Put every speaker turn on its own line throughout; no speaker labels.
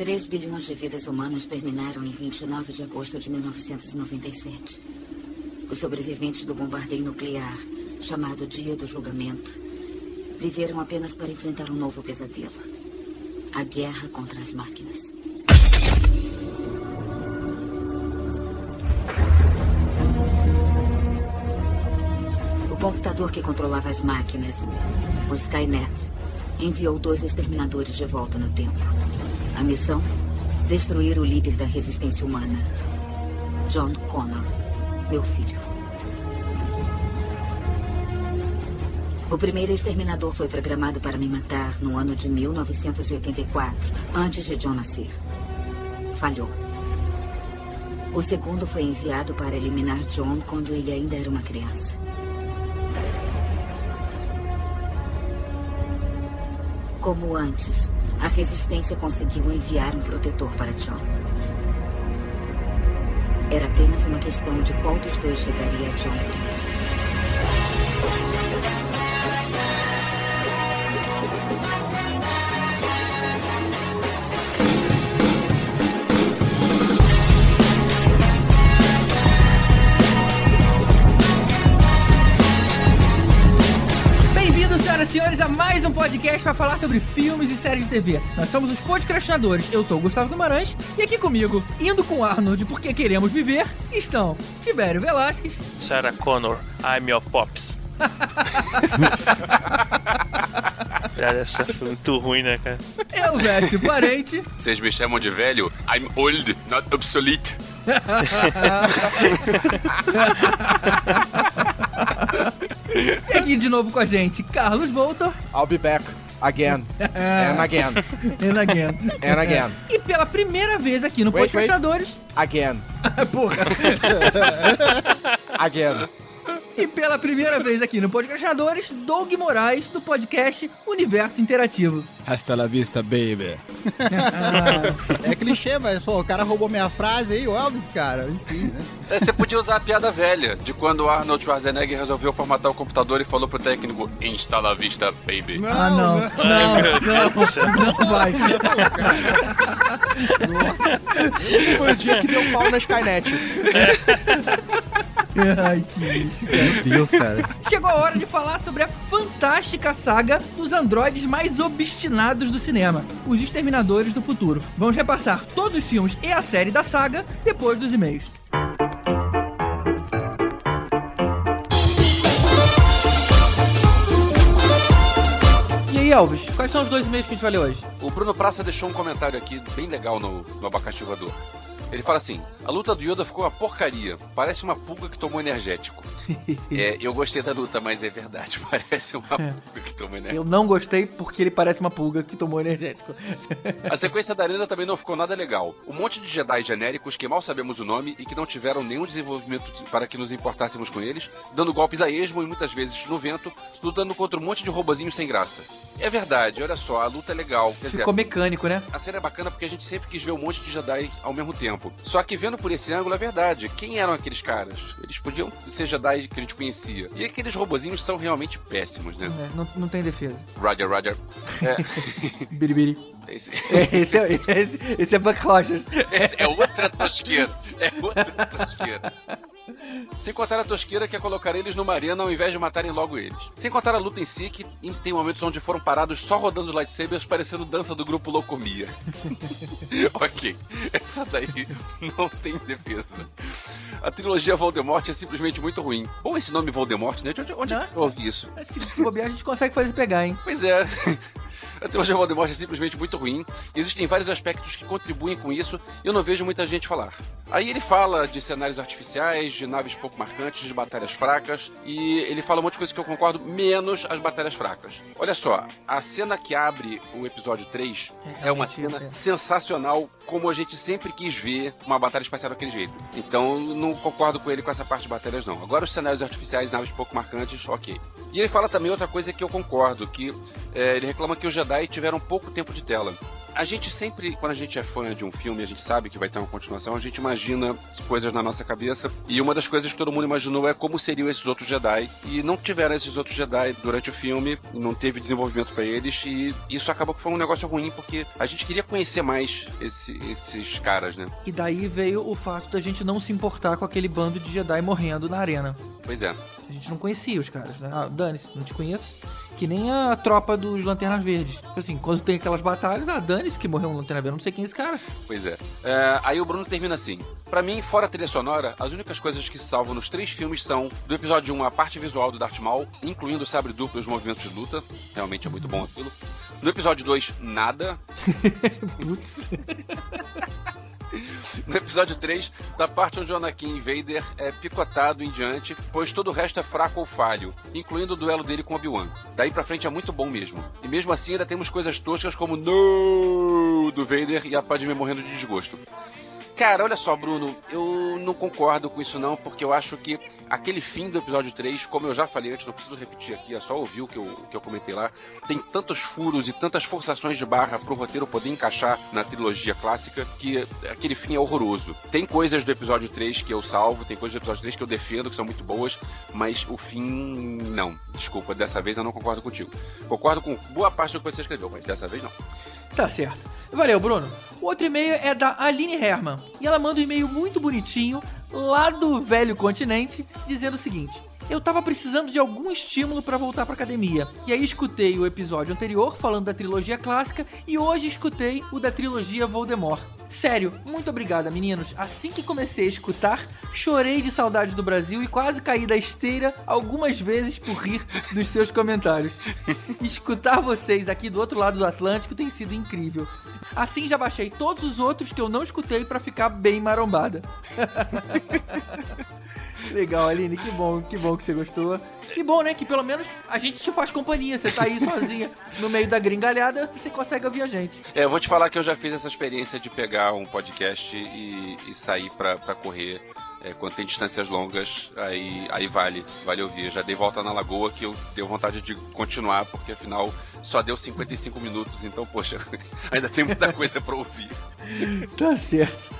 3 bilhões de vidas humanas terminaram em 29 de agosto de 1997. Os sobreviventes do bombardeio nuclear, chamado Dia do Julgamento, viveram apenas para enfrentar um novo pesadelo: a guerra contra as máquinas. O computador que controlava as máquinas, o Skynet, enviou dois exterminadores de volta no tempo. A missão? Destruir o líder da resistência humana, John Connor, meu filho. O primeiro exterminador foi programado para me matar no ano de 1984, antes de John nascer. Falhou. O segundo foi enviado para eliminar John quando ele ainda era uma criança. Como antes, a resistência conseguiu enviar um protetor para John. Era apenas uma questão de qual dos dois chegaria a John primeiro.
Podcast para falar sobre filmes e séries de TV. Nós somos os podcastinadores. Eu sou o Gustavo Guimarães e aqui comigo, indo com Arnold porque queremos viver, estão Tibério Velasquez,
Sarah Connor, I'm your pops. Cara, essa foi muito ruim, né, cara?
eu, Veste Parente
Vocês me chamam de velho? I'm old, not obsolete.
e aqui de novo com a gente, Carlos Voltor
I'll be back again and again
and again.
and again.
E pela primeira vez aqui no
Wait,
Podcastinadores,
Again.
porra,
Again.
E pela primeira vez aqui no Podcastinadores, Doug Moraes do podcast Universo Interativo.
Hasta la vista, baby. é clichê, mas pô, o cara roubou minha frase aí, o Elvis, cara. Enfim, né?
É, Você podia usar a piada velha, de quando o Arnold Schwarzenegger resolveu formatar o computador e falou pro técnico, instala a vista, baby.
ah, não, não, não, não vai.
Esse foi o dia que deu pau na Skynet.
Ai, que lixo, cara.
Meu Deus, cara.
Chegou a hora de falar sobre a fantástica saga dos androides mais obstinados do cinema, os Exterminadores do Futuro. Vamos repassar todos os filmes e a série da saga depois dos e-mails. E aí, Elvis, quais são os dois e-mails que a gente vai ler hoje?
O Bruno Praça deixou um comentário aqui bem legal no, no Abacaxi Voador. Ele fala assim: a luta do Yoda ficou uma porcaria. Parece uma pulga que tomou energético. é, eu gostei da luta, mas é verdade. Parece uma pulga que tomou energético.
Eu não gostei porque ele parece uma pulga que tomou energético.
A sequência da arena também não ficou nada legal. Um monte de Jedi genéricos que mal sabemos o nome e que não tiveram nenhum desenvolvimento de- para que nos importássemos com eles, dando golpes a esmo e muitas vezes no vento, lutando contra um monte de robozinhos sem graça. É verdade, olha só, a luta é legal. Quer dizer,
Ficou mecânico, né?
a série é bacana porque a gente sempre quis ver um monte de Jedi ao mesmo tempo. Só que vendo por esse ângulo é verdade. Quem eram aqueles caras? Eles podiam ser Jedi que a gente conhecia. E aqueles robozinhos são realmente péssimos, né?
É, não, não tem defesa.
Roger, Roger. É,
Biribiri.
esse,
Esse é, esse, esse é Buck Rogers.
esse é outra tosqueira. É outra tosqueira. Sem contar a tosqueira que é colocar eles numa arena ao invés de matarem logo eles. Sem contar a luta em si, que em- tem momentos onde foram parados só rodando os lightsabers parecendo dança do grupo Locomia. ok, essa daí não tem defesa. A trilogia Voldemort é simplesmente muito ruim. Bom esse nome Voldemort, né? De onde, onde eu ouvi isso?
Acho que se bobear a gente consegue fazer pegar, hein?
Pois é. A trilogia Voldemort é simplesmente muito ruim. Existem vários aspectos que contribuem com isso e eu não vejo muita gente falar. Aí ele fala de cenários artificiais, de naves pouco marcantes, de batalhas fracas, e ele fala um monte de coisa que eu concordo, menos as batalhas fracas. Olha só, a cena que abre o episódio 3 é, uma
realmente,
cena
é.
sensacional, como a gente sempre quis ver uma batalha espacial daquele jeito. Então, não concordo com ele com essa parte de batalhas, não. Agora, os cenários artificiais, naves pouco marcantes, ok. E ele fala também outra coisa que eu concordo, que é, ele reclama que os Jedi tiveram pouco tempo de tela. a gente sempre, quando a gente é fã de um filme, a gente sabe que vai ter uma continuação, a gente imagina coisas na nossa cabeça. E uma das coisas que todo mundo imaginou é como seriam esses outros Jedi. E não tiveram esses outros Jedi durante o filme, não teve desenvolvimento para eles. E isso acabou que foi um negócio ruim, porque a gente queria conhecer mais esse- esses caras, né?
E daí veio o fato da gente não se importar com aquele bando de Jedi morrendo na arena.
Pois é.
A gente não conhecia os caras, né? Ah, dane-se, não te conheço. Que nem a tropa dos Lanternas Verdes. Tipo assim, quando tem aquelas batalhas, ah, dane-se que morreu um Lanterna Verde, não sei quem é esse cara.
Pois é. É, Aí o Bruno termina assim. Pra mim, fora a trilha sonora, as únicas coisas que salvam nos três filmes são, do episódio 1, a parte visual do Darth Maul, incluindo o sabre duplo e os movimentos de luta. Realmente é muito bom aquilo. No episódio 2, nada.
Putz.
No episódio 3, da parte onde o Anakin Vader é picotado em diante, pois todo o resto é fraco ou falho, incluindo o duelo dele com Obi-Wan. Daí pra frente é muito bom mesmo. E mesmo assim ainda temos coisas toscas como No do Vader e a Padme morrendo de desgosto. Cara, olha só, Bruno, eu não concordo com isso não, porque eu acho que aquele fim do episódio 3, como eu já falei antes, não preciso repetir aqui, é só ouvir o que eu, o que eu comentei lá, tem tantos furos e tantas forçações de barra pro roteiro poder encaixar na trilogia clássica, que aquele fim é horroroso. Tem coisas do episódio 3 que eu salvo, tem coisas do episódio 3 que eu defendo, que são muito boas, mas o fim, não. Desculpa, dessa vez eu não concordo contigo. Concordo com boa parte do que você escreveu, mas dessa vez não.
Tá certo. Valeu, Bruno. O outro e-mail é da Aline Herman. E ela manda um e-mail muito bonitinho, lá do velho continente, dizendo o seguinte. Eu tava precisando de algum estímulo pra voltar pra academia. E aí escutei o episódio anterior falando da trilogia clássica e hoje escutei o da trilogia Voldemort. Sério, muito obrigada, meninos. Assim que comecei a escutar, chorei de saudade do Brasil e quase caí da esteira algumas vezes por rir dos seus comentários. Escutar vocês aqui do outro lado do Atlântico tem sido incrível. Assim já baixei todos os outros que eu não escutei pra ficar bem marombada. Legal, Aline, que bom, que bom que você gostou. E bom, né, que pelo menos a gente te faz companhia. Você tá aí sozinha no meio da gringalhada, você consegue ouvir a gente.
É, eu vou te falar que eu já fiz essa experiência de pegar um podcast e, e sair pra, pra correr. É, quando tem distâncias longas, aí, aí vale, vale ouvir. Já dei volta na lagoa que eu deu vontade de continuar, porque afinal só deu 55 minutos, então, poxa, ainda tem muita coisa pra ouvir.
Tá certo.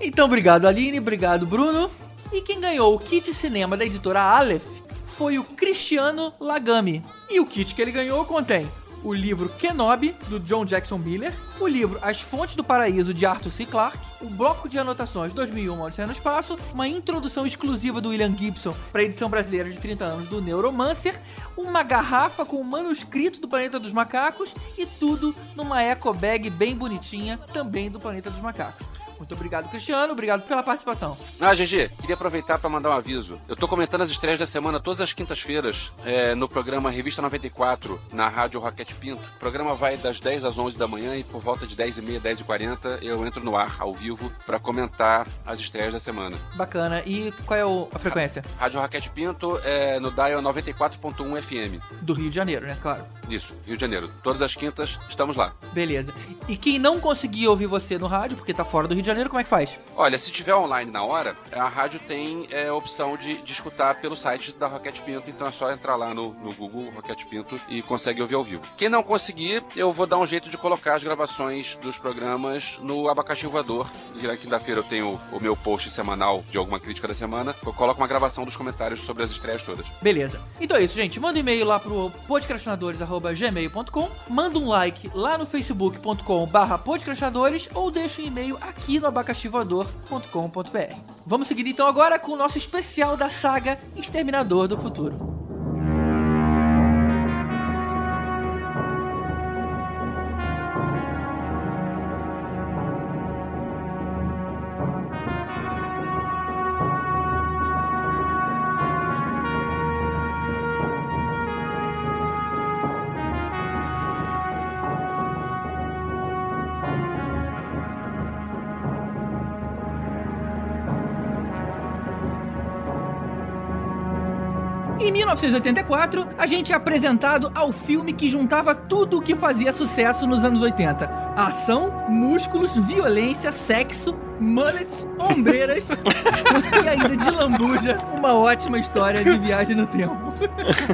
Então, obrigado, Aline, obrigado, Bruno. E quem ganhou o kit cinema da editora Aleph foi o Cristiano Lagami. E o kit que ele ganhou contém o livro Kenobi, do John Jackson Miller, o livro As Fontes do Paraíso, de Arthur C. Clarke, o bloco de anotações 2001 Odisseia no Espaço, uma introdução exclusiva do William Gibson para a edição brasileira de 30 anos do Neuromancer, uma garrafa com o manuscrito do Planeta dos Macacos e tudo numa eco bag bem bonitinha, também do Planeta dos Macacos. Muito obrigado, Cristiano. Obrigado pela participação.
Ah, GG, queria aproveitar para mandar um aviso. Eu tô comentando as estreias da semana todas as quintas-feiras é, no programa Revista 94, na Rádio Roquete Pinto. O programa vai das 10 às 11 da manhã e por volta de 10 e meia, 10 e 40 eu entro no ar, ao vivo, para comentar as estreias da semana.
Bacana. E qual é o- a frequência?
Rádio Roquete Pinto é no dial 94.1 FM.
Do Rio de Janeiro, né? Claro.
Isso, Rio de Janeiro. Todas as quintas estamos lá.
Beleza. E quem não conseguir ouvir você no rádio, porque tá fora do Rio de Janeiro, como é que faz?
Olha, se tiver online na hora, a rádio tem é, a opção de, de escutar pelo site da Rocket Pinto, então é só entrar lá no, no Google Rocket Pinto e consegue ouvir ao vivo. Quem não conseguir, eu vou dar um jeito de colocar as gravações dos programas no Abacaxi Voador. Na quinta-feira eu tenho o meu post semanal de alguma crítica da semana. Eu coloco uma gravação dos comentários sobre as estreias todas.
Beleza. Então é isso, gente. Manda um e-mail lá pro podcastinadores.gmail.com Manda um like lá no facebook.com barra podcastinadores ou deixa um e-mail aqui no abacaxivoador.com.br Vamos seguir então agora com o nosso especial da saga Exterminador do Futuro. 1984, a gente é apresentado ao filme que juntava tudo o que fazia sucesso nos anos 80: ação, músculos, violência, sexo, mullets, ombreiras e ainda de lambuja, uma ótima história de viagem no tempo.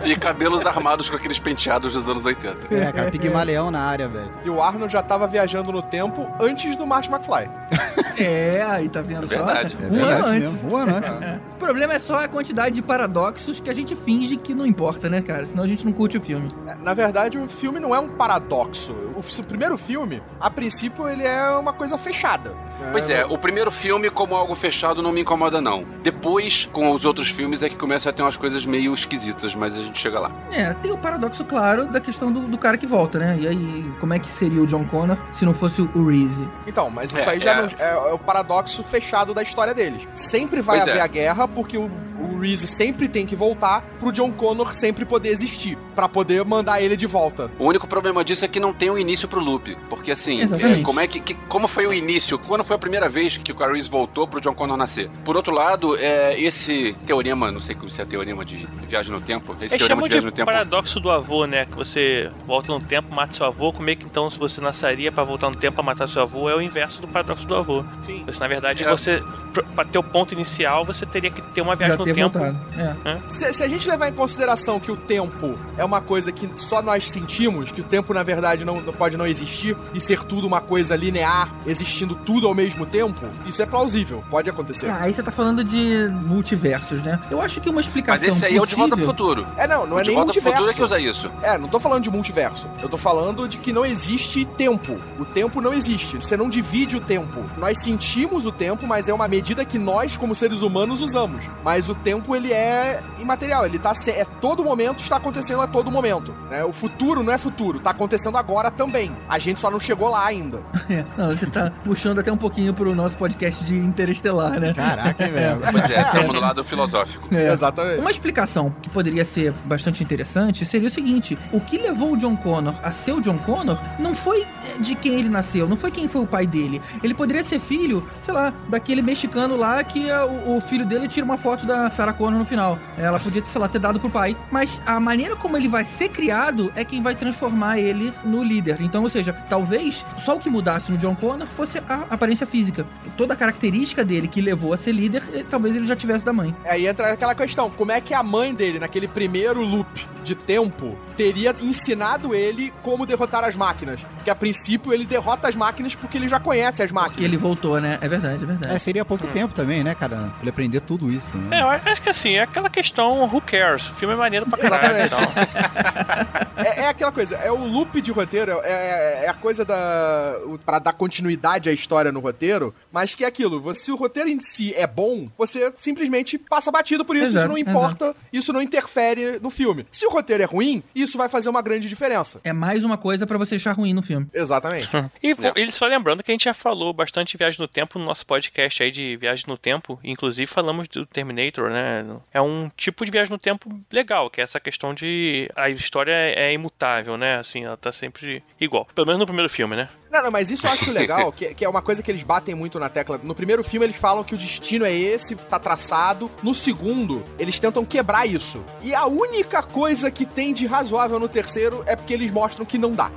E cabelos armados com aqueles penteados dos anos 80.
É, cara, Pigmaleão na área, velho.
E o Arnold já tava viajando no tempo antes do Marty McFly.
É, aí tá vendo
É
só?
verdade.
É
Um
verdade
ano antes.
mesmo. Um ano antes.
O problema é só a quantidade de paradoxos que a gente finge que não importa, né, cara? Senão a gente não curte o filme.
É, Na verdade, o filme não é um paradoxo. O primeiro filme, a princípio, ele é uma coisa fechada.
Pois é, o primeiro filme, como algo fechado, não me incomoda, não. Depois, com os outros filmes, é que começa a ter umas coisas meio esquisitas, mas a gente chega lá.
É, tem o paradoxo claro da questão do, do cara que volta, né? E aí, como é que seria o John Connor se não fosse o Reese?
Então, mas isso
É,
aí já
é.
não- é, é o paradoxo fechado da história deles. Sempre vai
Pois
haver
é.
a guerra, porque o, o Reese sempre tem que voltar pro John Connor sempre poder existir, pra poder mandar ele de volta.
O único problema disso é que não tem um início pro loop. Porque assim,
Exatamente.
é, como é que, que- Como foi o início? Quando foi a primeira vez que o Clarice voltou pro John Connor nascer? Por outro lado, é, esse teorema, não sei se é teorema de viagem no tempo. Esse
Eles
teorema de
de
viagem no tempo.
paradoxo do avô, né? Que você volta no tempo, mata seu avô. Como é que então, se você nasceria pra voltar no tempo pra matar seu avô, é o inverso do paradoxo do avô.
Sim.
Isso, na verdade,
É.
você, pra- pra ter o ponto inicial, você teria que ter uma viagem
Já
no tempo.
É.
Se, se a gente levar em consideração que o tempo é uma coisa que só nós sentimos, que o tempo na verdade não não pode não existir e ser tudo uma coisa linear, existindo tudo ao mesmo tempo, isso é plausível, pode acontecer.
Ah, aí você tá falando de multiversos, né? Eu acho que uma
Mas
explicação
esse aí é o de volta pro
possível-
futuro.
É, não, não
o
é
de
nem
volta pro futuro é
multiverso.
que usa isso.
É, não tô falando de multiverso. Eu tô falando de que não existe tempo. O tempo não existe. Você não divide o tempo. Nós sentimos o tempo, mas é uma medida que nós, como seres humanos, usamos. Mas o tempo, ele é imaterial. Ele tá... se- É todo momento, está acontecendo a todo momento. né? O futuro não é futuro. Tá acontecendo agora também. A gente só não chegou lá ainda.
É, não, você tá puxando até um pouquinho pro nosso podcast de Interestelar, né?
Caraca, velho.
Pois é, estamos no lado filosófico.
É.
Exatamente.
Uma explicação que poderia ser bastante interessante seria o seguinte: o que levou o John Connor a ser o John Connor não foi de quem ele nasceu, não foi quem foi o pai dele. Ele poderia ser filho, sei lá, daquele mexicano lá que ah, o, o filho dele tira uma foto da Sarah Connor no final. Ela podia, sei lá, ter dado pro pai. Mas a maneira como ele vai ser criado é quem vai transformar ele no líder. Então, ou seja, talvez só o que mudasse no John Connor fosse a aparência física. Toda a característica dele que levou a ser líder, eh, talvez ele já tivesse da mãe.
Aí entra aquela questão: como é que a mãe dele, naquele primeiro loop de tempo, teria ensinado ele como derrotar as máquinas? Porque a princípio ele derrota as máquinas porque ele já conhece as
Que
máquinas.
ele voltou, né? É verdade, é verdade.
É, seria pouco tempo também, né, cara? Ele aprender tudo isso,
É,
né?
eu acho que assim, é aquela questão who cares? O filme é maneiro pra caralho.
Exatamente.
Então,
É, é aquela coisa, é o loop de roteiro, é, é a coisa da. pra dar continuidade à história no roteiro, mas que é aquilo, você- se o roteiro em si é bom, você simplesmente passa batido por isso,
Exato,
isso não importa, isso não interfere no filme. Se o roteiro é ruim, isso vai fazer uma grande diferença.
É mais uma coisa pra você achar ruim no filme.
Exatamente.
E
É.
ele só lembrando que a gente já falou bastante viagem no tempo no nosso podcast aí de viagem no tempo. Inclusive falamos do Terminator, né? É um tipo de viagem no tempo legal, que é essa questão de a história é imutável, né? Assim, ela tá sempre igual. Pelo menos no primeiro filme, né?
Não, não, mas isso eu acho legal, que, que é uma coisa que eles batem muito na tecla. No primeiro filme eles falam que o destino é esse, tá traçado. No segundo, eles tentam quebrar isso. E a única coisa que tem de razoável no terceiro é porque eles mostram que não dá.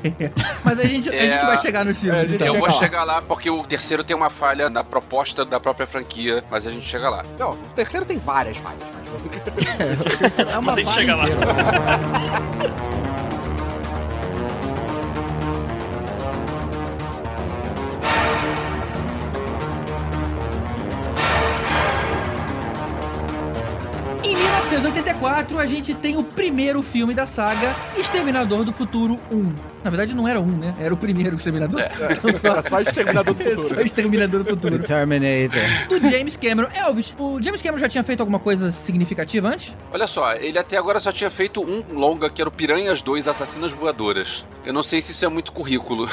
Mas a gente, a
É,
gente vai chegar nos filmes,
é, a gente
então.
Eu
chega
vou
lá.
chegar lá porque o terceiro tem uma falha na proposta da própria franquia, mas a gente chega lá.
Não, o terceiro tem várias falhas, mas...
É uma
Tem que
falha
chegar lá.
inteira.
Em 1984, a gente tem o primeiro filme da saga Exterminador do Futuro 1. Na verdade, não era um, né? Era o primeiro Exterminador.
É.
Então, só,
Era só Exterminador do
é
Futuro.
só Exterminador do Futuro.
Terminator.
Do James Cameron. Elvis, o James Cameron já tinha feito alguma coisa significativa antes?
Olha só, ele até agora só tinha feito um longa que era o Piranhas 2 Assassinas Voadoras. Eu não sei se isso é muito currículo.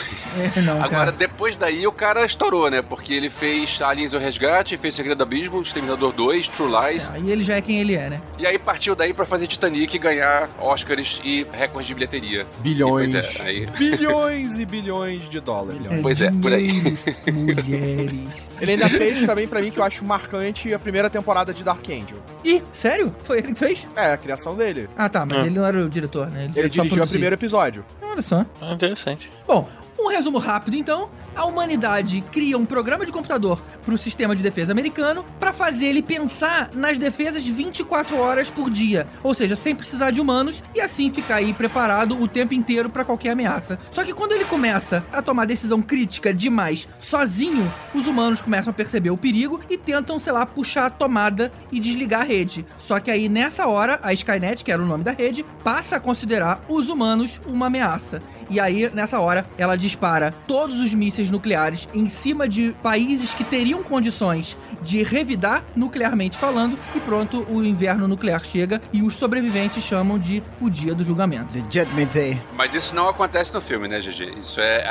É, não,
Agora,
cara.
depois daí, o cara estourou, né? Porque ele fez Aliens o Resgate, fez Segredo do Abismo, Exterminador 2, True Lies.
Aí ele já é quem ele é, né?
E aí partiu daí pra fazer Titanic ganhar Oscars e recordes de bilheteria.
Bilhões.
E, pois é, aí...
Bilhões e bilhões de dólares.
Pois é, por aí.
mulheres.
Ele ainda fez também, pra mim, que eu acho marcante, a primeira temporada de Dark Angel.
Ih, sério? Foi ele que fez?
É, a criação dele.
Ah, tá, mas ele não era o diretor, né?
Ele
só
dirigiu o primeiro episódio.
Olha só.
É interessante.
Bom, Um resumo rápido, então. A humanidade cria um programa de computador para o sistema de defesa americano para fazer ele pensar nas defesas 24 horas por dia, ou seja, sem precisar de humanos e assim ficar aí preparado o tempo inteiro para qualquer ameaça. Só que quando ele começa a tomar decisão crítica demais sozinho, os humanos começam a perceber o perigo e tentam, sei lá, puxar a tomada e desligar a rede. Só que aí nessa hora, a Skynet, que era o nome da rede, passa a considerar os humanos uma ameaça. E aí, nessa hora, ela dispara todos os mísseis nucleares em cima de países que teriam condições de revidar nuclearmente falando, e pronto, o inverno nuclear chega e os sobreviventes chamam de o dia do julgamento.
The Judgment Day.
Mas isso não acontece no filme, né, GG? Isso é,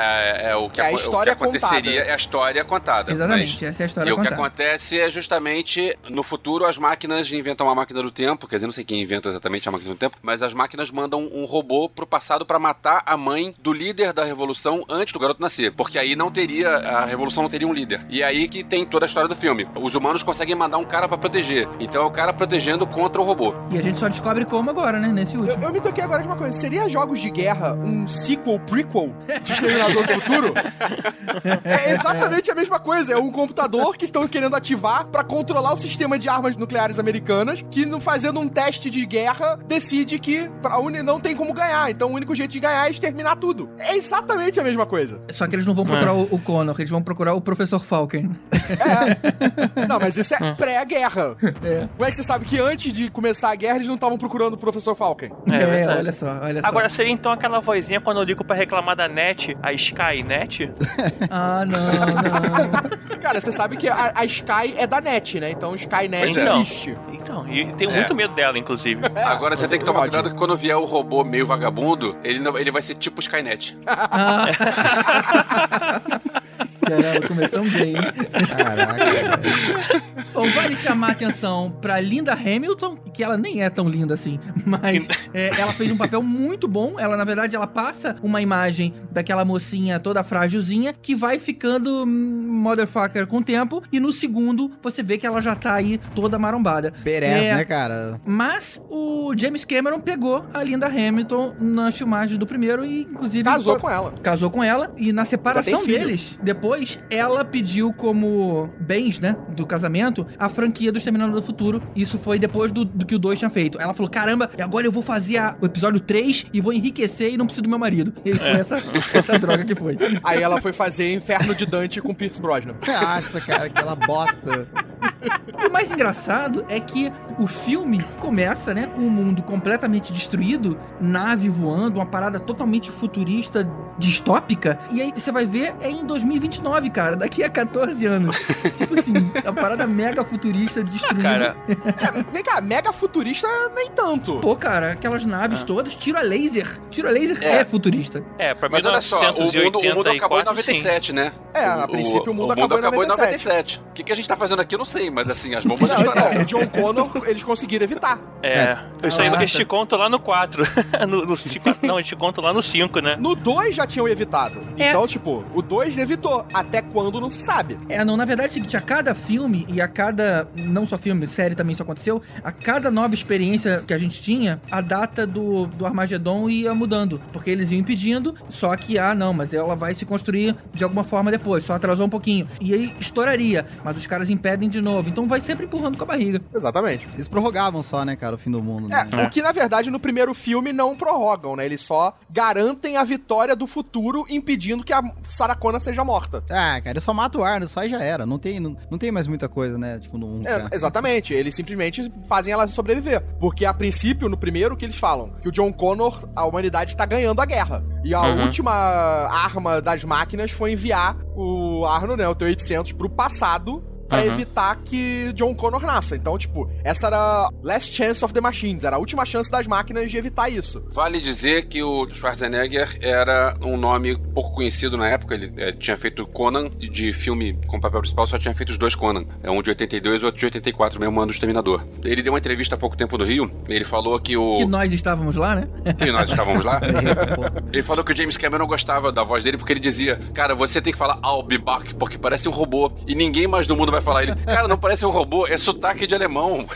é, é o que,
É a história
o que aconteceria,
contada.
é a história contada.
Exatamente,
Mas-
essa é a história
E o que
contada.
acontece é justamente no futuro as máquinas inventam uma máquina do tempo, quer dizer, não sei quem inventa exatamente a máquina do tempo, mas as máquinas mandam um robô pro passado pra matar a mãe do líder da revolução antes do garoto nascer, porque aí não teria a revolução não teria um líder. E aí que tem toda a história do filme. Os humanos conseguem mandar um cara pra proteger. Então é o cara protegendo contra o robô.
E a gente só descobre como agora, né? Nesse
Eu,
último.
eu me toquei agora de uma coisa. Seria jogos de guerra um sequel, prequel de Exterminador do Futuro? É exatamente a mesma coisa. É um computador que estão querendo ativar pra controlar o sistema de armas nucleares americanas, que não fazendo um teste de guerra decide que pra Uni não tem como ganhar. Então o único jeito de ganhar é exterminar tudo. É exatamente a mesma coisa.
Só que eles não vão procurar o, o Connor, eles vão procurar o Professor Falken.
Não, mas isso é pré-guerra.
É.
Como é que você sabe que antes de começar a guerra eles não estavam procurando o professor Falken?
É verdade.
olha só, olha só.
Agora, seria então aquela vozinha quando eu ligo pra reclamar da net, a Skynet?
Ah, não, não.
Cara, você sabe que a, a Sky é da NET, né? Então Skynet
Pois é.
existe.
Então, e tenho
É.
muito medo dela, inclusive.
Agora você tem que tomar cuidado que quando vier o robô meio vagabundo, ele, não- ele vai ser tipo Skynet.
Ah. Caramba, começamos bem, hein?
Caraca.
Bom, vale chamar a atenção pra Linda Hamilton, que ela nem é tão linda assim, mas é, ela fez um papel muito bom. Ela, na verdade, ela passa uma imagem daquela mocinha toda frágilzinha que vai ficando motherfucker com o tempo, e no segundo você vê que ela já tá aí toda marombada.
Beres,
É,
né, cara?
Mas o James Cameron pegou a Linda Hamilton nas filmagens do primeiro e, inclusive,
Casou com ela.
casou com ela e na separação
filho.
deles, depois ela pediu como bens, né, do casamento, a franquia do Exterminador do Futuro. Isso foi depois do, do que o 2 tinha feito. Ela falou: "Caramba, agora eu vou fazer a- o episódio 3 e vou enriquecer e não preciso do meu marido". E foi essa, essa droga que foi.
Aí ela foi fazer Inferno de Dante com Pierce Brosnan.
Nossa, cara, aquela bosta.
O mais engraçado é que o filme começa, né, com o mundo completamente destruído, nave voando, uma parada totalmente futurista, distópica. E aí você vai ver é em 2029, cara, daqui a 14 anos. tipo assim, a parada mega futurista destruindo.
Cara,
É, vem cá, mega futurista nem tanto.
Pô, cara, aquelas naves todas, tiro a laser. Tiro a laser é,
É.
futurista.
é, pra
Mas olha só, o mundo, o mundo acabou em
1984, sim.
97, né?
É, a princípio o mundo acabou em 97.
O que, que a gente tá fazendo aqui, eu não sei, mas assim, as bombas
Não, então, o John Connor, eles conseguiram evitar.
É, isso aí
Caraca.
eles te contam lá no 4. no, no 5, não, eles te contam lá no 5, né?
No 2 já tinham evitado.
É.
Então, tipo, o 2 evitou. Até quando não se sabe.
É, não, na verdade é o seguinte, a cada filme e a cada, não só filme, série também isso aconteceu, a cada nova experiência que a gente tinha, a data do, do Armagedon ia mudando, porque eles iam impedindo, só que, ah, não, mas ela vai se construir de alguma forma depois, só atrasou um pouquinho. E aí estouraria, mas os caras impedem de novo, então vai sempre empurrando com a barriga.
Exatamente.
Eles prorrogavam só, né, cara, o fim do mundo. Né?
É, o que na verdade no primeiro filme não prorrogam, né? Eles só garantem a vitória do futuro impedindo que a Sarah Connor seja morta.
Ah, cara, eu só mato o Arno, só e já era. Não tem, não, não tem mais muita coisa, né? Tipo, no 1.
É, exatamente, eles simplesmente fazem ela sobreviver. Porque a princípio, no primeiro, que eles falam? Que o John Connor, a humanidade tá ganhando a guerra. E a
Uhum.
última arma das máquinas foi enviar o Arno, né, o T-800, pro passado pra
Uhum.
evitar que John Connor nasça. Então, tipo, essa era a last chance of the machines, era a última chance das máquinas de evitar isso.
Vale dizer que o Schwarzenegger era um nome pouco conhecido na época. Ele eh, tinha feito Conan, de filme com papel principal só tinha feito os dois Conan. É um de 82 e outro de 84, mesmo ano do Exterminador. Ele deu uma entrevista há pouco tempo no Rio. Ele falou que o.
Que nós estávamos lá, né?
que nós estávamos lá. Ele falou que o James Cameron gostava da voz dele porque ele dizia: Cara, você tem que falar I'll be back, porque parece um robô e ninguém mais no mundo vai vai falar. Ele, cara, não parece um robô, é sotaque de alemão.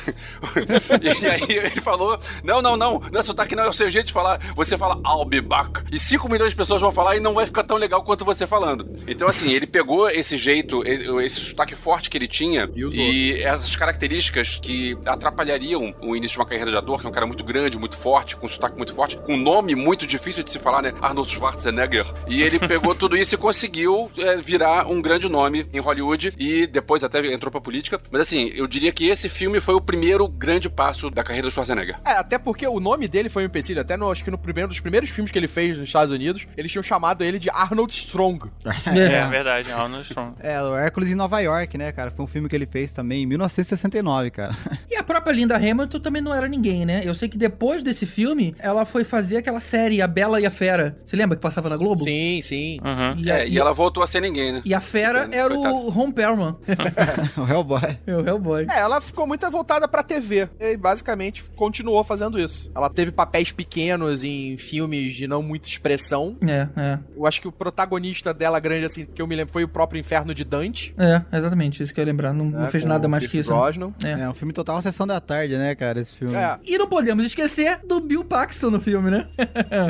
e aí ele falou: Não, não, não, não é sotaque, não, é o seu jeito de falar. Você fala I'll be back. E 5 milhões de pessoas vão falar e não vai ficar tão legal quanto você falando. Então, assim, ele pegou esse jeito, esse, sotaque forte que ele tinha
E
e essas características que atrapalhariam o início de uma carreira de ator, que é um cara muito grande, muito forte, com um sotaque muito forte, com um nome muito difícil de se falar, né? Arnold Schwarzenegger. E ele pegou tudo isso e conseguiu é, virar um grande nome em Hollywood e depois até entrou pra política. Mas assim, eu diria que esse filme foi o primeiro grande passo da carreira do Schwarzenegger.
É, até porque o nome dele foi um empecilho. Até no, acho que no primeiro dos primeiros filmes que ele fez nos Estados Unidos, eles tinham chamado ele de Arnold Strong.
É, verdade, Arnold Strong.
É, o Hércules em Nova York, né, cara? Foi um filme que ele fez também em 1969, cara.
E a própria Linda Hamilton também não era ninguém, né? Eu sei que depois desse filme, ela foi fazer aquela série, A Bela e a Fera. Você lembra que passava na Globo?
Sim, sim.
Uhum.
E a,
É, e ela voltou a ser ninguém, né?
e a Fera era o Ron Perlman.
o Hellboy.
É o Hellboy.
É, ela ficou muito voltada pra TV. E basicamente continuou fazendo isso. Ela teve papéis pequenos em filmes de não muita expressão.
É, é.
Eu acho que o protagonista dela grande, assim, que eu me lembro, foi o próprio Inferno de Dante.
É, exatamente, isso que eu ia lembrar. Não, não
né,
fez nada mais
Pierce
que isso. né?
Brosnan.
É.
É, um filme total sessão da tarde, né, cara, esse filme.
É.
E não podemos esquecer do Bill Paxton no filme, né?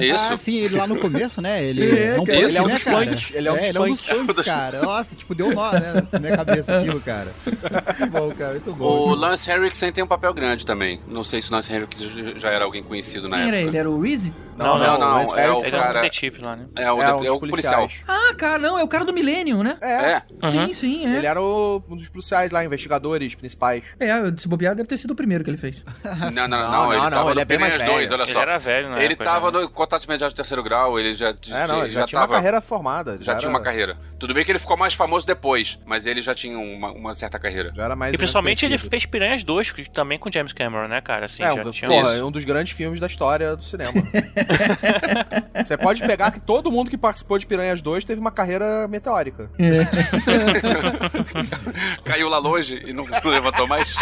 Isso.
Ah, sim, ele lá no começo, né? Ele
É,
um
Ele é um
né,
dos punks, ele é um dos
ele é um dos
punks.
punks, cara. Nossa, tipo, deu nó, né, na minha cabeça aquilo, cara. Muito bom, cara, muito bom.
O Lance Henriksen tem um papel grande também. Não sei se o Lance Henriksen já era alguém conhecido na
Quem era
época.
ele? Era o Reese?
Não, não, não.
Lance
É o
Ele é um
cara.
detetive lá, né?
É o,
é,
é o policial.
policiais.
Ah, cara, não, é o cara do Millennium, né?
É,
É.
Uhum.
Sim, sim, é.
ele era o- um dos policiais lá, investigadores principais.
É, se bobear, deve ter sido o primeiro que ele fez.
Não, não, não.
Não,
ele
não,
tava
ele é bem mais
Piranhas 2,
velho.
olha
Ele
só.
era velho, né?
Ele tava no contato imediato do terceiro grau, ele já,
É, não, ele já, tinha
tava-
uma carreira formada.
Já, tinha
era-
uma carreira. Tudo bem que ele ficou mais famoso depois, mas ele já tinha uma, uma certa carreira.
Já era mais
E principalmente ele fez Piranhas 2, que- também com James Cameron, né, cara? Assim,
É, um,
tinha
porra,
isso.
é um dos grandes filmes da história do cinema. Você pode pegar que todo mundo que participou de Piranhas 2 teve uma carreira meteórica.
Caiu lá longe e não levantou mais.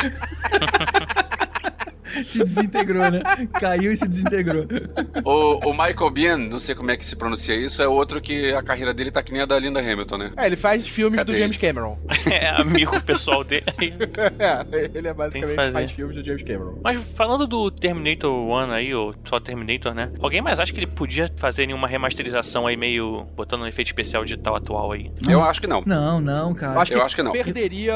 se desintegrou, né? Caiu e se desintegrou.
o, o Michael Biehn, não sei como é que se pronuncia isso, é outro que a carreira dele tá que nem a da Linda Hamilton, né?
É, ele faz filmes
Cadê
do James Cameron.
É amigo pessoal dele.
é, ele é basicamente faz filmes do James Cameron.
Mas falando do Terminator 1 aí, ou só Terminator, né? Alguém mais acha que ele podia fazer nenhuma remasterização aí meio botando um efeito especial digital atual aí?
Eu acho que não.
Não, não,
Eu
cara.
acho,
Eu
que
acho que não.
perderia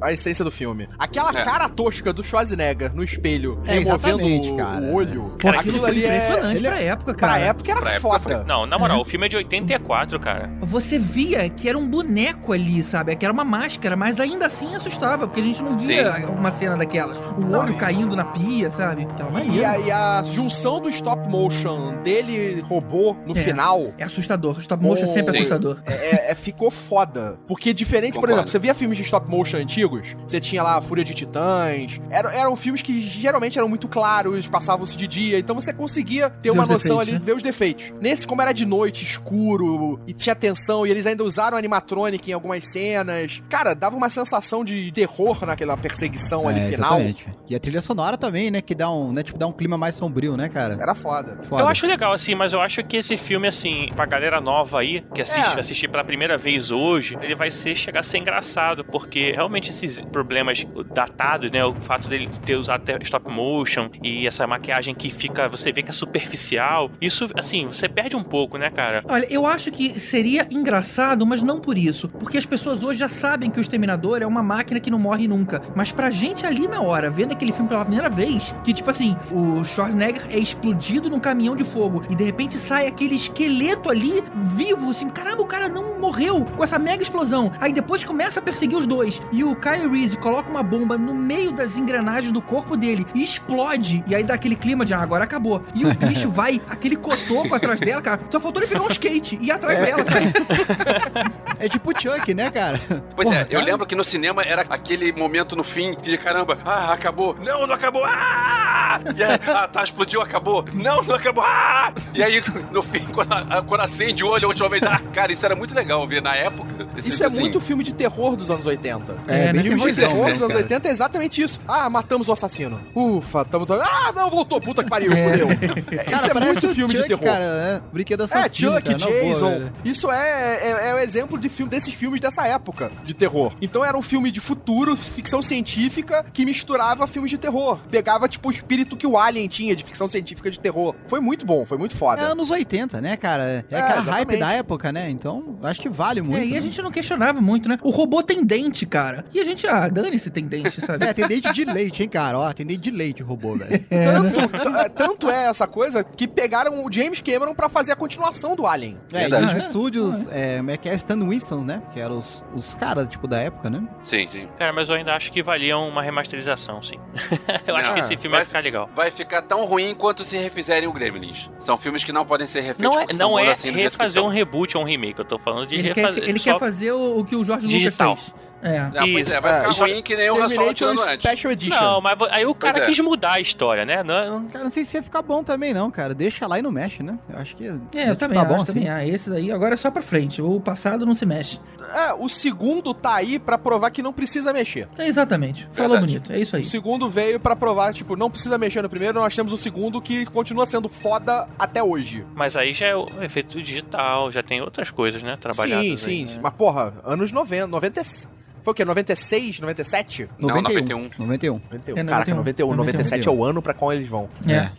a essência do filme. Aquela
É.
cara tosca do Schwarzenegger no espelho,
É,
removendo o,
cara.
o olho.
Cara,
aquilo
aquilo
foi
ali é.
impressionante
ele é-
pra época, cara.
Pra época era
Pra época
foda.
Não, na moral, o filme é de 84, cara.
Você via que era um boneco ali, sabe? Que era uma máscara, mas ainda assim assustava, porque a gente não via
Sim.
uma cena daquelas. O
Não,
olho caindo na pia, sabe? Aquela
E
maneira.
a, e a junção do stop motion dele robô no
É.
final
É assustador. Stop motion é sempre
Sim.
assustador.
é, é- ficou foda. Porque diferente, por
Concordo.
exemplo, você via filmes de stop motion antigos, você tinha lá a Fúria de Titãs, eram, eram filmes que geralmente eram muito claros, passavam-se de dia, então você conseguia ter
Ver
uma noção
defeitos,
ali,
né?
ver os defeitos. Nesse, como era de noite, escuro, e tinha tensão, e eles ainda usaram animatronic em algumas cenas, cara, dava uma sensação de terror naquela perseguição ali
É,
final.
exatamente. E a trilha sonora também, né, que dá um, né, tipo, dá um clima mais sombrio, né, cara?
Era foda.
Foda.
Eu acho legal, assim, mas eu acho que esse filme, assim, pra galera nova aí, que assiste,
É.
assistir pela primeira vez hoje, ele vai ser, chegar a ser engraçado, porque realmente esses problemas datados, né, o fato dele ter usado até stop motion e essa maquiagem que fica, você vê que é superficial, isso, assim, você perde um pouco, né, cara?
Olha, eu acho que seria engraçado, mas não por isso. Porque as pessoas hoje já sabem que o Exterminador é uma máquina que não morre nunca. Mas pra gente ali na hora, vendo aquele filme pela primeira vez, que tipo assim, o Schwarzenegger é explodido num caminhão de fogo e de repente sai aquele esqueleto ali vivo, assim, caramba, o cara não morreu com essa mega explosão. Aí depois começa a perseguir os dois e o Kyle Reese coloca uma bomba no meio das engrenagens do corpo dele e explode. E aí dá aquele clima de ah, agora acabou. E o bicho vai, aquele cotoco atrás dela, cara. Só faltou ele pegar um skate e ir atrás dela, sabe?
É tipo o Chuck, né, cara?
Pois
Porra,
é, eu
cara.
lembro que no cinema era aquele momento no fim de caramba, ah, acabou. Não, não acabou. Ah! E aí, ah, tá, explodiu, acabou. Não, não acabou. Ah! E aí, no fim, quando, a- quando acende o olho a última vez, ah, cara, isso era muito legal ver na época. Esse-
Isso é
assim,
muito filme de terror dos anos 80.
É, né?
Filmes de
é,
terror
né,
dos anos
cara?
80 é exatamente isso. Ah, matamos o assassino. Ufa, tamo. Ah, não, voltou, puta que pariu. É, Isso
Cara,
é muito filme
Chuck,
de terror.
cara, é, brinquedo
É,
assassino,
Chuck,
cara, boa,
Jason.
velho.
isso é, é, é o exemplo de filme, desses filmes dessa época de terror. Então era um filme de futuro, ficção científica, que misturava filmes de terror. Pegava, tipo, o espírito que o Alien tinha de ficção científica de terror. Foi muito bom, foi muito
É
foda.
anos 80, né, cara? É,
É,
aquela
exatamente.
hype da época, né? Então, acho que vale muito.
É, e
né?
a gente não questionava muito, né? O robô tem dente, cara. E a gente, ah, dane-se tem dente, sabe?
É, tem dente de leite, hein, cara? Ó, tem dente de leite o robô, velho.
Tanto, t- é, tanto é essa coisa que pegaram o James Cameron pra fazer a continuação do Alien.
É, e os
É.
estúdios, é, como é que é? Stan Winston, né? Que eram os, os caras, tipo, da época, né?
Sim, sim.
Cara, mas eu ainda acho que valia uma remasterização, sim. eu acho
Não,
que esse filme
vai-
vai ficar legal.
Vai ficar tão ruim quanto se refizerem o Gremlins. São filmes que não podem ser refeitos
Não é, não é
assim
refazer um reboot ou um remake, eu tô falando de
Ele, quer,
refazer.
ele
só-
quer fazer o, o que o Jorge
Digital.
Lucas fez. É.
Ah, pois é, vai
É,
ficar
isso-
ruim que nem o
Terminator
tirando antes.
Special Edition.
Não, mas aí o cara
é.
quis mudar a história, né? Não, não-
Cara, não sei se ia ficar bom também, não, cara. Deixa lá e não mexe, né? Eu acho que.
É, eu também
tá
acho,
bom
também.
assim.
Ah, esses aí agora é só pra frente. O passado não se mexe.
É, o segundo tá aí pra provar que não precisa mexer.
É exatamente. Falou
Verdade.
bonito. É isso
O
aí.
segundo veio pra provar, tipo, não precisa mexer no primeiro, nós temos o segundo que continua sendo foda até hoje.
Mas aí já é o efeito digital, já tem outras coisas, né? Trabalhadas.
sim,
aí,
sim.
né?
Mas, porra, anos 90, 90. Foi o quê? 96, 97?
Não,
91. 91.
91.
É,
Caraca, 91,
91,
97 é o ano pra qual eles vão.
É.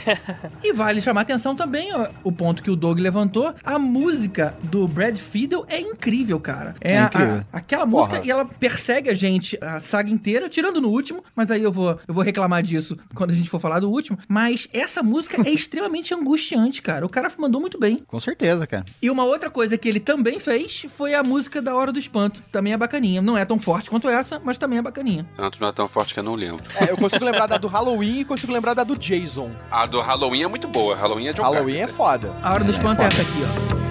e vale chamar atenção também ó, o ponto que o Doug levantou. A música do Brad Fiedel é incrível, cara. É,
É incrível.
a- aquela música
Porra.
e ela persegue a gente a saga inteira, tirando no último, mas aí eu vou, eu vou reclamar disso quando a gente for falar do último. Mas essa música é extremamente angustiante, cara. O cara mandou muito bem.
Com certeza, cara.
E uma outra coisa que ele também fez foi a música da Hora do Espanto. Também é bacaninha. Não é tão forte quanto essa, mas também é bacaninha.
Tanto não é tão forte que eu não lembro.
É, eu consigo lembrar da do Halloween e consigo lembrar da do Jason.
A do Halloween é muito boa. Halloween é John
Halloween é
Carpenter.
foda.
A Hora do
É, é
Espanto é,
foda.
essa aqui, ó.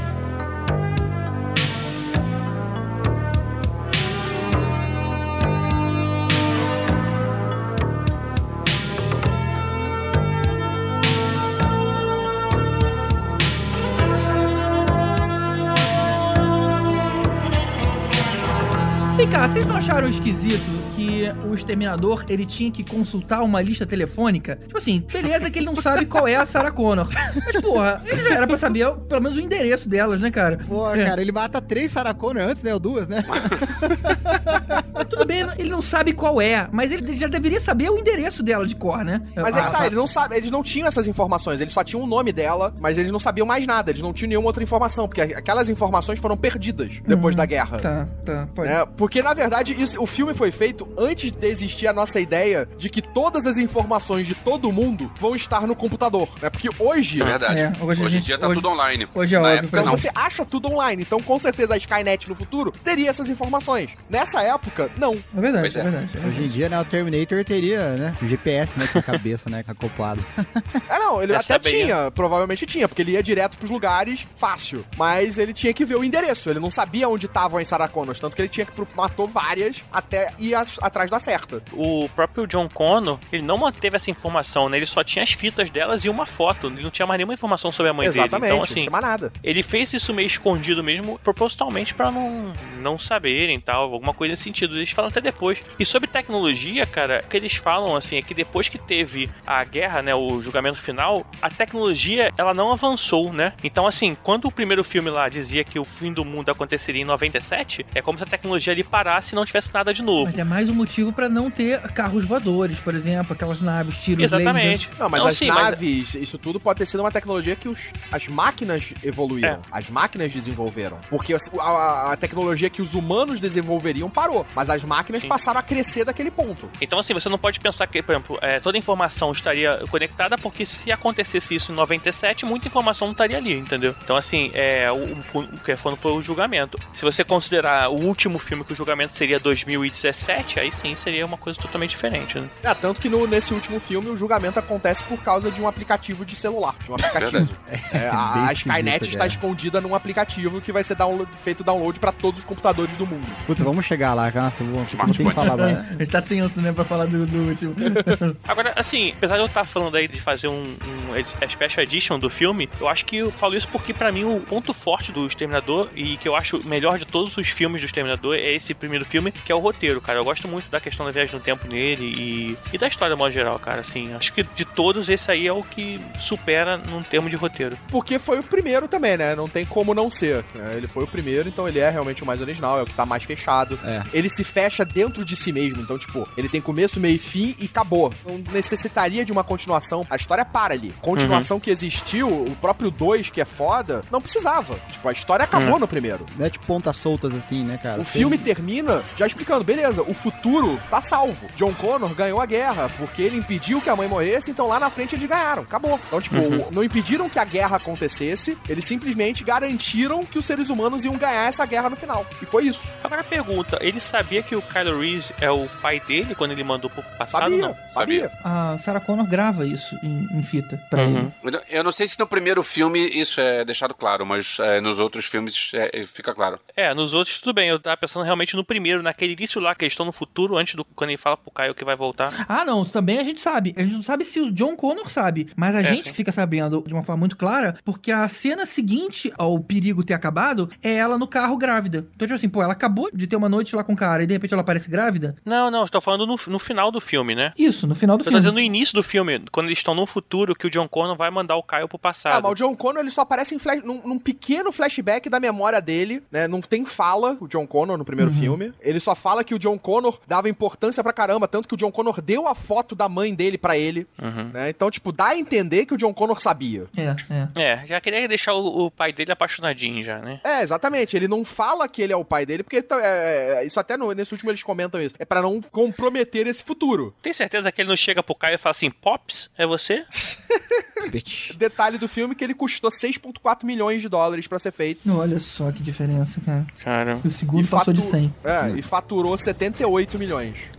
Acharam esquisito o exterminador ele tinha que consultar uma lista telefônica? Tipo assim, beleza que ele não sabe qual é a Sarah Connor. Mas, porra, ele já era pra saber pelo menos o endereço delas, né, cara?
Pô,
É.
cara, ele mata três Sarah Connor antes, né? Ou duas, né?
Mas tudo bem, ele não sabe qual é, mas ele já deveria saber o endereço dela de cor, né?
Mas é
Ah,
que tá, eles não sabem, eles não tinham essas informações, eles só tinham o nome dela, mas eles não sabiam mais nada, eles não tinham nenhuma outra informação, porque aquelas informações foram perdidas depois da guerra.
Tá, tá, pode.
É, porque, na verdade, isso, o filme foi feito antes de existir a nossa ideia de que todas as informações de todo mundo vão estar no computador. Né? Porque hoje.
É verdade.
É, hoje
hoje em dia tá
hoje-
tudo online.
hoje é
Na
óbvio
época,
Então
não.
você acha tudo online. Então, com certeza, a Skynet no futuro teria essas informações. Nessa época, não.
É verdade, é.
é.
verdade. é
Hoje em dia, né, o Terminator teria, né? o GPS, né? Com a cabeça, né? Acoplado.
É, não, ele
Essa
até
bem,
tinha, provavelmente tinha, porque ele ia direto pros lugares fácil. Mas ele tinha que ver o endereço, ele não sabia onde estavam as Sarah Connors, tanto que ele tinha que pro- matou várias até ir as- da certa.
O próprio John Connor, ele não manteve essa informação, né? Ele só tinha as fitas delas e uma foto. Ele não tinha mais nenhuma informação sobre a mãe
Exatamente,
dele. Então,
não
assim,
tinha mais nada.
ele fez isso meio escondido mesmo, propositalmente pra não, não saberem tal, alguma coisa nesse sentido. Eles falam até depois. E sobre tecnologia, cara, o que eles falam assim é que depois que teve a guerra, né, o julgamento final, a tecnologia ela não avançou, né? Então, assim, quando o primeiro filme lá dizia que o fim do mundo aconteceria em 97, é como se a tecnologia ali parasse e não tivesse nada de novo.
Mas é mais um motivo pra não ter carros voadores, por exemplo, aquelas naves, tiros
Exatamente.
lasers.
Não, mas
Não,
as
sim, mas-
naves, isso tudo pode ter sido uma tecnologia que os, as máquinas evoluíram.
É.
As máquinas desenvolveram. Porque a, a- a tecnologia que os humanos desenvolveriam parou. Mas as máquinas
Sim.
passaram a crescer daquele ponto.
Então, assim, você não pode pensar que, por exemplo, é, toda informação estaria conectada, porque se acontecesse isso em 97, muita informação não estaria ali, entendeu? Então, assim, é, o, o, o que foi, foi o julgamento. Se você considerar o último filme que o julgamento seria 2017, aí sim seria uma coisa totalmente diferente, né?
É, tanto que no- nesse último filme o julgamento acontece por causa de um aplicativo de celular. De um aplicativo. É, a, a Skynet está escondida num aplicativo que vai ser download- feito download pra todos os computadores do mundo.
Puta, vamos chegar lá, cara. Nossa, vou, vou ter que
Smartphone.
falar,
A
mano.
gente tá tenso, né, pra falar do, do último.
Agora, assim, apesar de eu estar falando aí de fazer um, um a Special Edition do filme, eu acho que eu falo isso porque, pra mim, o ponto forte do Exterminador e que eu acho o melhor de todos os filmes do Exterminador é esse primeiro filme, que é o roteiro, cara. Eu gosto muito da questão da viagem no tempo nele e, e da história, de modo geral, cara. Assim, acho que de todos, esse aí é o que supera num termo de roteiro.
Porque foi o primeiro também, né? Não tem como não ser. né? Ele foi o primeiro, então ele é realmente o mais original, é o que tá mais fechado.
É.
Ele se fecha dentro de si mesmo. Então, tipo, ele tem começo, meio e fim e acabou. Não necessitaria de uma continuação. A história para ali. Continuação que existiu, o próprio 2, que é foda, não precisava. Tipo, a história acabou no primeiro.
Não é tipo pontas soltas assim, né, cara?
O filme termina já explicando, beleza, o futuro tá salvo. John Connor ganhou a guerra porque ele impediu que a mãe morresse, então lá na frente eles ganharam. Acabou. Então, tipo, não impediram que a guerra acontecesse, eles simplesmente garantiram que os seres humanos iam ganhar essa guerra no final. E foi isso.
Agora a pergunta, ele sabia que o Kylo Reese é o pai dele quando ele mandou pro passado?
Sabia,
não?
sabia.
A Sarah Connor grava isso em, em fita pra
Uhum.
ele.
Eu não- sei se no primeiro filme isso é deixado claro, mas é, nos outros filmes é, fica claro.
É, nos outros tudo bem, eu tava pensando realmente no primeiro, naquele início lá, que eles estão no futuro, antes do quando ele fala pro Caio que vai voltar.
Ah, não, também a gente sabe. A gente não sabe se o John Connor sabe, mas a gente
sim.
fica sabendo de uma forma muito clara, porque a cena seguinte ao perigo ter acabado é ela no carro grávida. Então, tipo assim, pô, ela acabou de ter uma noite lá com o cara e de repente ela aparece grávida.
Não, não, estou falando no, no final do filme, né?
Isso, no final do
tô
filme.
dizendo no início do filme, quando eles estão no futuro, que o John Connor vai mandar o Caio pro passado.
Ah, mas o John Connor ele só aparece em flash- num, num pequeno flashback da memória dele, né? Não tem fala o John Connor no primeiro filme. Ele só fala que o John Connor dava importância pra caramba, tanto que o John Connor deu a foto da mãe dele pra ele, né? Então, tipo, dá a entender que o John Connor sabia.
É, é.
É, já queria deixar o, o pai dele apaixonadinho já, né?
É, exatamente. Ele não fala que ele é o pai dele, porque tá- é, é, isso até no- nesse último eles comentam isso. É pra não comprometer esse futuro.
Tem certeza que ele não chega pro Caio e fala assim, Pops, é você?
Detalhe do filme que ele custou 6,4 milhões de dólares pra ser feito.
Olha só que diferença, cara.
Cara.
O segundo passou de
fatu-
100.
É, e faturou 78 milhões.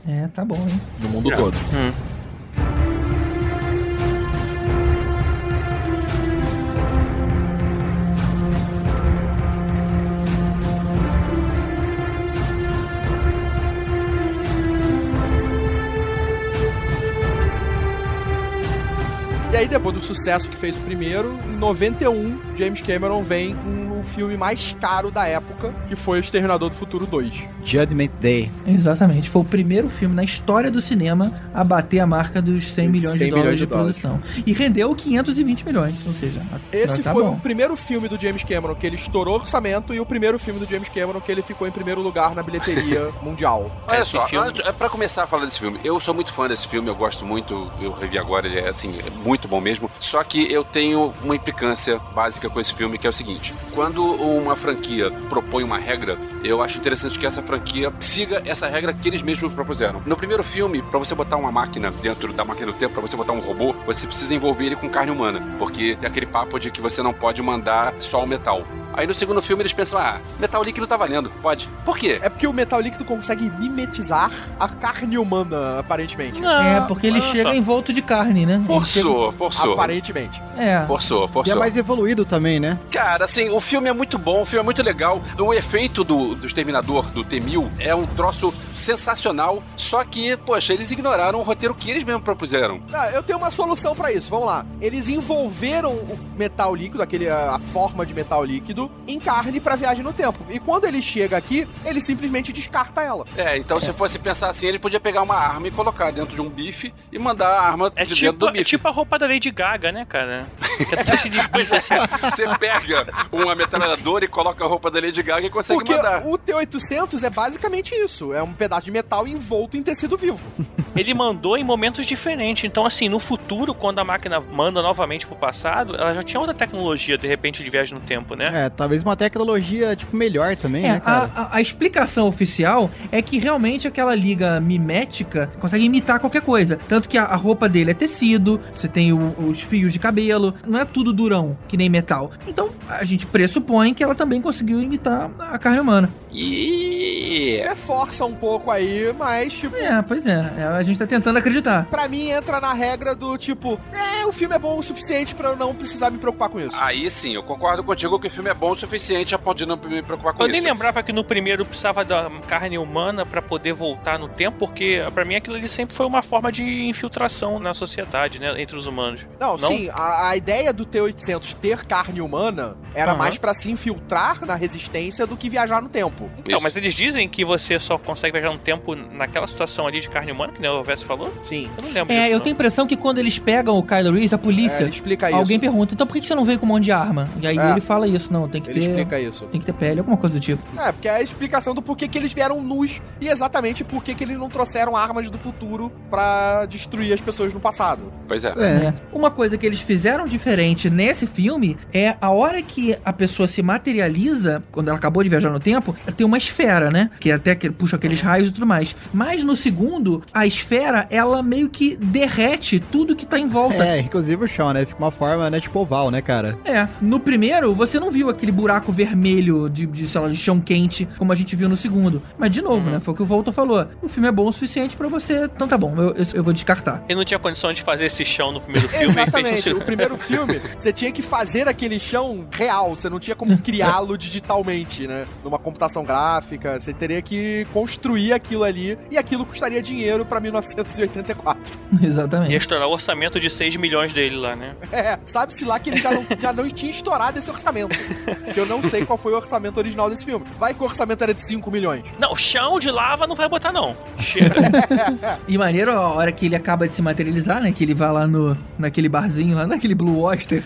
É, tá bom, hein?
No mundo
É.
todo.
Hum.
E aí, depois do sucesso que fez o primeiro, em 91, James Cameron vem com filme mais caro da época, que foi O Exterminador do Futuro 2.
Judgment Day.
Exatamente. Foi o primeiro filme na história do cinema a bater a marca dos 100 milhões
100
de dólares
milhões
de,
de dólares.
produção. E rendeu 520 milhões, ou seja,
Esse
tá
foi
bom.
o primeiro filme do James Cameron que ele estourou orçamento e o primeiro filme do James Cameron que ele ficou em primeiro lugar na bilheteria mundial.
Olha
Esse
só,
filme-
é, pra começar a falar desse filme, eu sou muito fã desse filme, eu gosto muito, eu revi agora, ele é assim, é muito bom mesmo. Só que eu tenho uma implicância básica com esse filme, que é o seguinte: quando uma franquia propõe uma regra, eu acho interessante que essa franquia siga essa regra que eles mesmos propuseram. No primeiro filme, pra você botar uma máquina dentro da máquina do tempo, pra você botar um robô, você precisa envolver ele com carne humana, porque tem aquele papo de que você não pode mandar só o metal. Aí no segundo filme eles pensam, ah, metal líquido tá valendo, pode. Por quê?
É porque o metal líquido consegue mimetizar a carne humana, aparentemente.
Não,
É, porque ele
olha
chega
só.
envolto de carne, né?
Forçou, forçou.
Aparentemente.
chega- É.
Forçou,
E
forçou.
é mais evoluído também, né?
Cara, assim, o filme é muito bom, o filme é muito legal. O efeito do, do Exterminador, do T-1000, é um troço sensacional. Só que, poxa, eles ignoraram o roteiro que eles mesmos propuseram.
Ah, eu tenho uma solução pra isso, vamos lá. Eles envolveram o metal líquido, aquele, a, forma de metal líquido, em carne pra viagem no tempo. E quando ele chega aqui, ele simplesmente descarta ela.
É, então se fosse pensar assim, ele podia pegar uma arma e colocar dentro de um bife e mandar a arma
É
de dentro
tipo,
do
é
bife.
tipo a roupa da Lady Gaga, né, cara? Que é de bicho assim.
Você pega uma metralhadora e coloca a roupa da Lady Gaga e consegue
Porque
mandar.
o T-800 é basicamente isso. É um pedaço de metal envolto em tecido vivo.
Ele mandou em momentos diferentes. Então, assim, no futuro, quando a máquina manda novamente pro passado, ela já tinha outra tecnologia, de repente, de viagem no tempo, né?
É, talvez uma tecnologia, tipo, melhor também,
É,
né, cara?
a, a- a explicação oficial é que realmente aquela liga mimética consegue imitar qualquer coisa. Tanto que a, a roupa dele é tecido, você tem o- os fios de cabelo, não é tudo durão, que nem metal. Então a gente pressupõe que ela também conseguiu imitar a carne humana.
E
Você força um pouco aí, mas, tipo,
É, pois é, é, a gente tá tentando acreditar.
pra mim entra na regra do tipo, é, o filme é bom o suficiente pra eu não precisar me preocupar com isso.
aí sim, eu concordo contigo que o filme é bom o suficiente a ponto de não me preocupar com
Eu nem
isso.
lembrava que no primeiro precisava da carne humana pra poder voltar no tempo, porque pra mim aquilo ali sempre foi uma forma de infiltração na sociedade, né, entre os humanos.
Não,
Não?
sim, a, a ideia do T-800 ter carne humana Era
Aham.
mais pra se infiltrar na resistência do que viajar no tempo.
Então,
Isso.
mas eles dizem que você só consegue viajar no tempo naquela situação ali de carne humana, que nem o Verso falou?
Sim.
Eu não lembro
É,
disso,
eu
não.
tenho a impressão que quando eles pegam o Kylo Reese, a
É,
polícia,
ele explica isso.
alguém pergunta, então por que que você não veio com um monte de arma? E aí
É.
ele fala isso, não, tem que
Ele
ter...
explica isso.
Tem que ter pele, alguma coisa do tipo.
É, porque é a explicação do porquê que eles vieram nus e exatamente por que que eles não trouxeram armas do futuro pra destruir as pessoas no passado.
Pois é.
É.
É. Uma coisa que eles fizeram diferente nesse filme é a hora que a pessoa se materializa, quando ela acabou de viajar no tempo, tem uma esfera, né? Que até que puxa aqueles raios e tudo mais. Mas no segundo, a esfera, ela meio que derrete tudo que tá em volta.
É, inclusive o chão, né? Fica uma forma, né, tipo oval, né, cara?
É, no primeiro você não viu aquele buraco vermelho de, de, sei lá, de chão quente, como a gente viu no segundo. Mas de novo, né? Foi o que o Volta falou. O filme é bom o suficiente pra você. Então tá bom, eu, eu, eu vou descartar.
Ele não tinha condição de fazer esse chão no primeiro filme.
Exatamente. O primeiro filme, você tinha que fazer aquele chão real, você não tinha como criá-lo digitalmente, né? Numa computação gráfica, você teria que construir aquilo ali e aquilo custaria dinheiro pra 1984.
Exatamente.
Ia estourar o orçamento de 6 milhões dele lá, né?
É, sabe-se lá que ele já não, já não tinha estourado esse orçamento. Que eu não sei qual foi o orçamento original desse filme. Vai que o orçamento era de 5 milhões.
Não, chão de lava não vai botar, não. Chega.
E maneiro a hora que ele acaba de se materializar, né? Que ele vai lá no, naquele barzinho, lá naquele Blue Oyster.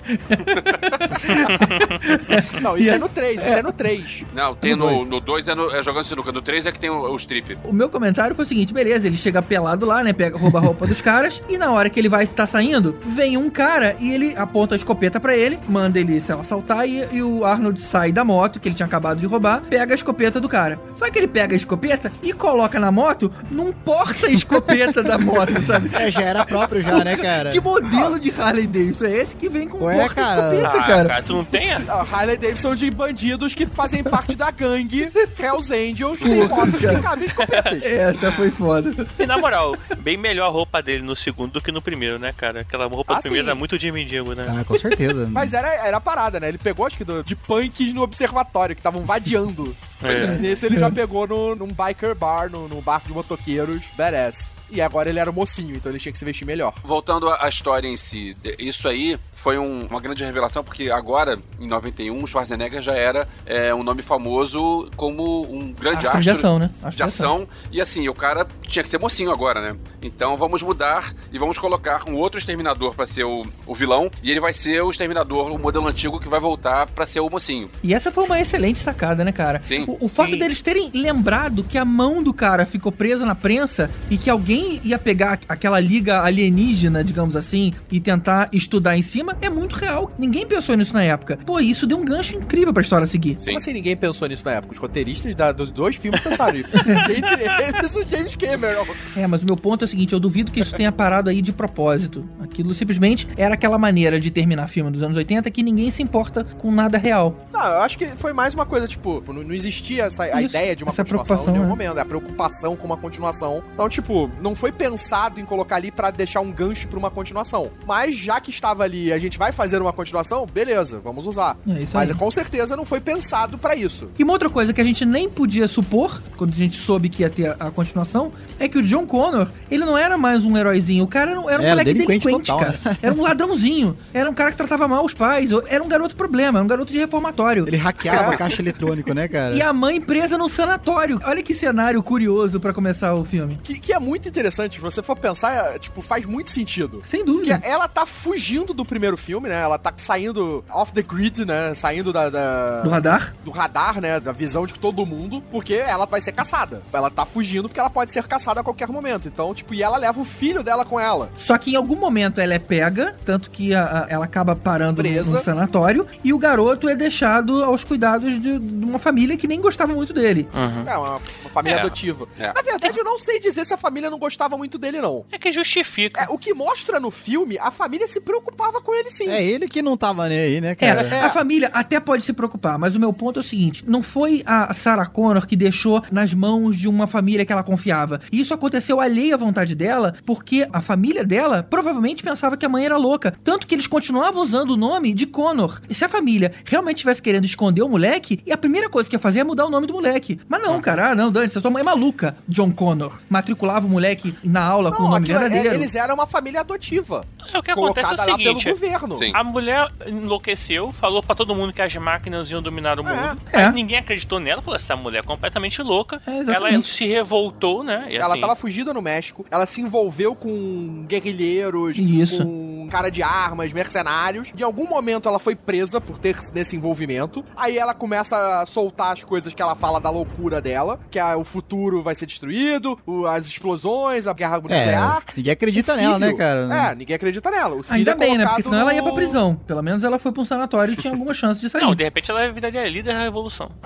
Não, isso é
a-
no 3, isso é no 3.
Não, tem
No
no
dois.
2 no dois é, no- é jogando sinuca. No 3 é que tem o, o strip.
O meu comentário foi o seguinte: beleza, ele chega pelado lá, né? Pega, rouba a roupa dos caras. E na hora que ele vai estar saindo, vem um cara e ele aponta a escopeta pra ele, manda ele, sei lá, saltar. E, e o Arnold sai da moto, que ele tinha acabado de roubar, pega a escopeta do cara. Só que ele pega a escopeta e coloca na moto num porta-escopeta da moto, sabe?
É, já era próprio já, né, cara?
Que modelo de Harley Davidson é esse que vem com
Ué,
porta-escopeta,
ah,
cara?
cara, tu não tem? A
Harley Davidson de bandidos que fazem parte da gangue Hells Angels tem motos que cabem escopetas.
Essa foi foda.
E na moral, bem melhor a roupa dele no segundo do que no primeiro, né, cara? Aquela roupa
Ah,
do primeiro
sim.
é muito de mendigo, né?
Ah, com certeza.
Mas era, era a parada, né? Ele pegou, acho que, do- de punks no observatório, que estavam vadiando.
É.
Nesse ele já pegou no, num biker bar, no, num barco de motoqueiros, badass. E agora ele era mocinho, então ele tinha que se vestir melhor.
Voltando à história em si, de- isso aí foi um- uma grande revelação, porque agora, em 91, Schwarzenegger já era é, um nome famoso como um grande
Astro de ação, né? Astro
de ação. E assim, o cara tinha que ser mocinho agora, né? Então vamos mudar e vamos colocar um outro exterminador pra ser o, o vilão. E ele vai ser o exterminador, o modelo antigo, que vai voltar pra ser o mocinho.
E essa foi uma excelente sacada, né, cara?
Sim.
O, o fato
Sim.
deles terem lembrado que a mão do cara ficou presa na prensa e que alguém ia pegar aquela liga alienígena, digamos assim, e tentar estudar em cima é muito real. Ninguém pensou nisso na época. Pô, isso deu um gancho incrível pra história seguir.
Sim.
Como assim ninguém pensou nisso na época? Os roteiristas da- dos dois filmes pensaram nisso. Entre eles, o James Cameron.
É, mas o meu ponto é o seguinte: eu duvido que isso tenha parado aí de propósito. Aquilo simplesmente era aquela maneira de terminar filme dos anos 80 que ninguém se importa com nada real.
Não, eu acho que foi mais uma coisa, tipo, não, não existia essa, a
Isso,
ideia de uma
essa
continuação em
preocupação,
nenhum
né?
momento. É a preocupação com uma continuação. Então, tipo, não foi pensado em colocar ali pra deixar um gancho pra uma continuação. Mas já que estava ali a gente vai fazer uma continuação, beleza, vamos usar.
É isso
Mas
aí.
com certeza não foi pensado pra isso.
E uma outra coisa que a gente nem podia supor, quando a gente soube que ia ter a, a continuação, é que o John Connor, ele não era mais um heróizinho. O cara era, um- era um
Era
moleque
delinquente
delinquente,
total,
cara.
né?
Era um ladrãozinho. Era um cara que tratava mal os pais. Era um garoto problema, era um garoto de reformatório.
Ele hackeava a caixa eletrônico, né, cara?
E a mãe presa num sanatório. Olha que cenário curioso pra começar o filme.
Que, que é muito interessante, se você for pensar, é, tipo, faz muito sentido.
Sem
Porque
dúvida.
ela tá fugindo do primeiro filme, né? Ela tá saindo off the grid, né? Saindo da, da-
Do radar?
do radar, né? Da visão de todo mundo, porque ela vai ser caçada. Ela tá fugindo porque ela pode ser caçada a qualquer momento. Então, tipo, e ela leva o filho dela com ela.
Só que em algum momento ela é pega, tanto que a- a- ela acaba parando no,
Presa.
no sanatório, e o garoto é deixado aos cuidados de, de uma família que nem gostava muito dele.
Uhum.
É, uma, uma família
É.
adotiva.
É.
Na verdade, eu não sei dizer se a família não gostava muito dele, não.
É que justifica.
É, o que mostra no filme, a família se preocupava com ele sim.
É ele que não tava nem aí, né,
É,
cara?
É.
a família até pode se preocupar, mas o meu ponto é o seguinte: não foi a Sarah Connor que deixou nas mãos de uma família que ela confiava. E isso aconteceu alheio à vontade dela, porque a família dela provavelmente pensava que a mãe era louca. Tanto que eles continuavam usando o nome de Connor. E se a família realmente estivesse querendo esconder o moleque, e a primeira coisa que ia fazer é mudar o nome do moleque. Mas não, cara, ah, não, Dani, essa tua mãe é maluca, John Connor. Matriculava o moleque na aula com o
Não,
nome
é-
verdadeiro.
eles eram uma família adotiva.
É, o que acontece é
colocada
o
lá
seguinte.
Governo.
Sim.
A mulher enlouqueceu, falou pra todo mundo que as máquinas iam dominar o mundo.
É.
Ninguém acreditou nela, falou: essa mulher é completamente louca.
É,
ela se revoltou, né? E,
Ela
assim,
tava fugida no México, ela se envolveu com guerrilheiros,
Isso.
com cara de armas, mercenários. De algum momento ela foi presa por ter nesse envolvimento. Aí ela começa a soltar as coisas que ela fala da loucura dela, que é, o futuro vai ser destruído, o- as explosões, a guerra
É,
nuclear.
ninguém acredita
O
nela, né,
filho-
cara?
É, ninguém acredita nela. O filho
Ainda
é
bem, né? Porque
colocado
senão ela ia pra prisão. Pelo menos ela foi pra um sanatório e tinha alguma chance de sair.
Não, de repente ela viraria líder da revolução.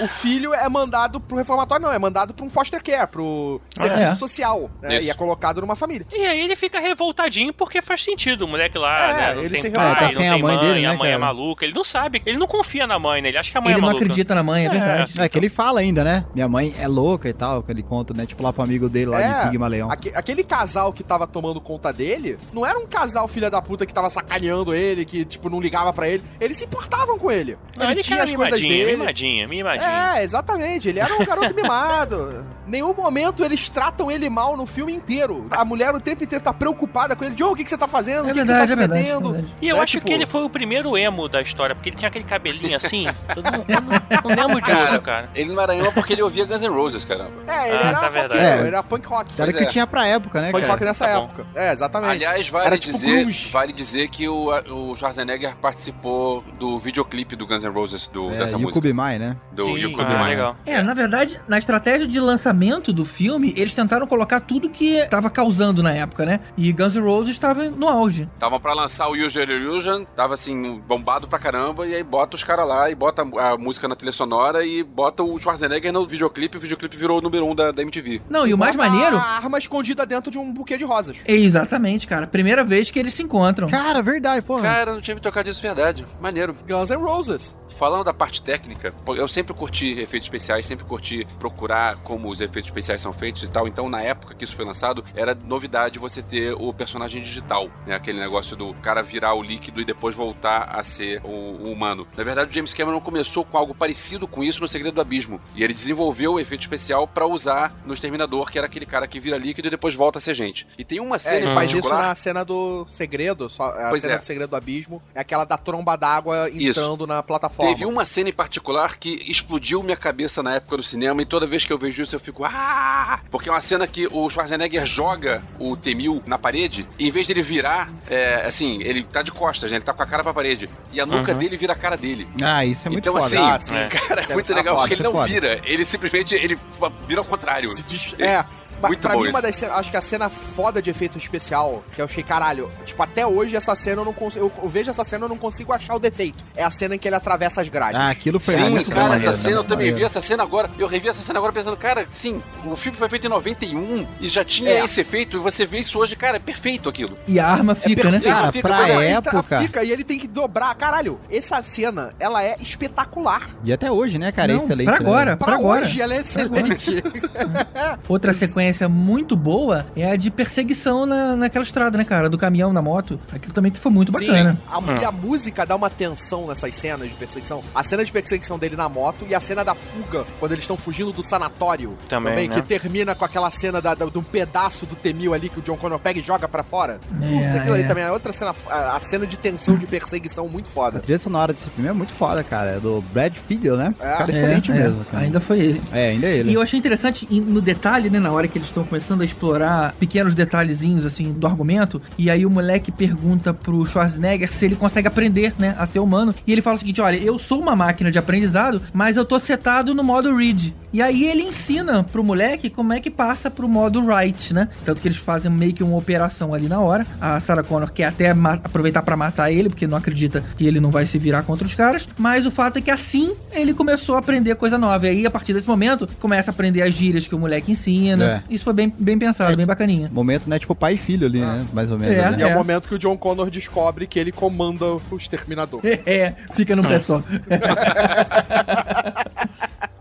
O filho é mandado pro reformatório, não, é mandado pra um foster care, pro serviço
é?
social. né? E é colocado numa família.
E aí ele fica revoltadinho porque faz sentido. O moleque lá,
É,
né? Não
ele
tem
se
pai, não
Tá sem a mãe
mãe,
dele,
a
né,
mãe é
cara?
maluca. Ele não sabe, ele não confia na mãe, né? Ele acha que a mãe
Ele
é
não
maluca.
acredita na mãe, é
É.
verdade.
É que ele fala ainda, né? Minha mãe é louca e tal, que ele conta, né? Tipo lá pro amigo dele lá
É,
de Pigmaleão.
aque- aquele casal que tava tomando conta dele, não era um casal filha da puta que tava sacaneando ele, que, tipo, não ligava pra ele. Eles se importavam com ele.
Não,
ele
ele
tinha as coisas dele.
mimadinho, mimadinho.
É, exatamente. Ele era um garoto mimado. Nenhum momento eles tratam ele mal no filme inteiro. A mulher o tempo inteiro tá preocupada com ele. Diogo, o que, que você tá fazendo?
É
o que, que
verdade,
você
é
tá se
é
metendo?
verdade.
E eu
Né,
acho
tipo-
que ele foi o primeiro emo da história, porque ele tinha aquele cabelinho assim. eu não, eu não- não lembro de outro, cara.
Ele não era emo porque ele ouvia Guns N' Roses, caramba.
É, ele
Ah,
era
tá
roqueiro, ele era punk rock.
Era o que
é.
tinha pra época, né,
Punk
cara?
rock nessa
Tá bom.
época. É, exatamente.
Aliás, vale
Era tipo
dizer,
grunge.
vale dizer que o, o Schwarzenegger participou do videoclipe do Guns N' Roses, do,
É,
dessa
e o
música.
Kubimai, né?
Do
Sim.
You Could
Ah,
Be Mine.
legal.
É, na verdade, na estratégia de lançamento do filme, eles tentaram colocar tudo que tava causando na época, né? E Guns N' Roses estava no auge.
Tava pra lançar o Your Illusion, tava assim, bombado pra caramba, e aí bota os caras lá e bota a, música na trilha sonora e bota o Schwarzenegger no videoclipe, o videoclipe virou o número um da, da MTV.
Não, e o mais maneiro.
A arma escondida dentro de um buquê de rosas.
Exatamente, cara. Primeira vez que eles se encontram.
Cara, verdade, porra.
Cara, não tinha me tocado disso, verdade. Maneiro.
Guns N' Roses.
Falando da parte técnica, eu sempre curti efeitos especiais, sempre curti procurar como os efeitos especiais são feitos e tal. Então, na época que isso foi lançado, era novidade você ter o personagem digital, né? Aquele negócio do cara virar o líquido e depois voltar a ser o, o humano. Na verdade, o James Cameron começou com algo parecido com isso no Segredo do Abismo. E ele desenvolveu o efeito especial pra usar no Exterminador, que era aquele cara que vira líquido e depois volta a ser gente. E tem uma
É,
cena
ele
em
faz isso na cena do segredo, só, a
Pois
cena
é.
do segredo do abismo, é aquela da tromba d'água
Isso.
entrando na plataforma.
Teve uma cena em particular que explodiu minha cabeça na época do cinema e toda vez que eu vejo isso eu fico ah! Porque é uma cena que o Schwarzenegger joga o T-1000 na parede e em vez dele virar, é, assim, ele tá de costas, né? Ele tá com a cara pra parede. E a nuca
Uhum.
dele vira a cara dele.
Ah, isso é muito
então,
foda.
assim,
Ah, sim.
cara, é
é-
muito legal
foda,
porque ele
é
não
foda.
vira. Ele simplesmente ele vira ao contrário.
Se dis- É.
Muito
pra
bom
mim, uma
isso.
das cenas, acho que a cena foda de efeito especial, que eu achei, caralho, tipo, até hoje essa cena eu não consigo. Eu, eu vejo essa cena e eu não consigo achar o defeito. É a cena em que ele atravessa as grades.
Ah, aquilo foi
Sim,
muito
cara,
maneiro,
essa cena eu também vi essa cena agora. Eu revi essa cena agora pensando, cara, sim, o filme foi feito em 91 e já tinha
É.
esse efeito e você vê isso hoje, cara, é perfeito aquilo.
E a arma fica, né?
perfeito.
Cara,
Fica,
pra
tra-
época.
Fica e ele tem que dobrar. Caralho, essa cena, ela é espetacular.
E até hoje, né, cara? é
Não,
excelente.
pra
né?
agora.
Pra
agora.
hoje, ela é excelente.
Outra sequência muito boa é a de perseguição na, naquela estrada, né, cara? Do caminhão na moto. Aquilo também foi muito bacana.
Sim, a, e a música dá uma tensão nessas cenas de perseguição. A cena de perseguição dele na moto e a cena da fuga, quando eles estão fugindo do sanatório.
Também, né?
que termina com aquela cena da, da- de um pedaço do Temil ali que o John Connor pega e joga pra fora.
É,
Putz, aquilo aí
é.
também é outra cena, a, a cena de tensão de perseguição muito
A
foda.
trilha sonora desse filme é muito foda, cara. É do Brad Fiedel, né?
É.
cara,
É,
excelente
é,
mesmo. cara.
Ainda foi ele.
É, ainda é ele.
E eu achei interessante no detalhe, né, na hora que eles estão começando a explorar pequenos detalhezinhos, assim, do argumento, e aí o moleque pergunta pro Schwarzenegger se ele consegue aprender, né, a ser humano, e ele fala o seguinte, olha, eu sou uma máquina de aprendizado, mas eu tô setado no modo read. E aí ele ensina pro moleque como é que passa pro modo write, né? Tanto que eles fazem meio que uma operação ali na hora. A Sarah Connor quer até aproveitar pra matar ele, porque não acredita que ele não vai se virar contra os caras, mas o fato é que assim ele começou a aprender coisa nova. E aí, a partir desse momento, começa a aprender as gírias que o moleque ensina. Isso foi bem, bem pensado,
É,
bem bacaninha.
Momento, né? Tipo pai e filho ali, né? Mais ou menos.
É.
ali.
E é o momento que o John Connor descobre que ele comanda o exterminador.
É, fica no pé só.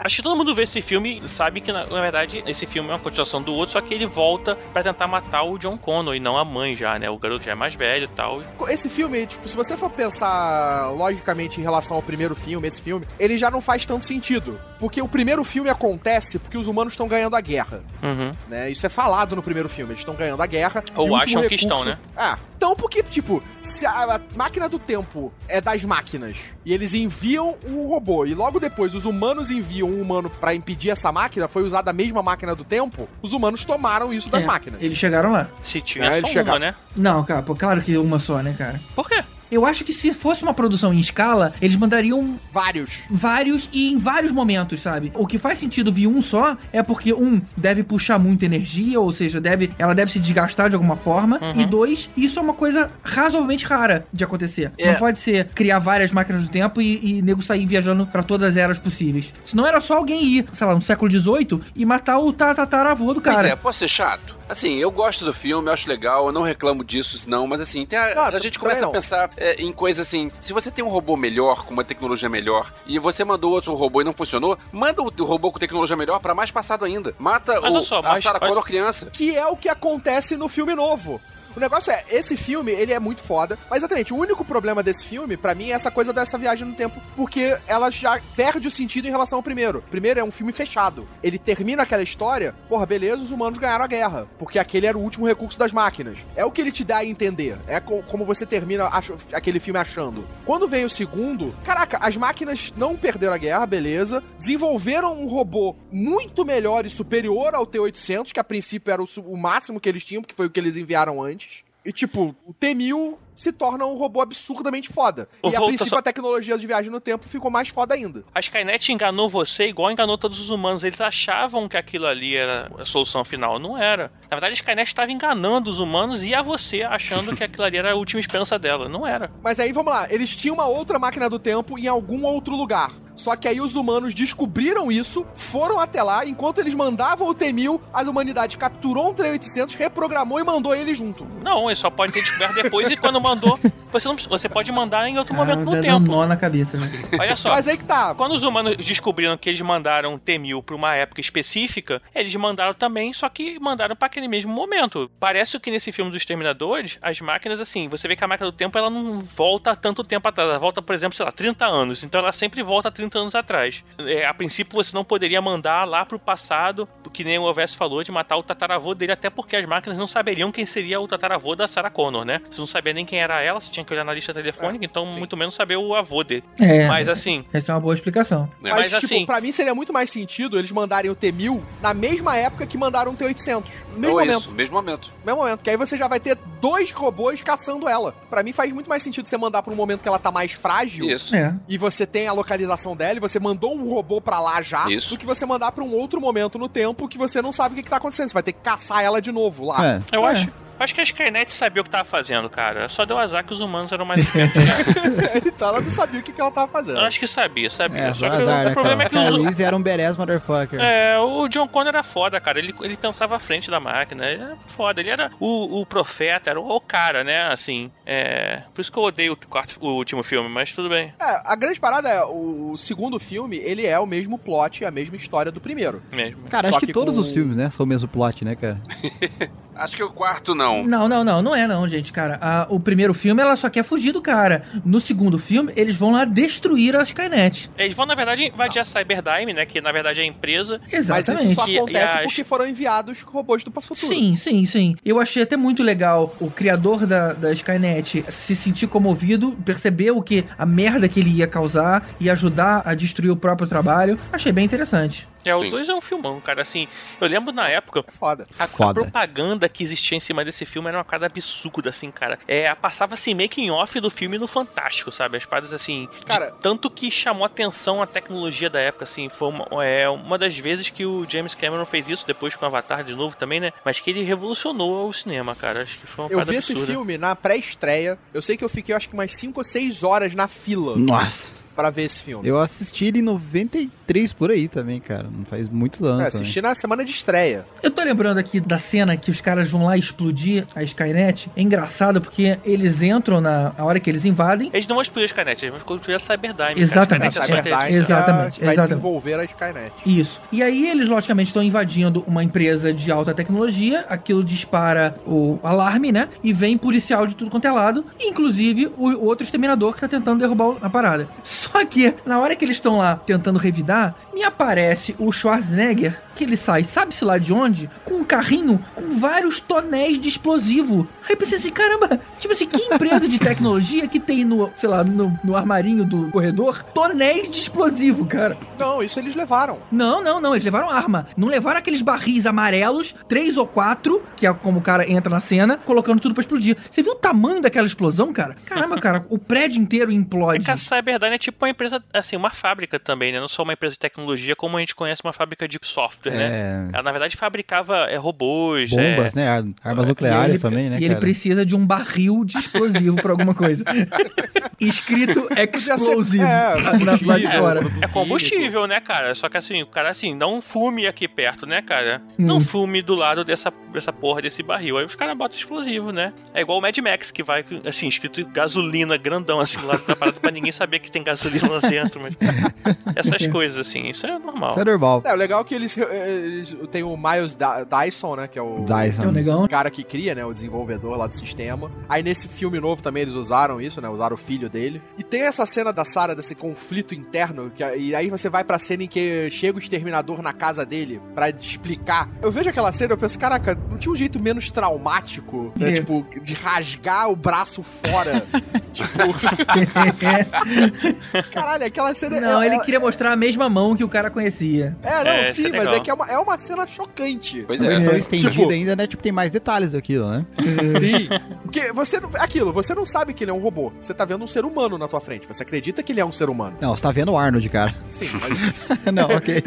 Acho que todo mundo vê esse filme e sabe que, na, na verdade, esse filme é uma continuação do outro, só que ele volta pra tentar matar o John Connor e não a mãe já, né? O garoto já é mais velho e tal.
Esse filme, tipo, se você for pensar logicamente em relação ao primeiro filme, esse filme, ele já não faz tanto sentido. Porque o primeiro filme acontece porque os humanos estão ganhando a guerra.
Uhum.
Né? Isso é falado no primeiro filme. Eles estão ganhando a guerra.
Ou
o
acham que estão, né?
Ah, então porque, tipo, se a a máquina do tempo é das máquinas e eles enviam o robô e logo depois os humanos enviam um humano pra impedir essa máquina, foi usada a mesma máquina do tempo, os humanos tomaram isso das
É,
máquinas.
Eles chegaram lá.
Se tiver
É,
só uma,
chegaram.
né?
Não, cara, pô, claro que uma só, né, cara?
Por quê?
Eu acho que se fosse uma produção em escala, eles mandariam
Vários.
vários e em vários momentos, sabe? O que faz sentido vir um só é porque um deve puxar muita energia, ou seja, deve, ela deve se desgastar de alguma forma,
Uhum.
e dois, isso é uma coisa razoavelmente rara de acontecer.
É.
Não pode ser criar várias máquinas do tempo e, e nego sair viajando pra todas as eras possíveis. Senão era só alguém ir, sei lá, no século XVIII e matar o tataravô do
Pois
cara.
é, posso ser chato? Assim, eu gosto do filme, eu acho legal, eu não reclamo disso, não, mas assim, tem a,
Ah,
a gente começa a pensar é, em coisas assim, se você tem um robô melhor, com uma tecnologia melhor, e você mandou outro robô e não funcionou, manda o robô com tecnologia melhor pra mais passado ainda. Mata
Mas
o,
só,
a
mas-
Sarah Connor criança.
Que é o que acontece no filme novo. O negócio é, esse filme, ele é muito foda, mas exatamente, o único problema desse filme, pra mim, é essa coisa dessa viagem no tempo, porque ela já perde o sentido em relação ao primeiro. Primeiro é um filme fechado. Ele termina aquela história, porra, beleza, os humanos ganharam a guerra, porque aquele era o último recurso das máquinas. É o que ele te dá a entender. É co- como você termina aquele filme achando. Quando vem o segundo, caraca, as máquinas não perderam a guerra, beleza, desenvolveram um robô muito melhor e superior ao T-800, que a princípio era o, o máximo que eles tinham, porque foi o que eles enviaram antes. E tipo, o T-1000 se torna um robô absurdamente foda.
Ô,
e a princípio
só-
a tecnologia de viagem no tempo ficou mais foda ainda.
A Skynet enganou você igual enganou todos os humanos. Eles achavam que aquilo ali era a solução final. Não era. Na verdade, a Skynet estava enganando os humanos e a você achando que aquilo ali era a última esperança dela. Não era.
Mas aí, vamos lá, eles tinham uma outra máquina do tempo em algum outro lugar. Só que aí os humanos descobriram isso, foram até lá, enquanto eles mandavam o T-1000, a humanidade capturou um T-800, reprogramou e mandou ele junto.
Não, ele só pode ter descoberto depois e quando mandou. Você, não, você pode mandar em outro
Cara,
momento no
dá um
tempo.
nó na cabeça, né?
Olha só.
Mas aí que tá.
Quando os humanos descobriram que eles mandaram T-1000 pra uma época específica, eles mandaram também, só que mandaram pra aquele mesmo momento. Parece que nesse filme dos Exterminadores, as máquinas, assim, você vê que a máquina do tempo ela não volta tanto tempo atrás. Ela volta, por exemplo, sei lá, 30 anos. Então ela sempre volta 30 anos atrás. É, a princípio você não poderia mandar lá pro passado, que nem o Ovés falou, de matar o tataravô dele, até porque as máquinas não saberiam quem seria o tataravô da Sarah Connor, né? Você não sabia nem quem era ela, você tinha que olhar na lista telefônica, então
sim.
muito menos saber o avô dele.
É.
Mas assim,
Essa é uma boa explicação.
né?
Mas,
Mas,
tipo,
assim-
pra mim seria muito mais sentido eles mandarem o T-1000 na mesma época que mandaram o T-800. No mesmo momento.
isso, mesmo momento.
mesmo momento. Que aí você já vai ter dois robôs caçando ela. Pra mim faz muito mais sentido você mandar pra um momento que ela tá mais frágil.
Isso.
É.
E você tem a localização dela e você mandou um robô pra lá já.
Isso.
Do que você mandar pra um outro momento no tempo que você não sabe o que, que tá acontecendo. Você vai ter que caçar ela de novo lá.
É.
Eu
É.
acho. Acho que a Skynet sabia o que tava fazendo, cara. Só deu azar que os humanos eram mais espertos.
então ela não sabia o que, que ela tava fazendo.
Eu acho que sabia, sabia.
É,
Só que
azar,
o
né,
problema
cara?
é que os.
Luiz era um badass motherfucker.
É, o John Connor era foda, cara. Ele, ele pensava à frente da máquina. Ele era foda. Ele era o, o profeta, era o, o cara, né? Assim. É. Por isso que eu odeio o, quarto, o último filme, mas tudo bem.
É, a grande parada é, o segundo filme, ele é o mesmo plot, a mesma história do primeiro.
Mesmo.
Cara,
Só
acho que,
que
todos
com-
os filmes, né, são o mesmo plot, né, cara?
Acho que o quarto não.
Não, não, não, não é não, gente, cara. A- o primeiro filme, ela só quer fugir do cara. No segundo filme, eles vão lá destruir a Skynet.
Eles vão, na verdade, invadir a Cyberdyne, né? Que na verdade é a empresa.
Mas
Exatamente.
isso só
E-
acontece
e as-
porque foram enviados robôs do futuro.
Sim, sim, sim. Eu achei até muito legal o criador da, da Skynet se sentir comovido, perceber o que a merda que ele ia causar e ajudar a destruir o próprio trabalho. Achei bem interessante.
É, o
Sim.
2 é um filmão, cara. Assim, eu lembro na época.
É foda.
A, a
Foda.
propaganda que existia em cima desse filme era uma cara absurda, assim, cara. É, passava assim, making off do filme no Fantástico, sabe? As paradas assim. de
Cara-
tanto que chamou atenção a tecnologia da época, assim. Foi uma, é, uma das vezes que o James Cameron fez isso, depois com Avatar de novo também, né? Mas que ele revolucionou o cinema, cara. Acho que foi uma
Eu vi esse
absurda.
filme na pré-estreia. Eu sei que eu fiquei, acho que umas 5 ou 6 horas na fila
Nossa.
Pra ver esse filme?
Eu assisti ele em 93 por aí também, cara. Não faz muitos anos.
É,
também.
assisti na semana de estreia.
Eu tô lembrando aqui da cena que os caras vão lá explodir a Skynet. É engraçado porque eles entram na a hora que eles invadem.
Eles não vão explodir a Skynet, eles vão explodir a Cyberdyne.
Exatamente.
A
A
Skynet é
Cyberdyne
inteligência.
Exatamente,
vai
exatamente.
desenvolver a Skynet.
Isso. E aí eles, logicamente, estão invadindo uma empresa de alta tecnologia. Aquilo dispara o alarme, né? E vem policial de tudo quanto é lado. Inclusive o outro exterminador que tá tentando derrubar a parada. Só que, na hora que eles estão lá tentando revidar, me aparece o Schwarzenegger, que ele sai, sabe-se lá de onde, com um carrinho com vários tonéis de explosivo. Aí eu pensei assim, caramba, tipo assim, que empresa de tecnologia que tem no, sei lá, no, no armarinho do corredor tonéis de explosivo, cara?
Não, isso eles levaram.
Não, não, não. Eles levaram arma. Não levaram aqueles barris amarelos, três ou quatro, que é como o cara entra na cena, colocando tudo pra explodir. Você viu o tamanho daquela explosão, cara? Caramba, cara, o prédio inteiro
É
implode.
que a Cyberdyne é tipo uma empresa, assim, uma fábrica também, né? Não só uma empresa de tecnologia, como a gente conhece uma fábrica de software, né?
É.
Ela, na verdade, fabricava é, robôs,
Bombas,
é,
né? Ar- Armas nucleares
ele-
também, né,
E ele
cara?
precisa de um barril de explosivo pra alguma coisa. Escrito
Podia ser-
explosivo
é,
na- na- lá de
combustível.
fora.
É combustível, né, cara? Só que assim, o cara assim, não fume aqui perto, né, cara? Não
Hum.
fume do lado dessa, dessa porra desse barril. Aí os caras botam explosivo, né? É igual o Mad Max, que vai, assim, escrito gasolina grandão, assim, lá da parada pra ninguém saber que tem gasolina lá dentro. Mas... Essas coisas, assim, isso é normal.
Isso é normal.
É, o legal é que eles, eles tem o Miles Da- Dyson, né, que é o
Dyson.
É o negão.
o cara que cria, né, o desenvolvedor lá do sistema. Aí nesse filme novo também eles usaram isso, né, usaram o filho dele. E tem essa cena da Sarah desse conflito interno, que, e aí você vai pra cena em que chega o exterminador na casa dele pra explicar. Eu vejo aquela cena e eu penso, caraca, não tinha um jeito menos traumático, né,
É.
tipo, de rasgar o braço fora. tipo, caralho, aquela cena
Não,
é,
ele
é-
queria mostrar a mesma mão que o cara conhecia.
É, não,
É,
sim,
é
mas
legal.
é que é uma, é uma cena chocante.
Pois
A
é.
versão estendida
Tipo-
ainda, né? Tipo, tem mais detalhes daquilo, né?
Sim. Porque você não. Aquilo, você não sabe que ele é um robô. Você tá vendo um ser humano na tua frente. Você acredita que ele é um ser humano.
Não, você tá vendo o Arnold, cara.
Sim, mas.
Não, ok.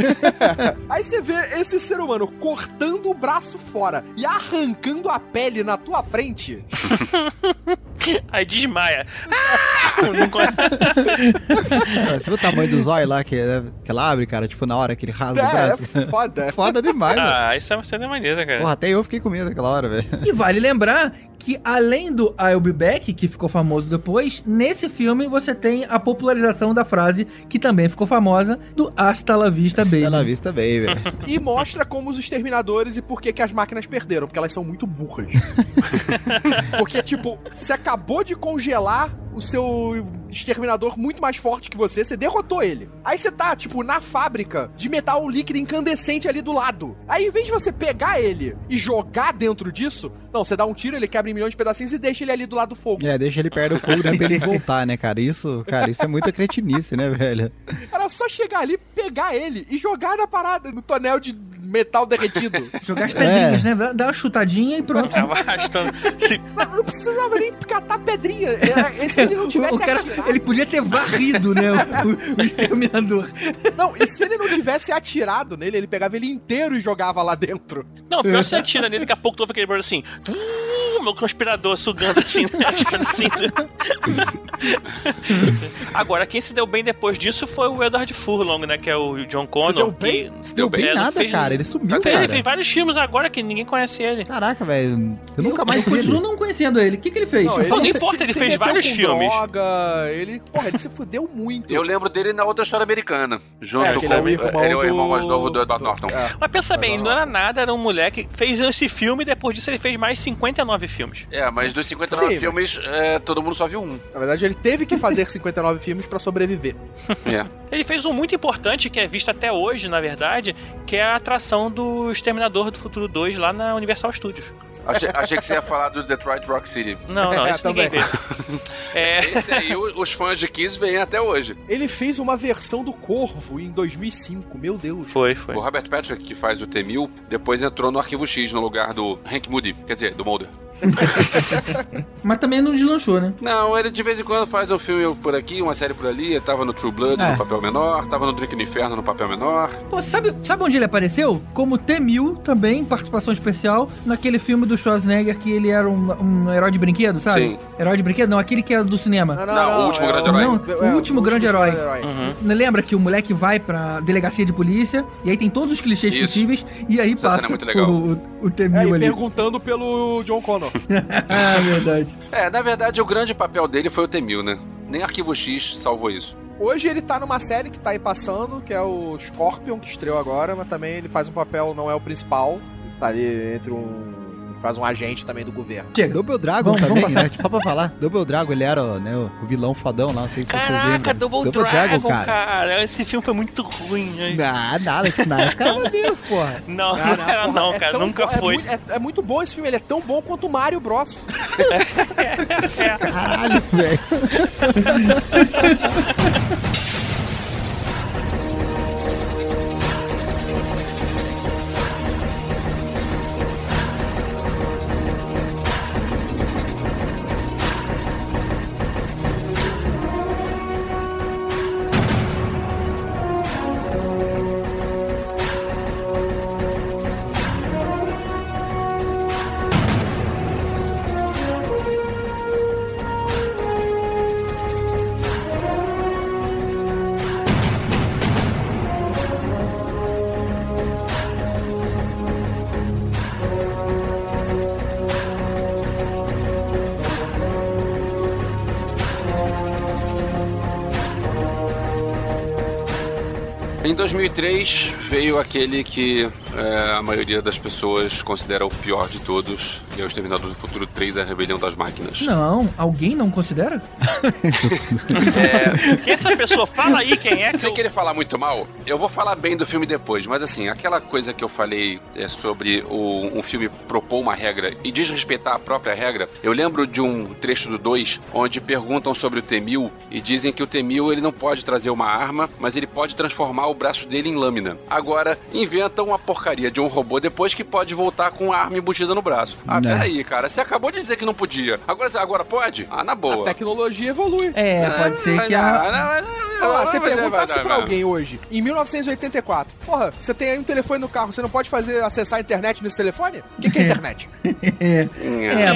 Aí você vê esse ser humano cortando o braço fora e arrancando a pele na tua frente.
Aí desmaia. Ah! Não
Cara, Você viu o tamanho do zóio lá que, que ela abre, cara? Tipo, na hora que ele rasga o
É,
braço.
é foda.
Foda demais,
ah, isso é uma cena maneira, cara.
Porra, até eu fiquei com medo naquela hora, velho.
E vale lembrar que além do I'll Be Back, que ficou famoso depois, nesse filme você tem a popularização da frase que também ficou famosa do Hasta la Vista Baby.
Tá na vista bem, velho.
E mostra como os exterminadores e por que, que as máquinas perderam. Porque elas são muito burras. porque, tipo, você acabou de congelar o seu exterminador muito mais forte que você, você derrotou ele. Aí você tá, tipo, na fábrica de metal líquido incandescente ali do lado. Aí, em vez de você pegar ele e jogar dentro disso, não, você dá um tiro, ele quebra em milhões de pedacinhos e deixa ele ali do lado do fogo.
É, deixa ele perto do fogo, né? Pra ele voltar, né, cara? Isso, cara, isso é muita cretinice, né, velho?
Era só chegar ali, pegar ele e jogar na parada, no tonel de metal derretido.
Jogar as pedrinhas,
É.
né? Dá uma chutadinha e pronto.
Tava arrastando. Se-
não, não precisava nem catar pedrinha. É, é, se ele não tivesse
o cara,
atirado.
ele podia ter varrido, né? O, o- o exterminador.
Não, e se ele não tivesse atirado nele, ele pegava ele inteiro e jogava lá dentro.
Não, pior você atira nele, daqui a pouco tu ouve aquele barulho assim. Meu conspirador sugando assim, né? As pedacinhos. Agora, quem se deu bem depois disso foi o Edward Furlong, né? Que é o John Connor.
deu bem?
que-
Se deu bem
É,
nada,
fez-
cara. Ele sumiu,
Fez, ele
cara.
fez vários filmes agora que ninguém conhece ele.
Caraca, velho. Eu nunca
eu,
mais
eu
vi
continuo
ele.
não conhecendo ele. O que, que ele fez?
Não,
só-
não
se-
importa, ele
se
fez vários filmes.
droga, ele, porra, ele se fudeu muito.
Eu lembro dele na outra história americana. Junto
É,
com
ele é o irmão
ele é o irmão
do-
mais novo do Edward Norton.
É.
Mas pensa bem,
Mas
ele
não.
não era nada, era um moleque. Fez esse filme e depois disso ele fez mais 59 filmes.
É, mas dos 59
Sim,
filmes, é, todo mundo só viu um.
Na verdade, ele teve que fazer 59 filmes pra sobreviver.
É.
Ele fez um muito importante, que é visto até hoje, na verdade, que é a atração do Exterminador do Futuro 2 lá na Universal Studios.
Achei, achei que você ia falar do Detroit Rock City.
Não, não,
É,
isso ninguém vê.
também.
É,
Esse aí, os fãs de Kiss veem até hoje.
Ele fez uma versão do Corvo em 2005, meu Deus.
foi, foi.
O Robert Patrick, que faz o T-1000, depois entrou no Arquivo X no lugar do Hank Moody. Quer dizer, do Mulder.
Mas também não deslanchou, né?
Não, ele de vez em quando faz um filme por aqui, uma série por ali. Ele tava no True Blood,
É.
no papel menor, tava no Drink no Inferno no papel menor.
Pô, sabe, sabe onde ele apareceu? Como T-1000 também, participação especial, naquele filme do Schwarzenegger que ele era um, um herói de brinquedo, sabe?
Sim.
Herói de brinquedo? Não, aquele que era do cinema.
Não, o último grande herói.
Não,
é,
o último grande herói.
Uhum.
Não Lembra que o moleque vai pra delegacia de polícia e aí tem todos os clichês
Isso.
possíveis e aí
Essa cena
passa
é muito legal.
o, o
É,
T-1000
e
ali.
perguntando pelo John Connor.
ah, verdade.
É, na verdade, o grande papel dele foi o T-1000, né? Nem Arquivo X salvou isso.
Hoje ele tá numa série que tá aí passando, que é o Scorpion, que estreou agora, mas também ele faz um papel, não é o principal. Tá ali entre um. Faz um agente também do governo.
Chega.
Double Dragon
Vamos-
também,
vamos
né? Só pra falar. Double Dragon, ele era né, o vilão fodão lá, não sei se vocês
Caraca,
lembram.
Double, Dragon, cara. Esse filme foi muito ruim. né?
Não, nada, que na época era maneiro, porra.
Não,
Ah,
não era
porra,
não,
é
cara.
tão
Nunca
bom- é
foi.
muito- É, é muito bom esse filme, ele é tão bom quanto o Mario Bros.
Caralho, velho.
2003 veio aquele que é, a maioria das pessoas considera o pior de todos, que é o Exterminador do Futuro 3, A Rebelião das Máquinas.
Não, alguém não considera?
Quem é essa pessoa? Fala aí quem é que
Sem
eu...
querer falar muito mal, eu vou falar bem do filme depois, mas assim, aquela coisa que eu falei é, sobre o- um filme propor uma regra e desrespeitar a própria regra, eu lembro de um trecho do 2 onde perguntam sobre o T-1000 e dizem que o T-1000 ele não pode trazer uma arma, mas ele pode transformar o braço dele em lâmina. Agora, inventam uma porcaria de um robô depois que pode voltar com a arma embutida no braço. Ah,
Né.
peraí, cara, você acabou de dizer que não podia. Agora, agora pode? Ah, na
A
boa.
tecnologia evolui.
É, pode ser que a.
Olha lá, você
vai,
perguntasse pra alguém hoje, em 1984, porra, você tem aí um telefone no carro, você não pode fazer acessar a internet nesse telefone? O que, que é internet?
É,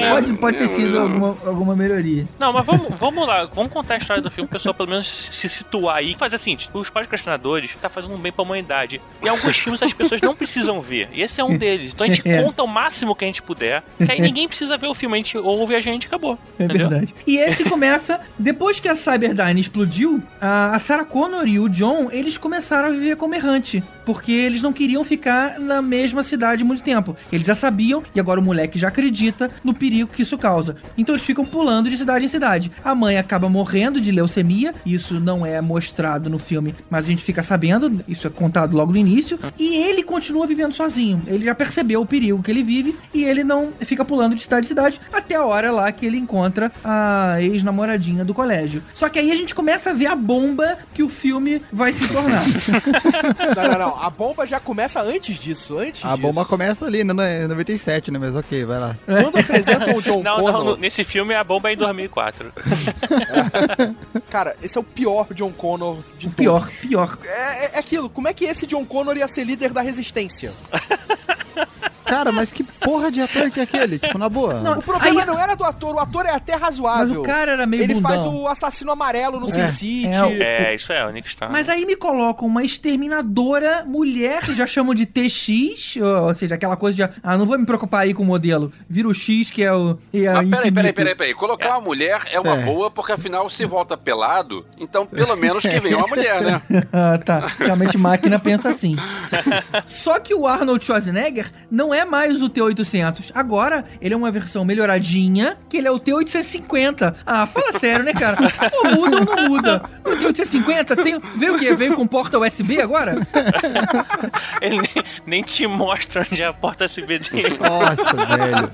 é, pode, pode ter sido alguma, alguma melhoria.
Não, mas vamos, vamos lá, vamos contar a história do filme, o pessoal pelo menos se situar aí. Fazer assim, os podcastinadores tá fazendo um bem pra humanidade. E alguns filmes as pessoas não precisam ver. E esse é um deles. Então a gente
É.
conta o máximo que a gente puder, que aí ninguém precisa ver o filme, a gente ouve a gente e acabou.
É
entendeu?
verdade. E esse começa, depois que a Cyberdyne explodiu, a a Sarah Connor e o John, eles começaram a viver como errante. Porque eles não queriam ficar na mesma cidade muito tempo. Eles já sabiam, e agora o moleque já acredita no perigo que isso causa. Então eles ficam pulando de cidade em cidade. A mãe acaba morrendo de leucemia, isso não é mostrado no filme, mas a gente fica sabendo, isso é contado logo no início. E ele continua vivendo sozinho. Ele já percebeu o perigo que ele vive e ele não fica pulando de cidade em cidade até a hora lá que ele encontra a ex-namoradinha do colégio. Só que aí a gente começa a ver a bomba que o filme vai se tornar.
não, não, não. A bomba já começa antes disso, antes
A
disso.
bomba começa ali, né? No 97, né? Mas ok, vai lá.
Quando apresentam o John
Não,
Connor,
não, nesse filme a bomba é em 2004.
cara, esse é o pior John Connor de
O pior,
todos.
pior.
É, é aquilo, como é que esse John Connor ia ser líder da resistência?
Cara, mas que porra de ator que é aquele? Tipo, na boa.
Não,
O problema
Aí-
não era do ator, o ator é até
Mas
razoável.
o cara era meio
Ele
bundão.
faz o assassino amarelo no Sin City.
é,
É, isso é, o Nick Star.
Mas aí me colocam uma exterminadora mulher, já chamam de TX, ou seja, aquela coisa de, ah, não vou me preocupar aí com o modelo. Vira o X, que é o. É
Mas peraí,
infinito.
peraí, peraí, peraí. Colocar uma mulher é uma
É.
boa, porque afinal se volta pelado, então pelo menos que venha uma mulher, né?
Ah, tá. Realmente máquina pensa assim. Só que o Arnold Schwarzenegger não é mais o T-800. Agora, ele é uma versão melhoradinha, que ele é o T-850. Ah, fala sério, né, cara? Ou muda ou não muda. O T-850 tem... veio o quê? Veio com porta USB agora?
Ele nem, nem te mostra onde é a porta USB dele.
Nossa, velho.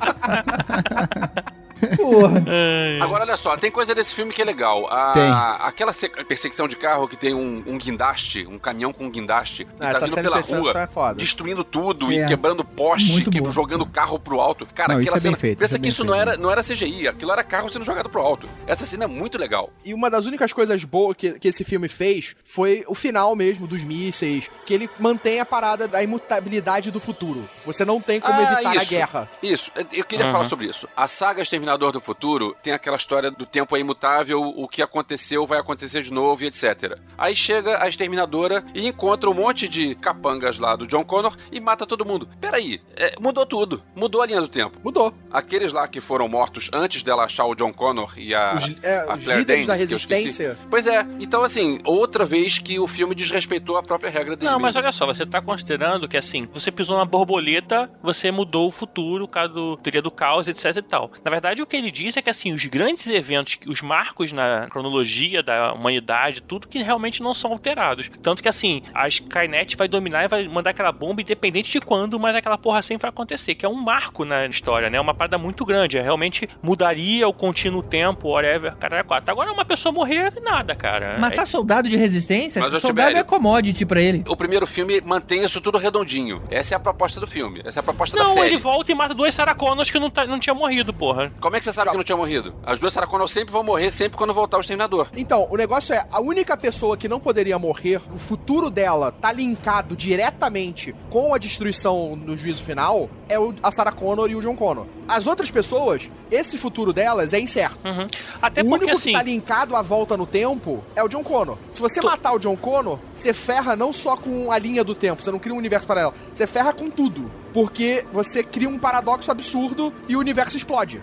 Porra.
Agora, olha só, tem coisa desse filme que é legal. A-
Tem.
Aquela se- perseguição de carro que tem um, um guindaste, um caminhão com um guindaste,
Ah, essa
tá vindo pela rua,
é foda.
destruindo tudo
É.
e quebrando poste, que- jogando carro pro alto. Cara,
Não,
aquela
isso é bem
cena.
feito,
pensa
isso é
que
bem
isso não
feito.
era, não era CGI, aquilo era carro sendo jogado pro alto. Essa cena é muito legal.
E uma das únicas coisas boas que, que esse filme fez foi o final mesmo dos mísseis, que ele mantém a parada da imutabilidade do futuro. Você não tem como
Ah,
evitar a
isso.
guerra.
Isso, eu queria
Uhum.
falar sobre isso. A saga Exterminador do Futuro tem aquela história do tempo é imutável, o que aconteceu vai acontecer de novo e etc. Aí chega a Exterminadora e encontra um monte de capangas lá do John Connor e mata todo mundo. Peraí, é, mudou tudo. Mudou a linha do tempo.
Mudou.
Aqueles lá que foram mortos antes dela achar o John Connor e a.
Os, é,
a
os
Claire
da resistência.
Pois é, então assim, outra vez que o filme desrespeitou a própria regra dele.
Não, mas
mesmo.
olha só, você tá considerando que assim, você pisou na borboleta, você mudou o futuro, caso do teoria do caos, etc e tal. Na verdade, o que ele diz é que assim, os grandes eventos, os marcos na cronologia da humanidade, tudo que realmente não são alterados. Tanto que assim, a Skynet vai dominar e vai mandar aquela bomba independente de quando, mas aquela porra sempre vai acontecer, que é um marco na história, né? Uma parada muito grande, é, realmente mudaria o contínuo tempo, whatever, cara, quatro. Agora uma pessoa morrer, nada, cara.
Matar soldado de resistência,
Mas,
soldado
Tibério-
é commodity pra ele.
O primeiro filme mantém isso tudo redondinho. Essa é a proposta do filme. Essa é a proposta
Não,
da série.
ele volta e mata dois Sarah Connors que não, tá, não tinha morrido, porra.
Como é que você sabe que não tinha morrido? As duas Sarah Connor sempre vão morrer sempre quando voltar o Exterminador.
Então, o negócio é, a única pessoa que não poderia morrer, o futuro dela tá linkado diretamente com a destruição no juízo final, é o, a Sarah Connor e o John Connor. As outras pessoas, esse futuro delas é incerto.
Uhum. Até
o
porque
único
assim.
que tá linkado à volta no tempo é o John Connor. Se você matar o John Connor, você ferra não só com a linha do tempo, você não cria um universo paralelo, você ferra com tudo. Porque você cria um paradoxo absurdo e o universo explode.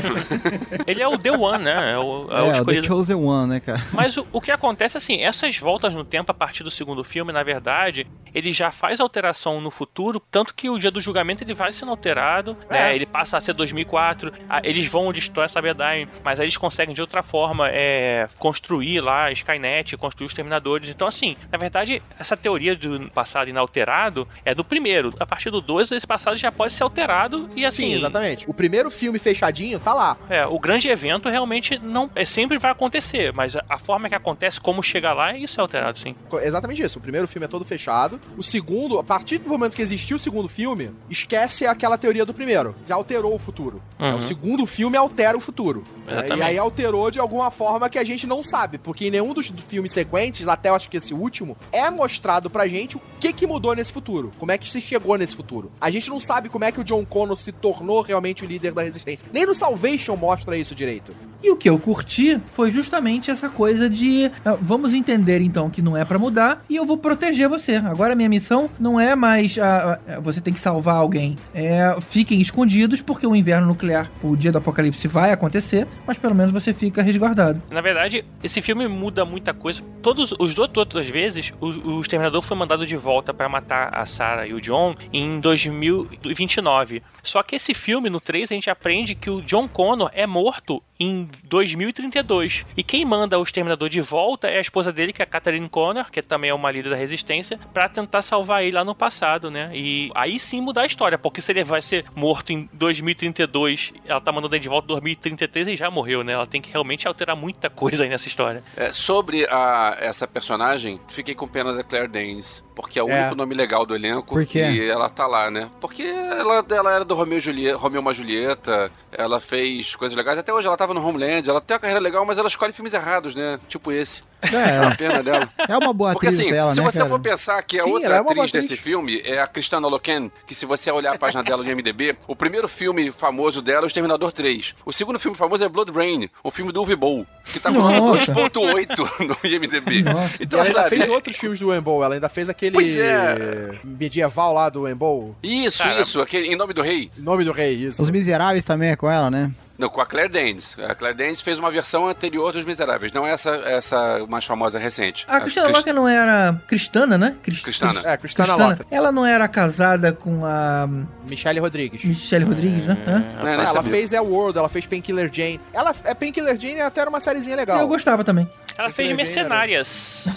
Ele é o The One, né? É o, é
É, o The
escolhido.
Chosen One, né, cara?
Mas o, o que acontece assim, essas voltas no tempo a partir do segundo filme, na verdade, ele já faz alteração no futuro, tanto que o dia do julgamento ele vai sendo alterado, né?
É.
Ele passa a ser 2004, ah, eles vão destruir essa verdade, mas aí eles conseguem de outra forma é, construir lá a Skynet, construir os Terminadores. Então, assim, na verdade, essa teoria do passado inalterado é do primeiro. A partir do 2, esse passado já pode ser alterado e assim.
Sim, exatamente. O primeiro filme fechadinho tá lá.
É, o grande evento realmente não é sempre vai acontecer, mas a, a forma que acontece, como chegar lá, isso é alterado, sim.
Exatamente isso. O primeiro filme é todo fechado. O segundo, a partir do momento que existiu o segundo filme, esquece aquela teoria do primeiro. Já alterou o futuro.
Uhum.
O segundo filme altera o futuro. É. E aí alterou de alguma forma que a gente não sabe. Porque em nenhum dos filmes sequentes, até eu acho que esse último, é mostrado pra gente o que que mudou nesse futuro. Como é que se chegou nesse futuro. A gente não sabe como é que o John Connor se tornou realmente o líder da resistência. Nem no Salvation mostra isso direito.
E o que eu curti foi justamente essa coisa de ah, vamos entender então que não é pra mudar e eu vou proteger você. Agora a minha missão não é mais ah, ah, você tem que salvar alguém. É fiquem escondidos porque o inverno nuclear, o dia do apocalipse vai acontecer, mas pelo menos você fica resguardado.
Na verdade, esse filme muda muita coisa. Todos os outras vezes, o, o Exterminador foi mandado de volta pra matar a Sarah e o John em 2029. Só que esse filme, no 3, a gente aprende que o John Connor é morto em 2032. E quem manda o Exterminador de volta é a esposa dele, que é a Catherine Connor, que também é uma líder da resistência, pra tentar salvar ele lá no passado, né? E aí sim mudar a história, porque se ele vai ser morto em 2032, ela tá mandando ele de volta em 2033 e já morreu, né? Ela tem que realmente alterar muita coisa aí nessa história.
É, sobre a, essa personagem, fiquei com pena da Claire Danes. Porque é o
É.
único nome legal do elenco.
Por quê?
E ela tá lá, né? Porque ela, ela era do Romeu e Julieta, Romeu uma Julieta. Ela fez coisas legais. Até hoje ela tava no Homeland. Ela tem uma carreira legal, mas ela escolhe filmes errados, né? Tipo esse. É uma
É,
pena dela.
é uma boa
Porque
atriz
assim,
dela,
se
né,
você
cara?
for pensar que a
Sim,
outra
é uma boa
atriz desse
atriz.
filme é a Cristana Loken, que se você olhar a página dela no IMDB, o primeiro filme famoso dela é o Exterminador 3. O segundo filme famoso é Blood Rain, o filme do Uwe Boll, que tá com nome
Nossa.
2.8 no IMDB.
Nossa.
E
Então,
ela ainda
sabe,
fez outros filmes do Wemble. Ela ainda fez aquele
Pois é.
medieval lá do Wemble.
Isso,
Cara,
isso, aquele, em nome do rei.
Em nome do rei, isso.
Os Miseráveis também é com ela, né?
Não, com a Claire Danes. A Claire Danes fez uma versão anterior dos Miseráveis, não essa, essa mais famosa recente.
A Cristina
Crist-
Loca não era cristana, né? Cris-
Cristana.
Cris-
É, Cristana Loca.
Ela não era casada com a
Michelle Rodrigues.
Michelle Rodrigues, né? Hã?
É, nem
ela
sabia.
fez É World, ela fez Painkiller Jane. Ela, é Painkiller Jane até era uma sériezinha legal.
Eu gostava também.
Ela fez Mercenárias.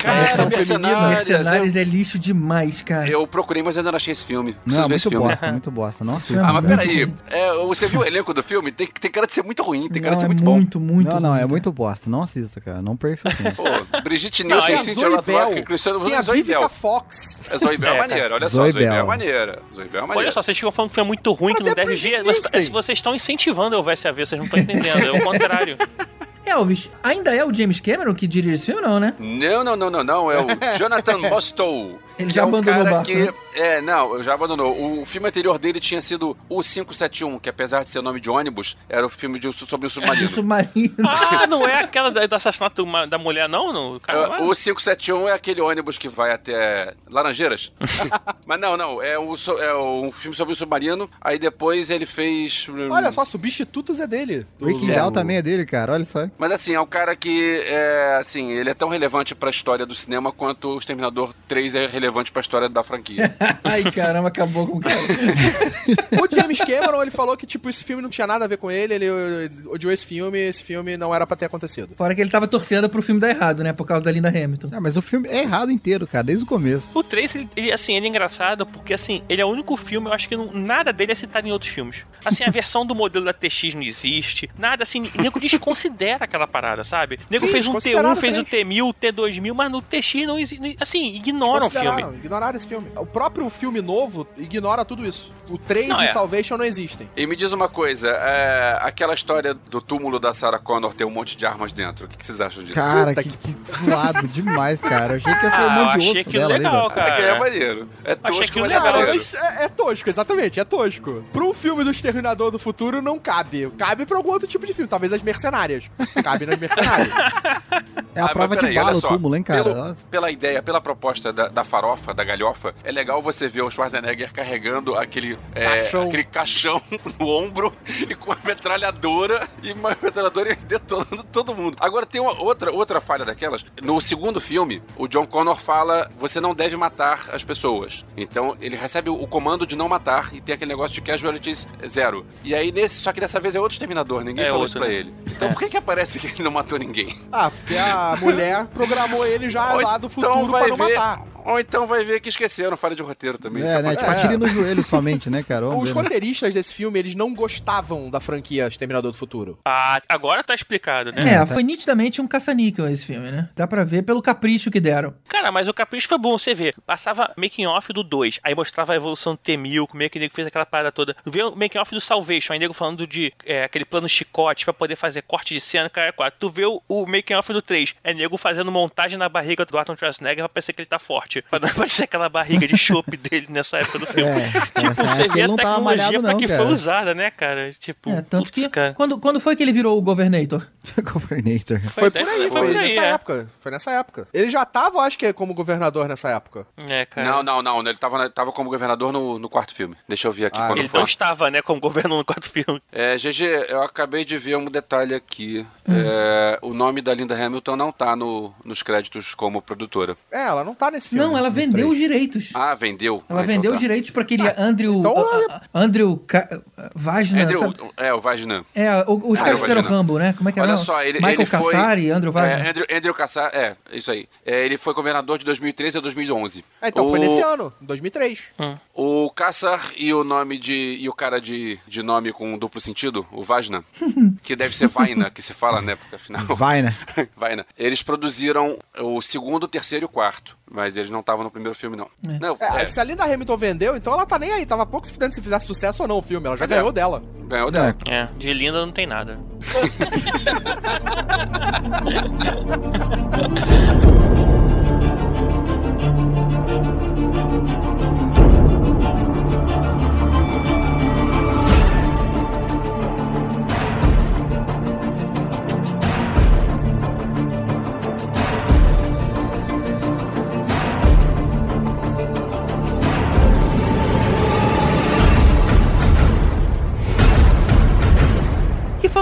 Cara, Mercenárias,
feminina.
Mercenários é lixo demais, cara.
Eu procurei, mas ainda não achei esse filme.
Não,
Preciso ver esse
muito
filme.
bosta, muito bosta. Nossa,
Não,
Ah, mas peraí. É, você viu o elenco do filme? Tem, tem cara de ser muito ruim, tem cara
Não,
de ser
é
muito bom.
muito, muito
não, não,
ruim,
é
cara.
muito bosta. Não assista, cara. Não perca seu tempo.
Pô, Brigitte
Não,
Nielsen,
é
Tem a
Cynthia Rothrock. Cristiano
Tem a Vivica. Fox.
A Zoe Bell é
É,
maneira, olha só,
Zoe
Bell é maneira. Zoe Bell é maneira.
Olha só, vocês ficam falando que foi muito ruim, que não deve ver. Mas, é, vocês estão incentivando eu ver se a ver, vocês não estão entendendo. É o contrário.
Elvis, ainda é o James Cameron que dirige esse filme ou não, né?
Não, não, não, não, não. É o Jonathan Mostow.
Ele já
é um
abandonou o barco,
que-
né?
É, não, já abandonou. O filme anterior dele tinha sido o 571, que apesar de ser nome de ônibus, era o filme de, sobre o
O
submarino.
submarino.
Ah, não é aquela da- do assassinato da mulher, não? não cara,
É, O 571 é aquele ônibus que vai até Laranjeiras. Mas não, não, é, o, é um filme sobre o submarino. Aí depois ele fez.
Olha só, Substitutos é dele. Do-
Breaking
do-
Down também é dele, cara. Olha só.
Mas assim, é um cara que é assim, ele é tão relevante pra história do cinema quanto o Exterminador 3 é relevante pra história da franquia.
Ai, caramba, acabou com o cara.
O James Cameron, ele falou que, tipo, esse filme não tinha nada a ver com ele, ele odiou esse filme, esse filme não era pra ter acontecido.
Fora que ele tava torcendo pro filme dar errado, né? Por causa da Linda Hamilton.
Ah, mas o filme é errado inteiro, cara, desde o começo.
O 3, ele, ele, assim, ele é engraçado porque, assim, ele é o único filme, eu acho que não- nada dele é citado em outros filmes. Assim, a versão do modelo da TX não existe, nada assim, o nego desconsidera aquela parada, sabe? O nego
Sim,
fez um
desconsideraram
T1, fez o
três.
T1000, o T2000, mas no TX não existe, assim, ignoram o filme.
ignoraram esse filme. O próprio filme novo ignora tudo isso. O 3
Não,
e
é.
Salvation não existem.
E me diz uma coisa, é, aquela história do túmulo da Sarah Connor ter um monte de armas dentro, o que, que vocês acham disso?
Cara,
Puta
que, que zoado demais, cara. Eu achei que ia ser um
Ah,
monte de osso dela ali,
legal,
velho.
cara.
É que é maneiro. É tosco, mas é
legal.
Cara,
maneiro.
mas é, é tosco, exatamente, é tosco. Pro filme do Exterminador do Futuro não cabe. Cabe pra algum outro tipo de filme, talvez as mercenárias. Cabe nas mercenárias.
É a
Ah,
prova de bala o túmulo, hein, cara?
pelo- pela ideia, pela proposta da, da farofa, da galhofa, é legal você ver o Schwarzenegger carregando aquele é,
Caixão.
aquele caixão no ombro e com a metralhadora e uma metralhadora detonando todo mundo. Agora tem uma outra, outra falha daquelas. No segundo filme, o John Connor fala: você não deve matar as pessoas. Então ele recebe o comando de não matar e tem aquele negócio de casualties zero. E aí nesse, só que dessa vez é outro exterminador, ninguém
É
falou
outro,
isso pra
né?
ele. Então por que que aparece que ele não matou ninguém?
Ah, porque a mulher programou ele já
Ou
lá do
então
futuro
vai
pra não
ver-
matar.
Ou então vai ver que esqueceram, falha de roteiro também. isso
É, né? Tipo, atire no joelho somente, né, cara? Vamos
Os
ver, né?
roteiristas desse filme, eles não gostavam da franquia Exterminador do Futuro.
Ah, agora tá explicado, né?
É, foi nitidamente um caça-níquel esse filme, né? Dá pra ver pelo capricho que deram.
Cara, mas o capricho foi bom, você vê. Passava making off do 2, aí mostrava a evolução do T-1000, como é que o nego fez aquela parada toda. Vê o making off do Salvation, aí nego falando de é, aquele plano chicote pra poder fazer corte de cena, cara, quatro. Tu vê o, o making off do 3, é nego fazendo montagem na barriga do Arnold Schwarzenegger pra parecer que ele tá forte. Pra não parecer aquela barriga de chope dele nessa época do filme.
É,
Tipo, você
época
vê
ele
a
não tava
tecnologia
malhado,
pra
não,
que
cara.
foi usada, né, cara? Tipo,
É, tanto
putz,
que.
cara.
Quando, quando foi que ele virou o Governator?
Governator.
Foi, por
dessa-
aí, foi,
por aí,
nessa
é.
época. Foi nessa época. Ele já tava, acho que, como governador nessa época.
É, cara.
Não, não, não. Ele tava, tava como governador no, no quarto filme. Deixa eu ver aqui
Ah,
quando
Ele
foi.
não estava, né, como governo no quarto filme.
É, GG, eu acabei de ver um detalhe aqui.
Hum.
É, o nome da Linda Hamilton não tá no, nos créditos como produtora.
É, ela não tá nesse filme.
Não, ela
no
vendeu os direitos.
Ah, vendeu.
Ela
Ah, então
vendeu
tá.
os direitos pra aquele Andrew.
então
a- Andrew Ca- Vajna.
Andrew,
sabe?
é, o Vagina.
É, o- os
Ah,
caras
eu
fizeram. Rambo, né? Como é que é?
Olha
o nome?
só, ele,
Michael
ele foi...
Cassari, Andrew Vajna.
É, Andrew, Andrew Cassari, é, isso aí. É, ele foi governador de 2013 a 2011.
Ah, então foi
O-
nesse ano, em 2003.
O Cassar e o nome de. e o cara de, de nome com duplo sentido, o Vajna, que deve ser Vaina, que se fala, né? Porque afinal.
Vai, né?
Vaina. Eles produziram o segundo, o terceiro e o quarto. Mas eles não estavam no primeiro filme, não. Não,
É,
é,
Se a Linda Hamilton vendeu, então ela tá nem aí. Tava pouco se fudendo se fizesse sucesso ou não o filme. Ela já
é.
ganhou dela.
ganhou dela.
É, de linda não tem nada.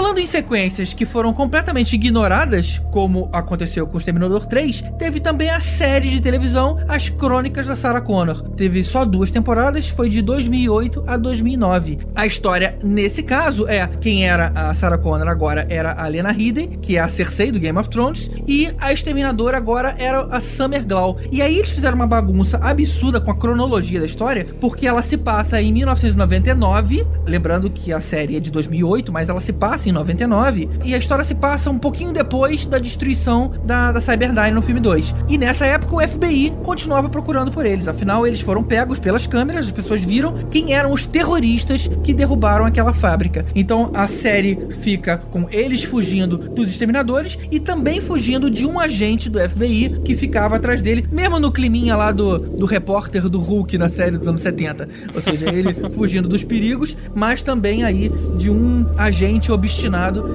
falando em sequências que foram completamente ignoradas, como aconteceu com o Exterminador 3, teve também a série de televisão As Crônicas da Sarah Connor. Teve só duas temporadas, foi de 2008 a 2009. A história, nesse caso, é quem era a Sarah Connor agora era a Lena Headey, que é a Cersei do Game of Thrones, e a Exterminadora agora era a Summer Glau. E aí eles fizeram uma bagunça absurda com a cronologia da história, porque ela se passa em 1999, lembrando que a série é de 2008, mas ela se passa em 99, e a história se passa um pouquinho depois da destruição da, da Cyberdyne no filme 2. E nessa época o FBI continuava procurando por eles, afinal eles foram pegos pelas câmeras, as pessoas viram quem eram os terroristas que derrubaram aquela fábrica. Então a série fica com eles fugindo dos exterminadores e também fugindo de um agente do FBI que ficava atrás dele, mesmo no climinha lá do, do repórter do Hulk na série dos anos 70. Ou seja, ele fugindo dos perigos, mas também aí de um agente obstinado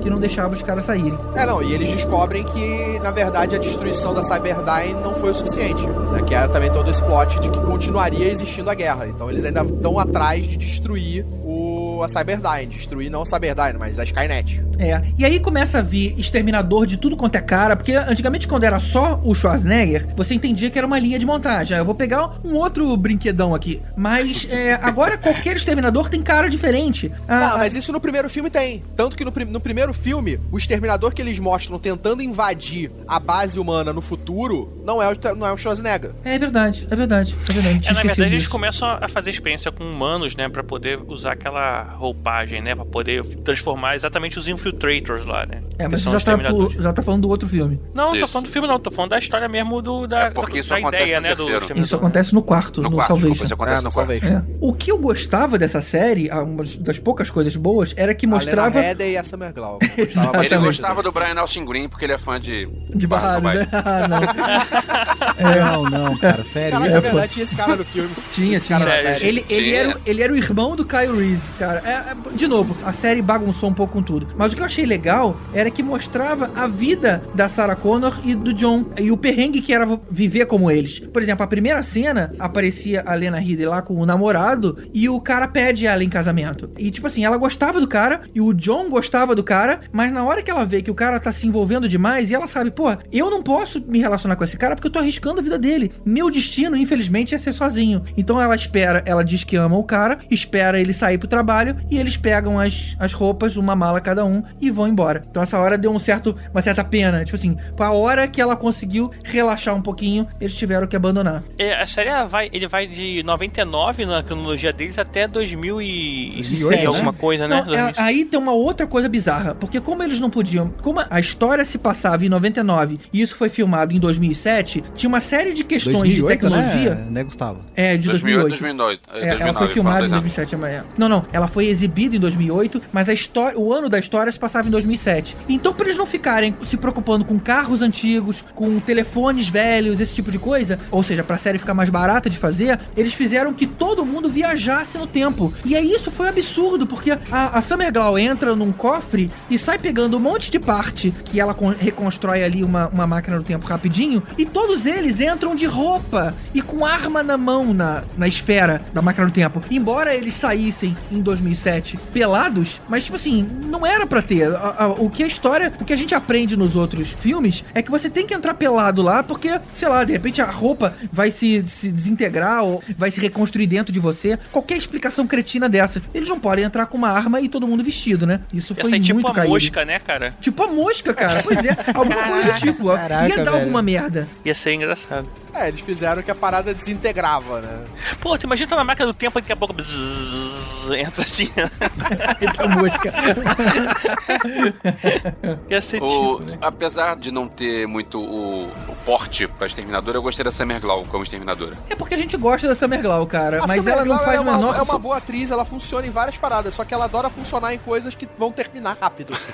que não deixava os caras saírem.
É, não, e eles descobrem que, na verdade, a destruição da Cyberdyne não foi o suficiente. Né? Que é também todo esse plot de que continuaria existindo a guerra. Então eles ainda estão atrás de destruir o, a Cyberdyne. Destruir não a Cyberdyne, mas a Skynet.
É, e aí começa a vir exterminador de tudo quanto é cara, porque antigamente quando era só o Schwarzenegger, você entendia que era uma linha de montagem. Ah, eu vou pegar um outro brinquedão aqui. Mas é, agora qualquer exterminador tem cara diferente. Ah,
Ah, mas isso no primeiro filme tem. Tanto que no, prim- no primeiro filme, o exterminador que eles mostram tentando invadir a base humana no futuro não é o, não é o Schwarzenegger.
É verdade, é verdade, é verdade.
É, na verdade, eles
disso.
começam a fazer experiência com humanos, né? Pra poder usar aquela roupagem, né? Pra poder transformar exatamente os infiltrators lá, né?
É, mas você já tá,
exterminadores.
já tá falando do outro filme.
Não, não tô
Isso.
falando do filme, não. Tô falando da história mesmo do, da,
É, porque isso
da
acontece
ideia,
no
né? Do.
Isso acontece no quarto, no,
No quarto,
Salvation.
desculpa, isso acontece
É, no. Salvation.
É. O que eu gostava dessa série, ah, uma das poucas coisas boas, era que
A
mostrava.
Lena Headey e a Summer Glau. Eu gostava
Ele gostava do Brian Austin Green porque ele é fã de...
De barrado,
Barra do
né? Ah, não.
Não, não, cara, sério.
Caraca,
isso?
é verdade, tinha esse cara no filme.
Tinha,
esse cara
tinha.
na.
Ele, ele,
Tinha.
era, ele era o irmão do Kyle Reese, cara. É, é, de novo, a série bagunçou um pouco com tudo. Mas o que eu achei legal era que mostrava a vida da Sarah Connor e do John. E o perrengue que era viver como eles. Por exemplo, a primeira cena aparecia a Lena Headey lá com o namorado e o cara pede ela em casamento. E tipo assim, ela gostava do cara e o John gostava do cara, mas na hora que ela vê que o cara tá se envolvendo demais e ela sabe, pô, eu não posso me relacionar com esse cara porque eu tô arriscando a vida dele. Meu destino, infelizmente, é ser sozinho. Então ela espera, ela diz que ama o cara, espera ele sair pro trabalho e eles pegam as, as roupas, uma mala cada um e vão embora. Então essa hora deu um certo, uma certa pena. Tipo assim, a hora que ela conseguiu relaxar um pouquinho, eles tiveram que abandonar.
É, a série ela vai, ele vai de 99 na cronologia deles até 2006,
2008,
alguma
né?
coisa, né?
Não, é- aí tem uma outra coisa bizarra, porque como eles não podiam, como a história se passava em 99 e isso foi filmado em 2007, tinha uma série de questões
2008,
de tecnologia.
né, né, Gustavo?
É, de 2008.
2008.
É, ela
2009,
foi filmada em
foram dois
2007 amanhã. Não, não. Ela foi exibida em 2008, mas a história, o ano da história se passava em 2007. Então, pra eles não ficarem se preocupando com carros antigos, com telefones velhos, esse tipo de coisa, ou seja, pra série ficar mais barata de fazer, eles fizeram que todo mundo viajasse no tempo. E aí isso foi absurdo, porque a, a Summer Glau entra num cofre e sai pegando um monte de parte que ela con- reconstrói ali uma, uma máquina do tempo rapidinho, e todos eles entram de roupa e com arma na mão na, na esfera da máquina do tempo. Embora eles saíssem em 2007 pelados, mas tipo assim, não era pra ter. A- a- o que a história, o que a gente aprende nos outros filmes é que você tem que entrar pelado lá, porque, sei lá, de repente a roupa vai se, se desintegrar ou vai se reconstruir dentro de você. Qualquer explicação cretina dessa. Eles não podem entrar com uma arma e todo mundo vestido, né? Isso foi
Essa é
muito
tipo a
caído.
mosca, né, cara?
Tipo a mosca, cara. Pois é, alguma coisa do tipo.
Caraca,
Ia dar
velho.
alguma merda.
Ia ser engraçado.
É, eles fizeram que a parada desintegrava, né?
Pô, tu imagina tá na máquina do tempo e daqui a pouco bzzz, entra assim.
Eita mosca.
Ia ser
O,
tipo, né?
Apesar de não ter muito o, o porte pra exterminadora, eu gostei da Summer Glau como exterminadora.
É porque a gente gosta da Summer Glau, cara.
A
mas
Summer
ela não
Glau
faz
é
o
uma,
menor...
é uma boa atriz, ela funciona em várias paradas, só que ela adora funcionar em coisas que vão terminar rápido.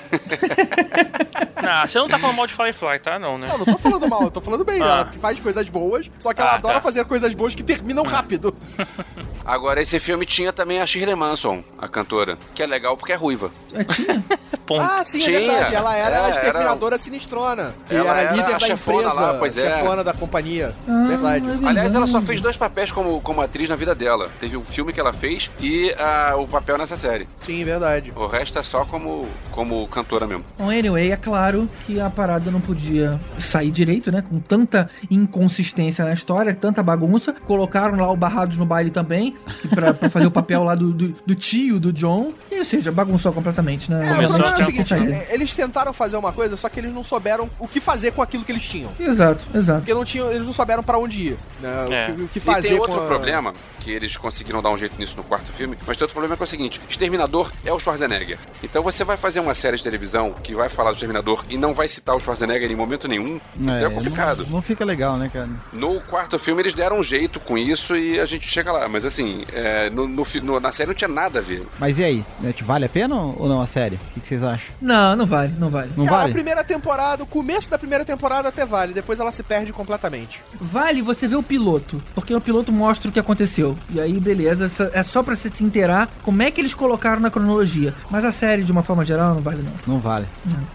Não, você não tá falando mal de Firefly, tá? Não, né?
Não, não tô falando mal, eu tô falando bem.
Ah.
Ela faz coisas boas, só que ela
Ah,
adora
tá.
fazer coisas boas que terminam rápido.
Agora, esse filme tinha também a Shirley Manson, a cantora, que é legal porque é ruiva.
É, tinha?
ponto.
Ah, sim,
Tinha.
é verdade. Ela era
É,
a
era-
exterminadora sinistrona. Que
Ela
era
era
líder
a
da empresa.
lá, pois é.
Chefona da companhia.
Ah,
verdade.
é
Aliás, ela só fez dois papéis como, como atriz na vida dela. Teve um filme que ela fez e ah, o papel nessa série.
Sim, verdade.
O resto é só como, como cantora mesmo.
Bom, anyway, é claro que a parada não podia sair direito, né? Com tanta inconsistência na história, tanta bagunça. Colocaram lá o Barrados no baile também, pra, pra fazer o papel lá do, do, do tio do John. E, ou seja, bagunçou completamente, né?
É, o problema é o seguinte, é, eles tentaram fazer uma coisa, só que eles não souberam o que fazer com aquilo que eles tinham.
Exato, exato.
Porque não tinham, eles não souberam pra onde ir. Né?
É.
O, que, o que
E
fazer
tem outro
a-
problema, que eles conseguiram dar um jeito nisso no quarto filme, mas tem outro problema que é o seguinte: Exterminador é o Schwarzenegger. Então você vai fazer uma série de televisão que vai falar do Exterminador e não vai citar o Schwarzenegger em momento nenhum, então é complicado.
Não, não fica legal, né, cara?
No quarto filme eles deram um jeito com isso e a gente chega lá. Mas assim, é, no, no no- na série não tinha nada a ver.
Mas e aí? Vale a pena ou não a série? O que, que vocês acham?
Não, não vale, não vale.
Não
Cara,
vale?
a primeira temporada, o começo da primeira temporada até vale, depois ela se perde completamente.
Vale você ver o piloto, porque o piloto mostra o que aconteceu. E aí, beleza, é só pra você se inteirar como é que eles colocaram na cronologia. Mas a série, de uma forma geral, não vale não.
Não vale.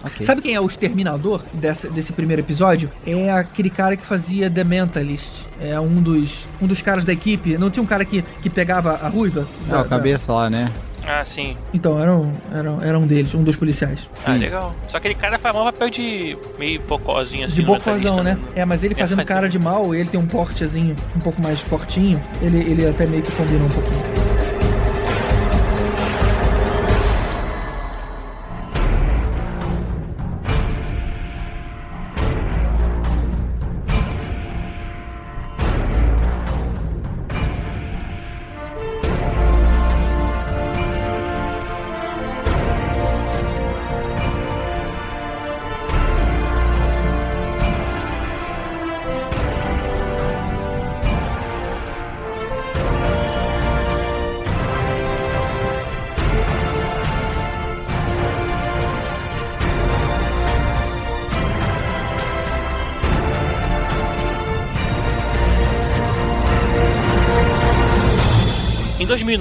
Ok.
Sabe quem é o exterminador dessa- desse primeiro episódio? É aquele cara que fazia The Mentalist. É um dos, um dos caras da equipe. Não tinha um cara que, que pegava a ruiva?
É,
Da-
a cabeça lá, né?
Ah, sim.
da- Então, era um, era, um- era um deles, um dos policiais.
Ah, legal. Só aquele cara faz mal papel de meio bocózinho assim.
De bocozão,
mentalista,
né? É, mas ele
É,
fazendo
faz-
cara de mal, ele tem um portezinho um pouco mais fortinho. Ele, ele até meio que combina um pouquinho.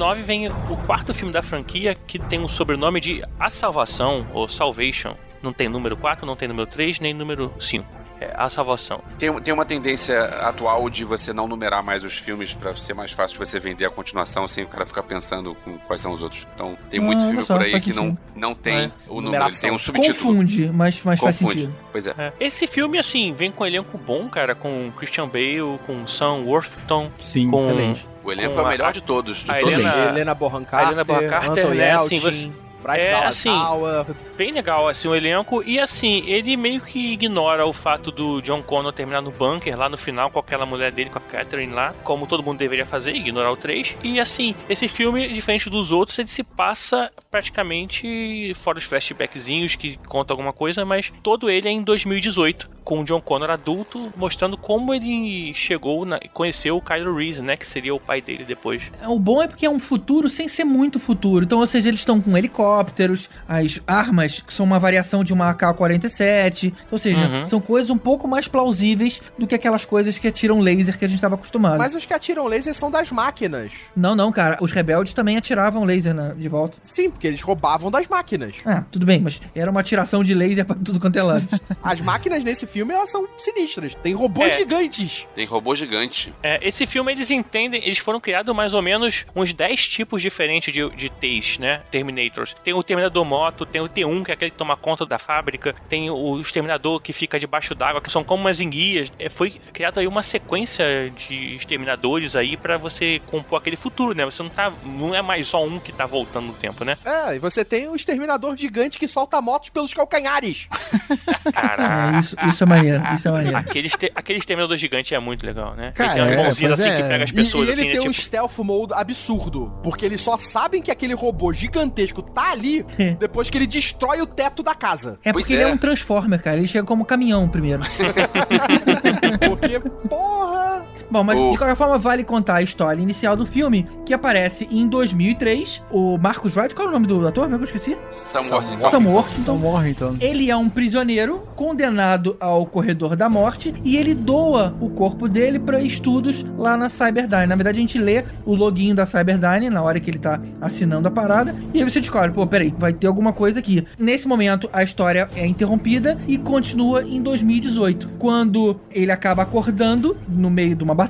2009 vem o quarto filme da franquia que tem o sobrenome de A Salvação, ou Salvation. Não tem número 4, não tem número 3, nem número 5. É A Salvação.
Tem, tem uma tendência atual de você não numerar mais os filmes pra ser mais fácil de você vender a continuação sem o cara ficar pensando com quais são os outros. Então tem muito
Ah,
filme
só,
por aí
faz
que não,
sentido.
não tem
É.
o número, tem um subtítulo.
Confunde, mas, mas faz
Confunde.
sentido.
Pois é.
É. Esse filme, assim, vem com um elenco bom, cara, com Christian Bale, com Sam Worthington,
Sim,
com
excelente.
O elenco é o
a-
melhor de todos. De
a
todos.
Helena-
Helena Bonham
a
Carter,
Helena Bonham Carter,
Anton
né,
Yelchin,
assim,
Bryce
É,
Dallas
assim,
Howard.
bem legal, assim, o elenco. E assim, ele meio que ignora o fato do John Connor terminar no bunker lá no final com aquela mulher dele, com a Catherine lá, como todo mundo deveria fazer, ignorar o 3. E assim, esse filme, diferente dos outros, ele se passa praticamente fora os flashbackzinhos que contam alguma coisa, mas todo ele é em 2018, com o John Connor adulto, mostrando como ele chegou na, conheceu o Kylo Reese, né, que seria o pai dele depois.
O bom é porque é um futuro sem ser muito futuro. Então, ou seja, eles estão com helicópteros, as armas que são uma variação de uma AK-47. Ou seja,
Uhum.
são coisas um pouco mais plausíveis do que aquelas coisas que atiram laser que a gente estava acostumado.
Mas os que atiram laser são das máquinas.
Não, não, cara. Os rebeldes também atiravam laser na- de volta.
Sim, porque eles roubavam das máquinas.
Ah, tudo bem, mas era uma atiração de laser pra tudo quanto é lado.
As máquinas nesse filme, elas são sinistras. Tem robôs
É.
gigantes.
Tem robô gigante.
É, esse filme eles entendem, eles foram criados mais ou menos uns 10 tipos diferentes de, de Ts, né? Terminators. Tem o Terminador Moto, tem o T1, que é aquele que toma conta da fábrica, tem o Exterminador que fica debaixo d'água, que são como umas enguias. É, foi criado aí uma sequência de exterminadores aí pra você compor aquele futuro, né? Você não tá. Não é mais só um que tá voltando no tempo, né?
É, e você tem o exterminador gigante que solta motos pelos calcanhares.
Caraca.
É, isso, isso é maneiro, isso é maneiro.
Aquele, este- aquele exterminador gigante é muito legal, né?
Cara,
ele tem
é,
umas mãozinhas assim
é.
que pega as
E,
pessoas
e ele
assim,
tem
né?
um
Tipo,
stealth mode absurdo. Porque eles só sabem que aquele robô gigantesco tá ali depois que ele destrói o teto da casa.
É porque ele é
é.
um Transformer, cara. Ele chega como caminhão primeiro.
Porque, porra!
Bom, mas
O-
de qualquer forma vale contar a história inicial do filme, que aparece em 2003. O Marcus Wright, qual é o nome do ator? Mesmo que eu esqueci?
Sam
Sam
Worthington.
Sam
Então
Worthington.
morre, então.
Ele é um prisioneiro condenado ao corredor da morte e ele doa o corpo dele para estudos lá na Cyberdyne. Na verdade, a gente lê o login da Cyberdyne na hora que ele tá assinando a parada e aí você descobre, pô, peraí, vai ter alguma coisa aqui. Nesse momento, a história é interrompida e continua em 2018, quando ele acaba acordando no meio de uma batalha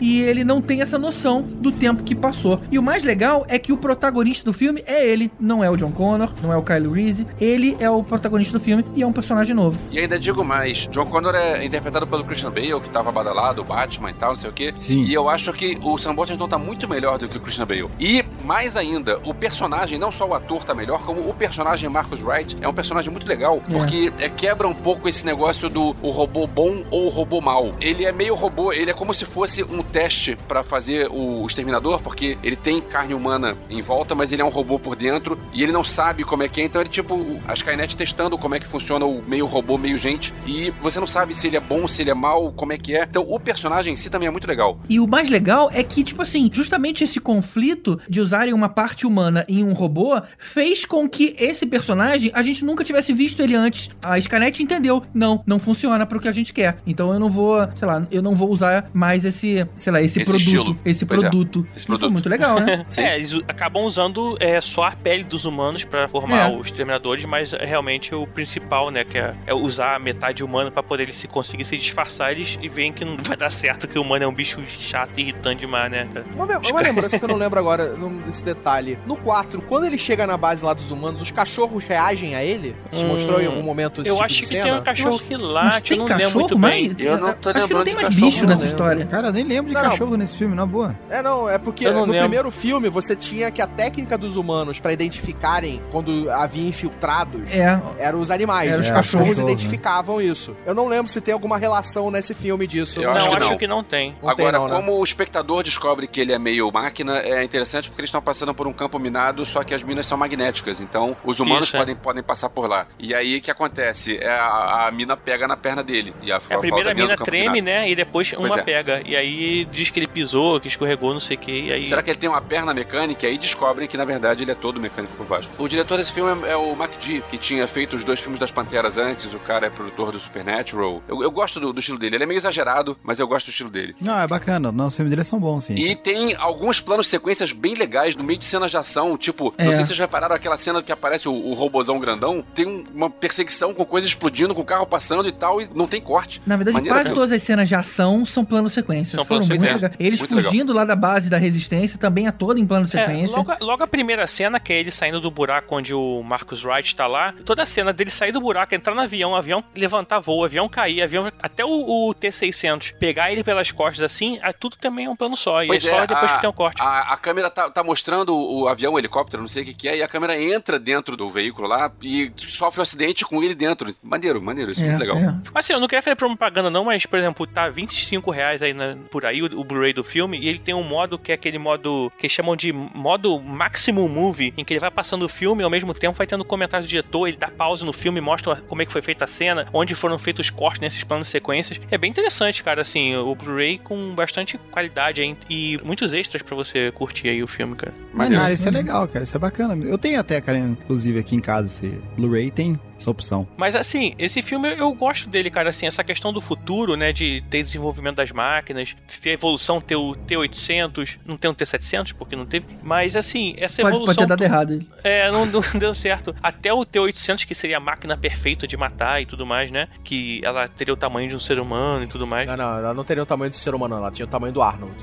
e ele não tem essa noção do tempo que passou. E o mais legal é que o protagonista do filme é ele, não é o John Connor, não é o Kyle Reese, ele é o protagonista do filme e é um personagem novo.
E ainda digo mais, John Connor é interpretado pelo Christian Bale, que tava badalado, o Batman e tal, não sei o quê.
Sim.
E eu acho que o Sam Worthington tá muito melhor do que o Christian Bale. E, mais ainda, o personagem, não só o ator tá melhor, como o personagem Marcus Wright é um personagem muito legal,
É.
porque é, quebra um pouco esse negócio do o robô bom ou o robô mau. Ele é meio robô, ele é como se fosse um teste pra fazer o Exterminador, porque ele tem carne humana em volta, mas ele é um robô por dentro e ele não sabe como é que é, então ele tipo a Skynet testando como é que funciona o meio robô, meio gente, e você não sabe se ele é bom, se ele é mau, como é que é. Então o personagem em si também é muito legal.
E o mais legal é que, tipo assim, justamente esse conflito de usarem uma parte humana em um robô fez com que esse personagem a gente nunca tivesse visto ele antes. A Skynet entendeu, não, não funciona pro que a gente quer. Então eu não vou, sei lá, eu não vou usar mais esse, sei lá, esse,
Esse
produto,
estilo.
esse
Pois é,
produto.
esse
E foi
produto.
muito legal, né?
Sim.
É, eles acabam usando é, só a pele dos humanos pra formar
É.
os exterminadores, mas é realmente o principal, né? Que é, é usar a metade humana pra poder eles se conseguir se disfarçar eles e veem que não vai dar certo, que o humano é um bicho chato e irritante demais, né, cara?
Uma, uma lembrança que eu não lembro agora num- desse detalhe. No 4, quando ele chega na base lá dos humanos, os cachorros reagem a ele? Isso
Hum,
mostrou em algum momento esse
Eu
tipo
acho
de
que
cena?
tem um cachorro que late, eu
tem
não lembro
cachorro,
muito
mas
bem.
Eu não tô
acho que não tem mais bicho
não
nessa
lembro.
história.
Cara, eu nem lembro de
Não, não.
cachorro nesse filme, na boa.
É, não, é porque
não
no
lembro.
primeiro filme você tinha que a técnica dos humanos pra identificarem quando havia infiltrados
É,
eram os animais.
Era
os
os
cachorros
né?
identificavam isso. Eu não lembro se tem alguma relação nesse filme disso.
Eu
não,
acho que
acho
não.
que não tem.
Não tem
Agora,
não, né?
como o espectador descobre que ele é meio máquina, é interessante porque eles estão passando por um campo minado, só que as minas são magnéticas, então os humanos
Isso, é.
podem, podem passar por lá. E aí o que acontece? É a, a mina pega na perna dele. E a,
A primeira mina treme,
né?
né? E depois
Pois
uma
é.
pega. E aí diz que ele pisou, que escorregou, não sei o que. Aí.
Será que ele tem uma perna mecânica? E aí descobrem que, na verdade, ele é todo mecânico por baixo. O diretor desse filme é, é o Mac G, que tinha feito os dois filmes das Panteras antes. O cara é produtor do Supernatural. Eu, eu gosto do, do estilo dele. Ele é meio exagerado, mas eu gosto do estilo dele.
Não, é bacana. Não, os filmes dele são bons, sim.
E tem alguns planos sequências bem legais no meio de cenas de ação. Tipo, não
É.
sei se vocês repararam aquela cena que aparece o, o robozão grandão. Tem um- uma perseguição com coisa explodindo, com o carro passando e tal, e não tem corte.
Na verdade,
Maneiro,
quase
cara.
todas as cenas de ação são plano sequência.
São plano
muito
sequência.
legais. Eles
Muito
fugindo lá da base da resistência também é toda em plano
É,
sequência.
logo, logo a primeira cena, que é ele saindo do buraco onde o Marcus Wright tá lá, toda a cena dele sair do buraco, entrar no avião, o avião levantar voo, o avião cair, avião, até o, o T-600 pegar ele pelas costas assim, é, tudo também é um plano só. E
Pois
é só
é,
depois
a-
que tem um corte.
A, a câmera tá, tá mostrando o, avião, o helicóptero, não sei o que, que é, e a câmera entra dentro do veículo lá e sofre um acidente com ele dentro. Maneiro, maneiro, isso é, muito legal.
é.
Assim, eu não queria fazer propaganda não, mas, por exemplo, tá 25 reais aí na- por aí o, o Blu-ray do filme, e ele tem um modo que é aquele modo que chamam de modo Maximum Movie, em que ele vai passando o filme e ao mesmo tempo vai tendo comentários do diretor, ele dá pausa no filme, mostra como é que foi feita a cena, onde foram feitos os cortes nesses planos de sequências. É bem interessante, cara, assim, o Blu-ray com bastante qualidade aí, e muitos extras pra você curtir aí o filme, cara.
Maneiro.
Cara, isso é legal, cara. Isso é bacana. Eu tenho até, cara, inclusive aqui em casa esse Blu-ray tem essa opção.
Mas assim, esse filme eu gosto dele, cara, assim, essa questão do futuro, né, de ter desenvolvimento das máquinas, ter evolução, ter o T800, não tem um T700, porque não teve, mas assim, essa
Pode,
evolução...
pode ter dado errado. ele.
É, não, não deu certo. Até o T800, que seria a máquina perfeita de matar e tudo mais, né, que ela teria o tamanho de um ser humano e tudo mais.
Não, não, ela não teria o tamanho do ser humano, não. ela tinha o tamanho do Arnold.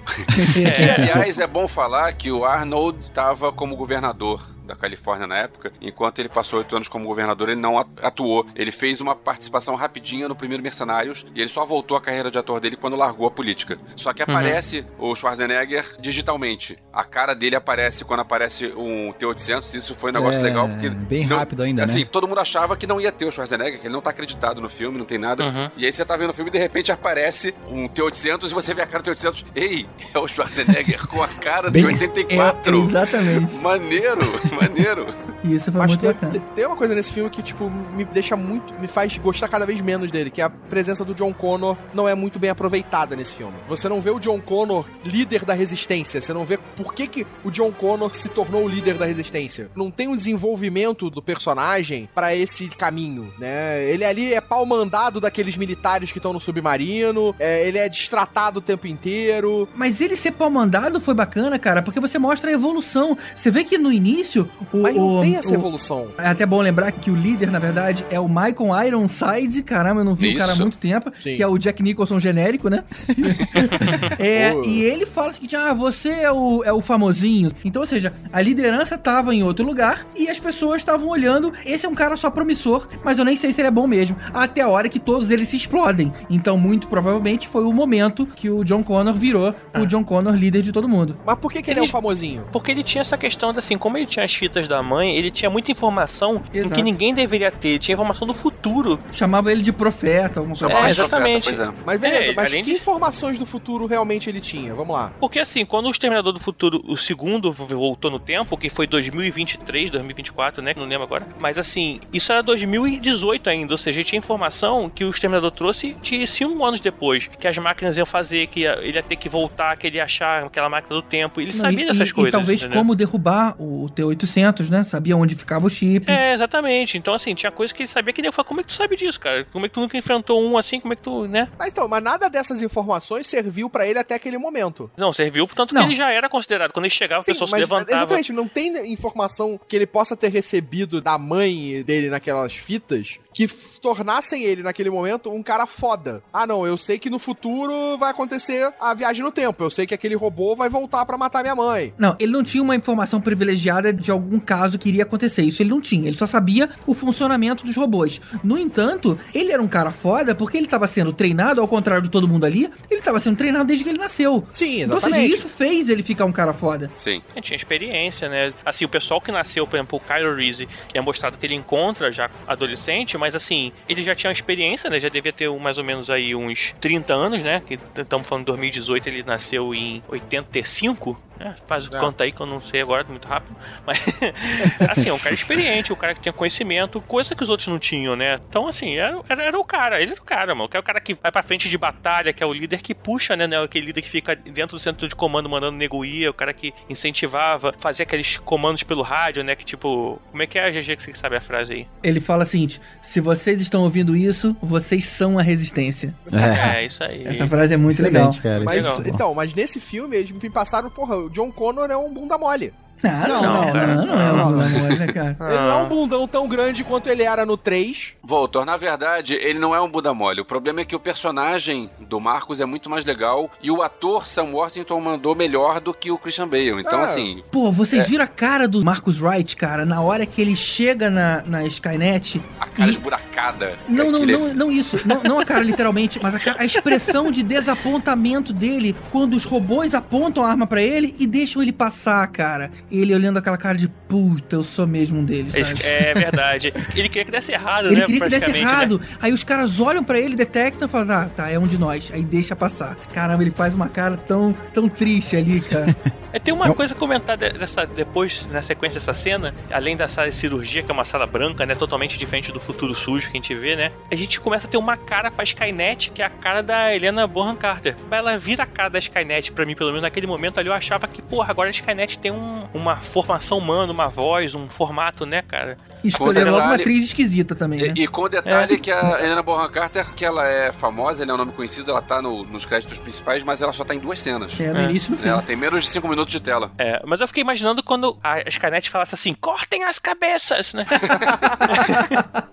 E, aliás, é bom falar que o Arnold estava como governador da Califórnia na época, enquanto ele passou oito anos como governador, ele não at- atuou. Ele fez uma participação rapidinha no primeiro Mercenários e ele só voltou à carreira de ator dele quando largou a política. Só que aparece o Schwarzenegger digitalmente. A cara dele aparece quando aparece um T-800, isso foi um negócio
É,
legal, porque...
Bem
não-
rápido ainda,
Assim,
né?
todo mundo achava que não ia ter o Schwarzenegger, que ele não tá acreditado no filme, não tem nada.
Uhum.
E aí você tá vendo o filme e de repente aparece um T-800 e você vê a cara do T-800. Ei, é o Schwarzenegger com a cara de
Bem-
É,
84.
exatamente.
Maneiro, maneiro.
E isso foi
Mas
muito
tem,
bacana.
tem- tem uma coisa nesse filme que, tipo, me deixa muito. me faz gostar cada vez menos dele, que é a presença do John Connor não é muito bem aproveitada nesse filme. Você não vê o John Connor líder da resistência, você não vê por que, que o John Connor se tornou o líder da resistência. Não tem um desenvolvimento do personagem pra esse caminho, né? Ele ali é pau mandado daqueles militares que estão no submarino, é, ele é destratado o tempo inteiro.
Mas ele ser pau mandado foi bacana, cara, porque você mostra a evolução. Você vê que no início. O,
Mas não
o-
tem essa
o-
evolução.
É até bom lembrar que o líder, na verdade, é o Michael Ironside. Caramba, eu não vi o cara há
Isso.
muito tempo.
Sim.
Que é o Jack Nicholson genérico, né? é, e ele fala o seguinte: ah, você é o, é o famosinho. Então, ou seja, a liderança tava em outro lugar e as pessoas estavam olhando. Esse é um cara só promissor, mas eu nem sei se ele é bom mesmo. Até a hora que todos eles se explodem. Então, muito provavelmente foi o momento que o John Connor virou o John Connor líder de todo mundo.
Mas por que, que ele, é o famosinho?
Porque ele tinha essa questão de assim, como ele tinha as fitas da mãe, ele tinha muita informação em que ninguém deveria ter. Ele tinha informação do futuro.
Chamava ele de profeta, alguma coisa.
É, exatamente.
Pois é.
Mas beleza,
É,
mas que
de-
informações do futuro realmente ele tinha? Vamos lá.
Porque assim, quando o Exterminador do Futuro, o segundo, voltou no tempo, que foi 2023, 2024, né? Não lembro agora. Mas assim, isso era 2018 ainda. Ou seja, tinha informação que o Exterminador trouxe de cinco anos depois. Que as máquinas iam fazer, que ia- ele ia ter que voltar, que ele ia achar aquela máquina do tempo. Ele
Não,
sabia
e,
dessas
e-
coisas.
E talvez
entendeu?
como derrubar o T-800, né? Sabia onde ficava o chip.
É, exatamente. Então, assim, tinha coisa que ele sabia que ele ia falar, como é que tu sabe disso, cara? Como é que tu nunca enfrentou um assim? Como é que tu, né?
Mas então, mas nada dessas informações serviu pra ele até aquele momento.
Não, serviu, portanto,
Não.
que ele já era considerado. Quando ele chegava, a
Sim,
pessoa se
mas
levantava.
exatamente, não tem informação que ele possa ter recebido da mãe dele naquelas fitas que tornassem ele, naquele momento, um cara foda. Ah, não, eu sei que no futuro vai acontecer a viagem no tempo. Eu sei que aquele robô vai voltar pra matar minha mãe.
Não, ele não tinha uma informação privilegiada de algum caso que iria acontecer. Isso ele não tinha. Ele só sabia o funcionamento dos robôs. No entanto, ele era um cara foda porque ele estava sendo treinado, ao contrário de todo mundo ali, ele estava sendo treinado desde que ele nasceu.
Sim,
Então, ou seja,
exatamente.
isso fez ele ficar um cara foda.
Sim.
Ele tinha experiência, né? Assim, o pessoal que nasceu, por exemplo, o Kylo Reese, é mostrado que ele encontra já adolescente, mas assim, ele já tinha uma experiência, né? Já devia ter mais ou menos aí uns 30 anos, né? Que estamos falando de 2018, ele nasceu em 85, né? Faz o
É.
conta aí que eu não sei agora, muito rápido. Mas, assim, é um cara experiente, um cara que tinha conhecimento, coisa que os outros não tinham, né? Então, assim, era, era, era o cara, ele era o cara, mano. Que é o cara que vai pra frente de batalha, que é o líder que puxa, né? né, Aquele líder que fica dentro do centro de comando mandando nego ir, o cara que incentivava, fazia aqueles comandos pelo rádio, né? Que tipo, como é que é a GG que você sabe a frase aí?
Ele fala o seguinte: se vocês estão ouvindo isso, vocês são a resistência.
É.
É, isso aí.
Essa frase é muito legal.
Excelente, cara.
Mas,
Legal.
então, mas nesse filme eles me passaram, porra, John Connor é um bunda mole.
Não,
Não,
não, não, não, não é um
Não,
bunda mole, né, cara?
Ele não é um bundão tão grande quanto ele era no 3.
Voltor, na verdade, ele não é um Buda mole. O problema é que o personagem do Marcos é muito mais legal e o ator Sam Worthington mandou melhor do que o Christian Bale. Então,
Ah.
assim,
Pô,
É.
vocês viram a cara do Marcus Wright, cara, na hora que ele chega na, na Skynet
a cara
e
esburacada.
Não, não, não, não isso. Não, não a cara literalmente, mas a, cara- a expressão de desapontamento dele quando os robôs apontam a arma pra ele e deixam ele passar, cara. Ele olhando aquela cara de puta, eu sou mesmo um deles, sabe?
É verdade. Ele queria que desse errado,
Ele
né?
queria que desse
praticamente, né?
errado. Aí os caras olham pra ele, detectam e falam: Ah, tá, é um de nós. Aí deixa passar. Caramba, ele faz uma cara tão, tão triste ali, cara.
É, Tem uma coisa a comentar de- dessa, depois, na sequência dessa cena, além da sala de cirurgia, que é uma sala branca, né? Totalmente diferente do futuro sujo que a gente vê, né? A gente começa a ter uma cara pra Skynet, que é a cara da Helena Bonham Carter. Ela vira a cara da Skynet pra mim, pelo menos naquele momento ali, eu achava que, porra, agora a Skynet tem um- uma formação humana, uma voz, um formato, né, cara?
E escolheram logo uma atriz esquisita também, né?
E, e com o
É.
detalhe que a Helena Bonham Carter, que ela é famosa, ela é um nome conhecido, ela tá no- nos créditos principais, mas ela só tá em duas cenas.
É, no
É.
início e no fim.
Ela tem menos de cinco minutos de tela.
É, mas eu fiquei imaginando quando a Skynet falasse assim, cortem as cabeças, né?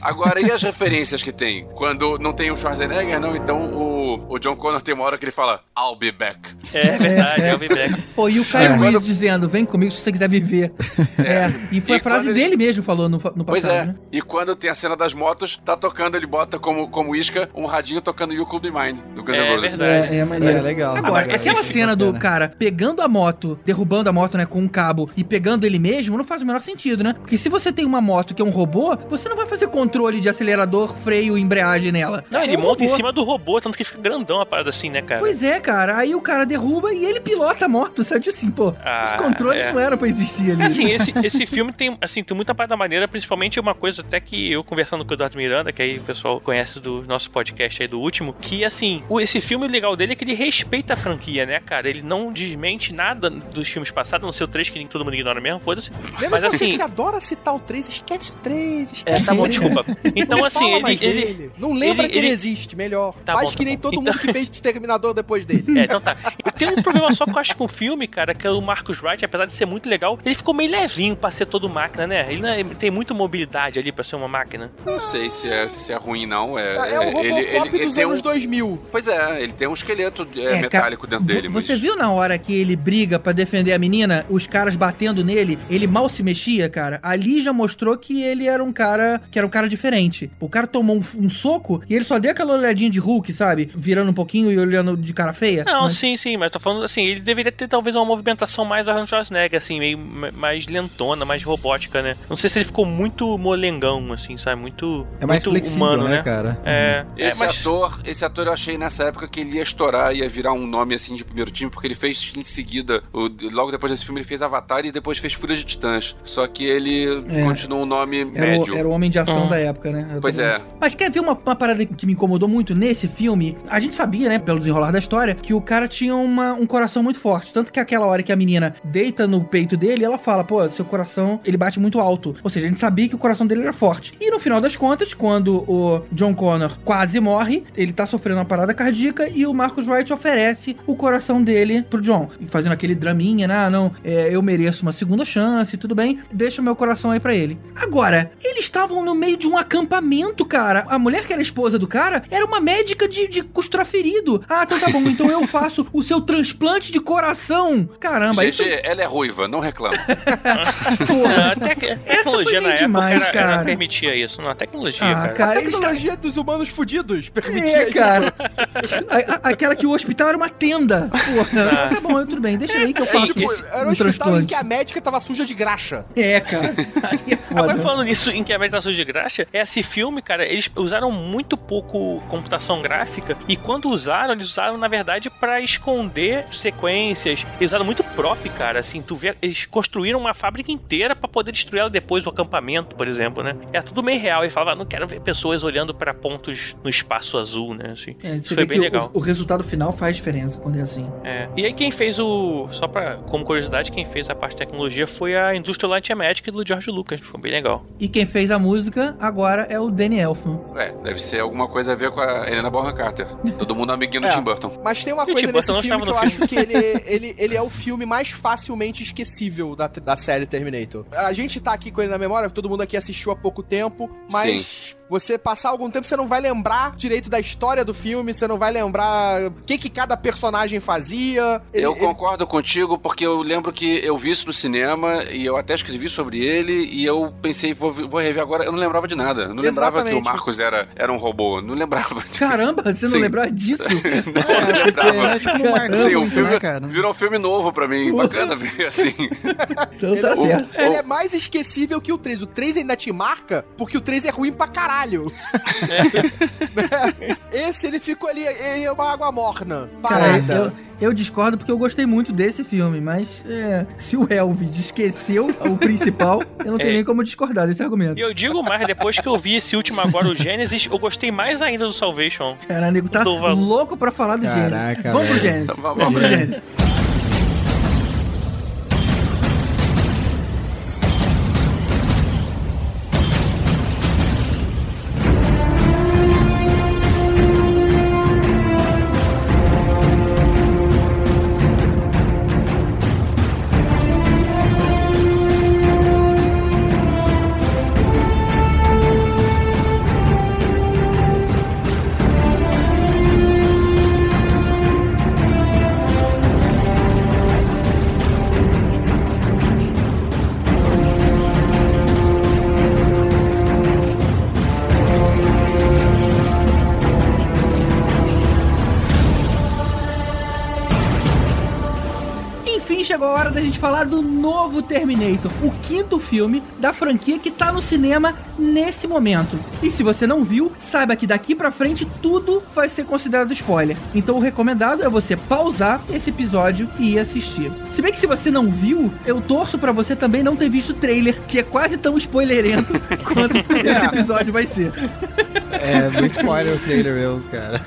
Agora, e as referências que tem? Quando não tem o Schwarzenegger, não, então o, o John Connor tem uma hora que ele fala, I'll be back.
É verdade, é o Vivek.
Pô, e o Kyle
É, quando-
dizendo, vem comigo se você quiser viver. É, e foi
E
a frase dele
eles-
mesmo falou no, no
Pois
passado,
é.
né?
E quando tem a cena das motos, tá tocando, ele bota como, como isca um radinho tocando You Could Be Mine, do Guns N'
É verdade.
É, é
É,
maneiro.
legal.
Agora,
legal.
aquela cena do
bacana.
cara pegando a moto, derrubando a moto, né, com um cabo e pegando ele mesmo, não faz o menor sentido, né? Porque se você tem uma moto que é um robô, você não vai fazer controle de acelerador, freio e embreagem nela.
Não,
É
ele
um
monta em
robô.
cima do robô, tanto que fica grandão a parada assim, né, cara?
Pois é, cara. Aí o cara derruba e ele pilota a moto, sabe? Assim, pô,
Ah,
os controles
é.
não eram pra existir ali.
Assim, esse, esse filme tem, assim, tem muita parada maneira, principalmente uma coisa até que eu conversando com o Eduardo Miranda, que aí o pessoal conhece do nosso podcast aí do último, que assim, o, esse filme legal dele é que ele respeita a franquia, né, cara? Ele não desmente nada dos filmes passados, a não ser o 3 que nem todo mundo ignora mesmo, foda-se.
Lembra
Mas
você
assim,
que você adora citar o 3, esquece o 3,
é,
esquece
tá bom, desculpa. Então,
Não
assim,
fala
ele,
mais
ele,
dele. Não lembra
ele-
que ele
ele-
existe, melhor.
Tá
Faz
bom,
que
tá
nem
bom.
todo
Então-
mundo que fez Terminador depois dele.
É, então tá. Eu tenho um problema só que eu acho com o filme, cara, que é o Marcus Wright, apesar de ser muito legal, ele ficou meio levinho pra ser todo máquina, né? Ele não é- tem muita mobilidade ali pra ser uma máquina.
Não sei se é, se é ruim, não. É,
É, o
ele-
Robocop
ele- ele
dos
tem
anos
um-
2000.
Pois é, ele tem um esqueleto é,
É,
metálico dentro dele.
Você
mas...
viu na hora que ele briga pra defender a menina, os caras batendo nele, ele mal se mexia, cara? Ali já mostrou que ele era um cara que era um cara diferente. O cara tomou um, um soco e ele só deu aquela olhadinha de Hulk, sabe? Virando um pouquinho e olhando de cara feia.
Não,
Mas-
sim, sim, mas tô falando assim, ele deveria ter talvez uma movimentação mais Arnold Schwarzenegger, assim, meio ma- mais lentona, mais robótica, né? Não sei se ele ficou muito molengão, assim, sabe? Muito,
É mais
muito
flexível,
humano,
né,
né?
cara?
É, é,
Esse
mas...
ator, esse ator eu achei nessa época que ele ia estourar, ia virar um nome assim de primeiro time, porque ele fez em seguida, o- logo depois desse filme, ele fez Avatar e depois fez Fúria de Titãs. Só que ele
É.
continuou um nome
Era
médio.
o, era o homem de ação
Hum.
da época, né? Eu
Pois é.
Mas quer ver uma, uma parada que me incomodou muito nesse filme? A gente sabia, né, pelo desenrolar da história, que o cara tinha uma- um coração muito forte. Tanto que aquela hora que a menina no peito dele, ela fala, pô, seu coração, ele bate muito alto. Ou seja, a gente sabia que o coração dele era forte. E no final das contas, quando o John Connor quase morre, ele tá sofrendo uma parada cardíaca e o Marcus Wright oferece o coração dele pro John. Fazendo aquele draminha, né? Ah, não, é, eu mereço uma segunda chance, tudo bem, deixa o meu coração aí pra ele. Agora, eles estavam no meio de um acampamento, cara. A mulher que era esposa do cara era uma médica de, de costurar ferido. Ah, então tá bom, então eu faço o seu transplante de coração. Caramba,
GG, ela é ruiva, não reclama.
É, que a tecnologia na
meio
época
demais,
era, permitia isso. Não, a tecnologia,
Ah,
cara.
A
cara, eles
tecnologia dos humanos fudidos permitia
É, cara. A- a- aquela que o hospital era uma tenda. Porra, tá bom, tudo bem, deixa aí que eu
isso. É,
faço
tipo,
esse-
era um
um
hospital em que a médica tava suja de graxa.
É, cara. Aí é
Agora falando nisso em que a meditação de graxa, esse filme, cara, eles usaram muito pouco computação gráfica e quando usaram, eles usaram na verdade pra esconder sequências. Eles usaram muito prop, cara, assim, tu vê, eles construíram uma fábrica inteira pra poder destruir ela depois do acampamento, por exemplo, né? É tudo meio real e falava, não quero ver pessoas olhando pra pontos no espaço azul, né, assim.
É, você
foi
vê
bem
que
legal.
o, o resultado final faz diferença quando é assim.
É. E aí quem fez o. Só pra. Como curiosidade, quem fez a parte de tecnologia foi a Industrial Light Magic do George Lucas. Foi bem legal.
E quem fez a música agora é o Danny Elfman.
É, deve ser alguma coisa a ver com a Helena Bonham Carter. Todo mundo amiguinho do
É.
Tim Burton.
Mas tem uma
E
coisa nesse filme que eu acho que ele, ele, ele é o filme mais facilmente esquecível da, da série Terminator. A gente tá aqui com ele na memória, todo mundo aqui assistiu há pouco tempo, mas você passar algum tempo, você não vai lembrar direito da história do filme, você não vai lembrar o que, que cada personagem fazia. Ele-
eu
ele-
concordo contigo porque eu lembro que eu vi isso no cinema e eu até escrevi sobre ele e eu pensei, vou, vou rever agora, eu não lembrava de nada. Eu não lembrava que o
Exatamente.
Marcos era, era um robô. Não lembrava.
Caramba, você não
Sim.
lembrava disso?
não, não lembrava.
né, tipo, não marcou
Sim, o filme
né, cara?
virou um filme novo pra mim. Bacana ver assim.
Então
Ele,
tá
é-
certo.
ele é mais esquecível que o 3. O 3 ainda te marca porque o 3 é ruim pra caralho. Né? Esse ele ficou ali, ele é uma água morna.
Cara,
Parada.
eu, eu discordo porque eu gostei muito desse filme, mas é, se o Elvis esqueceu o principal, eu não tenho
É.
nem como discordar desse argumento.
E eu digo mais, depois que eu vi esse último agora, o Gênesis, eu gostei mais ainda do Salvation.
Caralho, nego tá louco pra falar do Gênesis.
Caraca,
Vamos pro. Gênesis.
Vamos,
pro. Gênesis. Chegou a hora da gente falar do novo Terminator, o quinto filme da franquia que tá no cinema nesse momento. E se você não viu, saiba que daqui pra frente tudo vai ser considerado spoiler. Então o recomendado é você pausar esse episódio e ir assistir. Se bem que se você não viu, eu torço pra você também não ter visto o trailer, que é quase tão spoilerento quanto esse episódio vai ser.
É, muito spoiler o trailer mesmo, cara.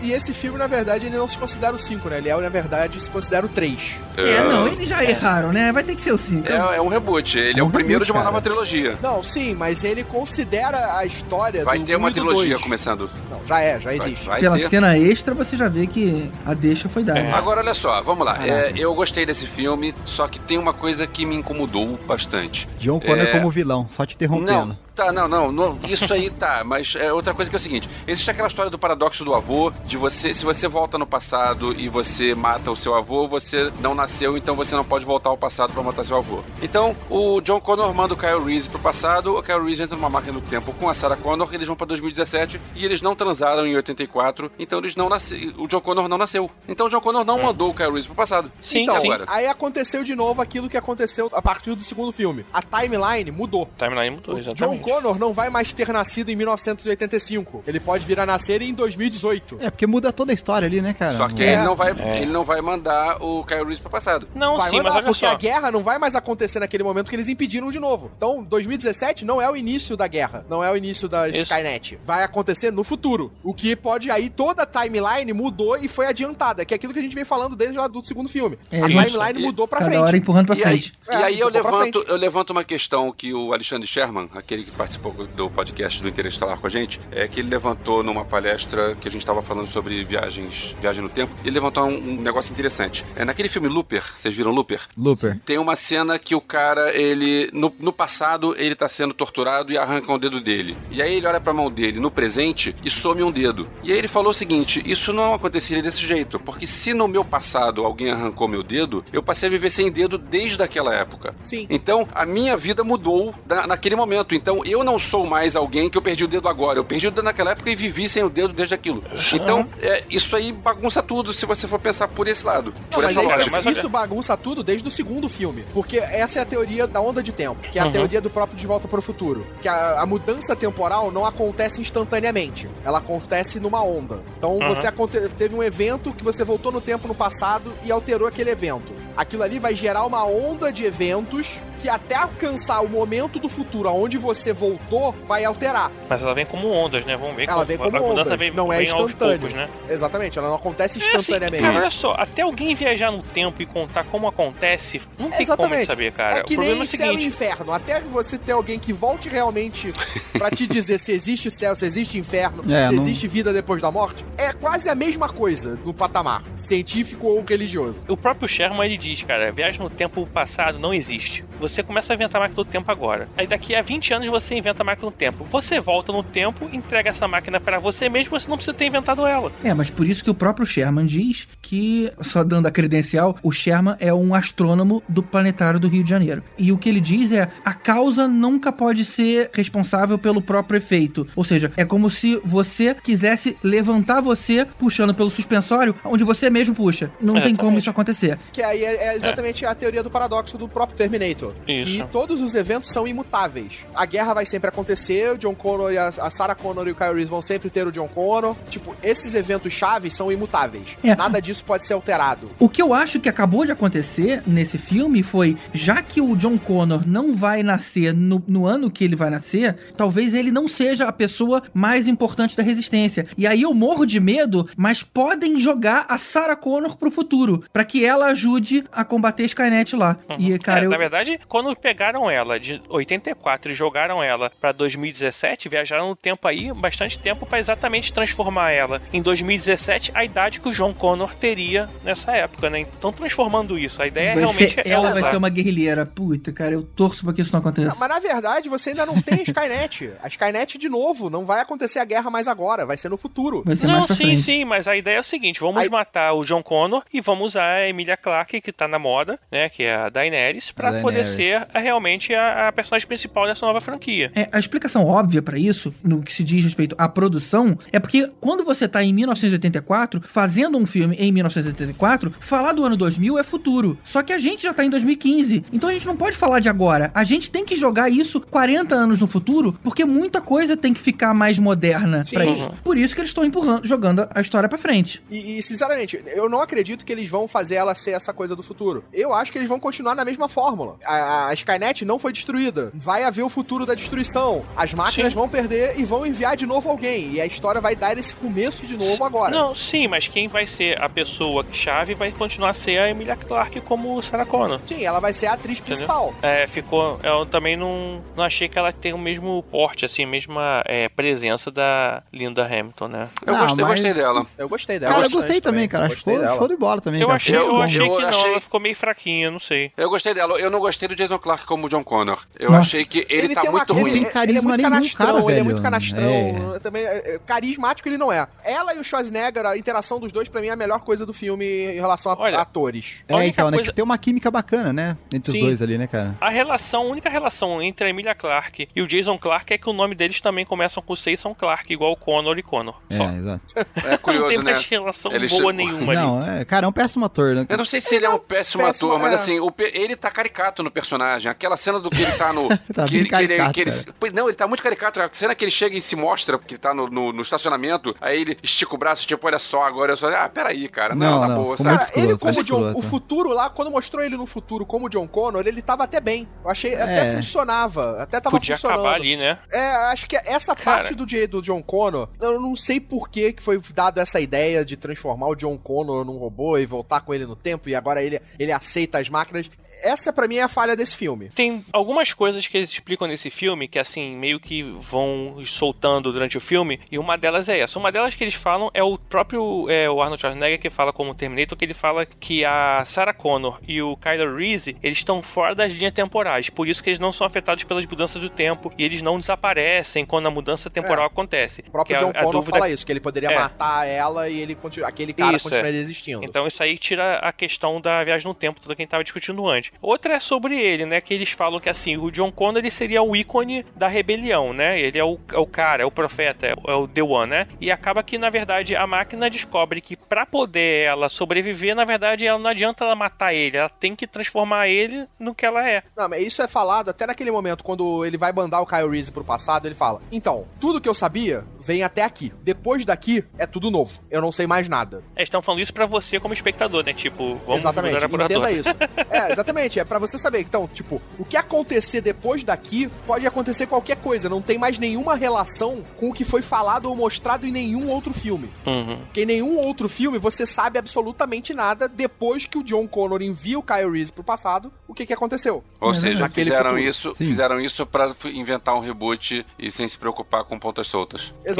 E esse filme, na verdade, ele não se considera o 5, né? Ele é, na verdade, se considera o 3.
É, não, eles já erraram, né? Vai ter que ser o 5.
É, é um reboot. Ele é,
um
o primeiro
reboot,
de uma
cara.
nova trilogia.
Não, sim, mas ele considera a história
Vai
do
ter uma
do
trilogia
dois.
começando.
Não, já é, já
Vai,
existe.
vai
Pela
ter.
cena extra, você já vê que a deixa foi dada.
Agora, olha só, vamos lá. É, eu gostei desse filme, só que tem uma coisa que me incomodou bastante.
John Connor
É.
como vilão, só te interrompendo.
Não, tá, não, não, não, isso aí tá, mas é outra coisa que é o seguinte: existe aquela história do paradoxo do avô, de você, se você volta no passado e você mata o seu avô, você não nasceu, então você não pode voltar ao passado pra matar seu avô. Então, o John Connor manda o Kyle Reese pro passado, o Kyle Reese entra numa máquina do tempo com a Sarah Connor, eles vão pra 2017 e eles não transaram em 84, então eles não nasceram, o John Connor não nasceu. Então o John Connor não mandou o Kyle Reese pro passado.
Sim,
então,
sim.
agora.
aí aconteceu de novo aquilo que aconteceu a partir do segundo filme. A timeline mudou.
Timeline mudou,
John
exatamente.
Connor não vai mais ter nascido em 1985. Ele pode vir a nascer em 2018.
É, porque muda toda a história ali, né, cara?
Só que
É.
ele, não vai,
É.
ele não vai mandar o Kyle Reese pro passado.
Não,
Vai
sim,
mandar, porque
só.
a guerra não vai mais acontecer naquele momento que eles impediram de novo. Então, 2017 não é o início da guerra, não é o início da
Isso.
Skynet. Vai acontecer no futuro. O que pode aí, toda a timeline mudou e foi adiantada, que é aquilo que a gente vem falando desde lá do segundo filme.
É,
a
isso.
timeline
E-
mudou pra
Cada
frente.
hora empurrando pra
E aí,
frente.
e
É,
aí eu, levanto, eu levanto uma questão que o Alexandre Sherman, aquele que participou do podcast do Interestelar com a gente, é que ele levantou numa palestra que a gente estava falando sobre viagens, viagem no tempo, ele levantou um, um negócio interessante. É, naquele filme Looper, vocês viram Looper?
Looper.
Tem uma cena que o cara, ele. No, no passado, ele tá sendo torturado e arranca um dedo dele. E aí ele olha pra mão dele no presente e some um dedo. E aí ele falou o seguinte: Isso não aconteceria desse jeito, porque se no meu passado alguém arrancou meu dedo, eu passei a viver sem dedo desde aquela época.
Sim.
Então a minha vida mudou na- naquele momento. Então eu não sou mais alguém que eu perdi o dedo agora. Eu perdi o dedo naquela época e vivi sem o dedo desde aquilo. Então é, isso aí bagunça tudo se você for pensar por esse lado.
Não,
por
mas
essa
aí,
lógica.
isso,
mas olha-
isso bagunça tudo desde o segundo filme. Porque essa é a teoria da onda de tempo, que é a
Uhum.
teoria do próprio De Volta para o Futuro. Que a, a mudança temporal não acontece instantaneamente. Ela acontece numa onda. Então
Uhum.
você teve um evento que você voltou no tempo no passado e alterou aquele evento. Aquilo ali vai gerar uma onda de eventos que até alcançar o momento do futuro aonde você voltou, vai alterar.
Mas ela vem como ondas, né? Vamos ver
Ela vem como
a mudança
ondas,
vem,
não é
vem aos
instantâneo.
poucos, né?
Exatamente, ela não acontece
É assim,
instantaneamente.
cara, olha só, até alguém viajar no tempo e contar como acontece, não tem como
Exatamente.
saber, cara.
É que
o problema
nem
é o
céu e inferno. Até você ter alguém que volte realmente pra te dizer se existe céu, se existe inferno,
É,
se
não-
existe vida depois da morte, é quase a mesma coisa no patamar, científico ou religioso.
O próprio Sherman ele diz, cara, viagem no tempo passado não existe. Você começa a inventar a máquina do tempo agora. Aí daqui a 20 anos você inventa a máquina do tempo. Você volta no tempo, entrega essa máquina pra você mesmo, você não precisa ter inventado ela.
É, mas por isso que o próprio Sherman diz que, só dando a credencial, o Sherman é um astrônomo do planetário do Rio de Janeiro. E o que ele diz é: a causa nunca pode ser responsável pelo próprio efeito. Ou seja, é como se você quisesse levantar você puxando pelo suspensório, onde você mesmo puxa. Não tem como isso acontecer.
Que aí é, é exatamente a teoria do paradoxo do próprio Terminator.
Isso.
Que todos os eventos são imutáveis. A guerra vai sempre acontecer, o John Connor e a, a Sarah Connor e o Kyle Reese vão sempre ter o John Connor. Tipo, esses eventos chaves são imutáveis.
É.
Nada disso pode ser alterado.
O que eu acho que acabou de acontecer nesse filme foi, já que o John Connor não vai nascer no, no ano que ele vai nascer, talvez ele não seja a pessoa mais importante da resistência. E aí eu morro de medo, mas podem jogar a Sarah Connor pro futuro, pra que ela ajude a combater a Skynet lá. E, cara,
É,
eu...
Na verdade, quando pegaram ela de 84 e jogaram ela pra 2017, viajaram no tempo aí, bastante tempo, pra exatamente transformar ela em 2017, a idade que o John Connor teria nessa época, né? Então transformando isso. A ideia
vai
realmente
ser,
é
ela vai
usar.
ser uma guerrilheira. Puta, cara, eu torço pra que isso não aconteça.
Mas na verdade, você ainda não tem a Skynet. A Skynet, de novo, não vai acontecer a guerra mais agora, vai ser no futuro.
Vai ser
Não,
mais pra
sim,
frente.
sim, mas a ideia é o seguinte: vamos
Aí-
matar o John Connor e vamos usar a Emilia Clarke, que que tá na moda, né? Que é a Daenerys, pra
A
poder ser a- realmente a, a personagem principal dessa nova franquia.
É, a explicação óbvia pra isso, no que se diz respeito à produção, é porque quando você tá em 1984, fazendo um filme em 1984, falar do ano 2000 é futuro. Só que a gente já tá em 2015. Então a gente não pode falar de agora. A gente tem que jogar isso 40 anos no futuro, porque muita coisa tem que ficar mais moderna pra isso. Por isso que eles estão empurrando, jogando a história pra frente.
E, e, sinceramente, eu não acredito que eles vão fazer ela ser essa coisa do futuro. Eu acho que eles vão continuar na mesma fórmula. A, a Skynet não foi destruída. Vai haver o futuro da destruição. As máquinas
Sim.
vão perder e vão enviar de novo alguém. E a história vai dar esse começo de novo agora.
Não, sim, mas quem vai ser a pessoa chave vai continuar a ser a Emilia Clarke como Sarah Connor.
Sim, ela vai ser a atriz principal.
É, ficou. Eu também não, não achei que ela tem o mesmo porte, assim, a mesma é, presença da Linda Hamilton, né?
Eu,
Não,
gostei, eu
mas-
gostei dela.
Eu gostei dela.
Cara, eu gostei também, cara. Acho que
Gostei
ficou
dela.
show de bola também,
Eu
cara.
achei,
Eu-
eu achei
eu
que não,
achei-
ela ficou meio fraquinha, não sei.
Eu gostei dela. Eu não gostei do Jason Clarke como John Connor. Eu
Nossa.
achei que ele, tá
tem uma-
muito
ele-
ruim.
Ele tem
Ele é
carisma
muito canastrão,
cara,
ele é muito canastrão.
É.
Também, é, é, carismático ele não é. Ela e o Schwarzenegger, a interação dos dois, pra mim, é a melhor coisa do filme em relação a
Olha,
atores.
É, então, né?
coisa-
Que tem uma química bacana, né? Entre os
Sim.
dois ali, né, cara?
A relação, a única relação entre a Emilia Clarke e o Jason Clarke é que o nome deles também começam com são Clarke, igual o Connor e Connor. Só.
É, exato.
É
não
curioso,
tem
né?
mais relação
Eles-
boa nenhuma ali.
Não, é, cara, é um péssimo ator, né?
Eu não sei se ele é um péssimo,
péssimo,
ator, mas
é.
assim, o ele tá caricato no personagem. Aquela cena do que ele tá no.
Tá
que,
bem
ele- que ele-
caricato,
que ele-
cara.
Pois Não, ele tá muito caricato. A cena que ele chega e se mostra, porque ele tá no, no, no estacionamento, aí ele estica o braço, tipo, olha só, agora eu só. Ah, peraí, cara. Não,
Não, não,
boa, sabe?
Cara, ele
escroto,
como
muito
John,
escroto.
o futuro lá, quando mostrou ele no futuro como John Connor, ele tava até bem. Eu achei, até
É.
funcionava, até tava
Podia
funcionando.
acabar ali, né?
É, acho que essa
Cara.
parte do, do John Connor, eu não sei por que que foi dado essa ideia de transformar o John Connor num robô e voltar com ele no tempo e agora ele, ele aceita as máquinas. Essa pra mim é a falha desse filme.
Tem algumas coisas que eles explicam nesse filme que, assim, meio que vão soltando durante o filme, e uma delas é essa. Uma delas que eles falam é o próprio é, o Arnold Schwarzenegger que fala como Terminator, que ele fala que a Sarah Connor e o Kylo Reese, eles estão fora das linhas temporais, por isso que eles não são afetados pelas mudanças do tempo, e eles não desaparecem quando a mudança temporal
É.
acontece.
O próprio
Que a-
John
a
Connor
dúvida-
fala isso, que ele poderia
É.
matar ela e ele continua, aquele cara
Isso,
continuaria
é.
existindo.
Então isso aí tira a questão da viagem no tempo, toda quem tava discutindo antes. Outra é sobre ele, né? Que eles falam que assim, o John Connor ele seria o ícone da rebelião, né? Ele é o, é o cara, é o profeta, é o, é o The One, né? E acaba que, na verdade, a máquina descobre que pra poder ela sobreviver, na verdade, ela não adianta ela matar ele, ela tem que transformar ele no que ela é.
Não, mas isso é falado até naquele momento, quando ele vai mandar o Kyle Reese pro passado, ele fala: Então, tudo que eu sabia vem até aqui. Depois daqui é tudo novo. Eu não sei mais nada.
Eles estão falando isso pra você como espectador, né? Tipo, vamos
exatamente, entenda isso. É, exatamente. É pra você saber. Então, tipo, o que acontecer depois daqui pode acontecer qualquer coisa. Não tem mais nenhuma relação com o que foi falado ou mostrado em nenhum outro filme.
Uhum.
Porque em nenhum outro filme você sabe absolutamente nada depois que o John Connor envia o Kyle Reese pro passado, o que que aconteceu.
Ou
É
seja, fizeram
futuro.
isso,
Sim.
fizeram isso para inventar um reboot e sem se preocupar com pontas soltas.
Exatamente.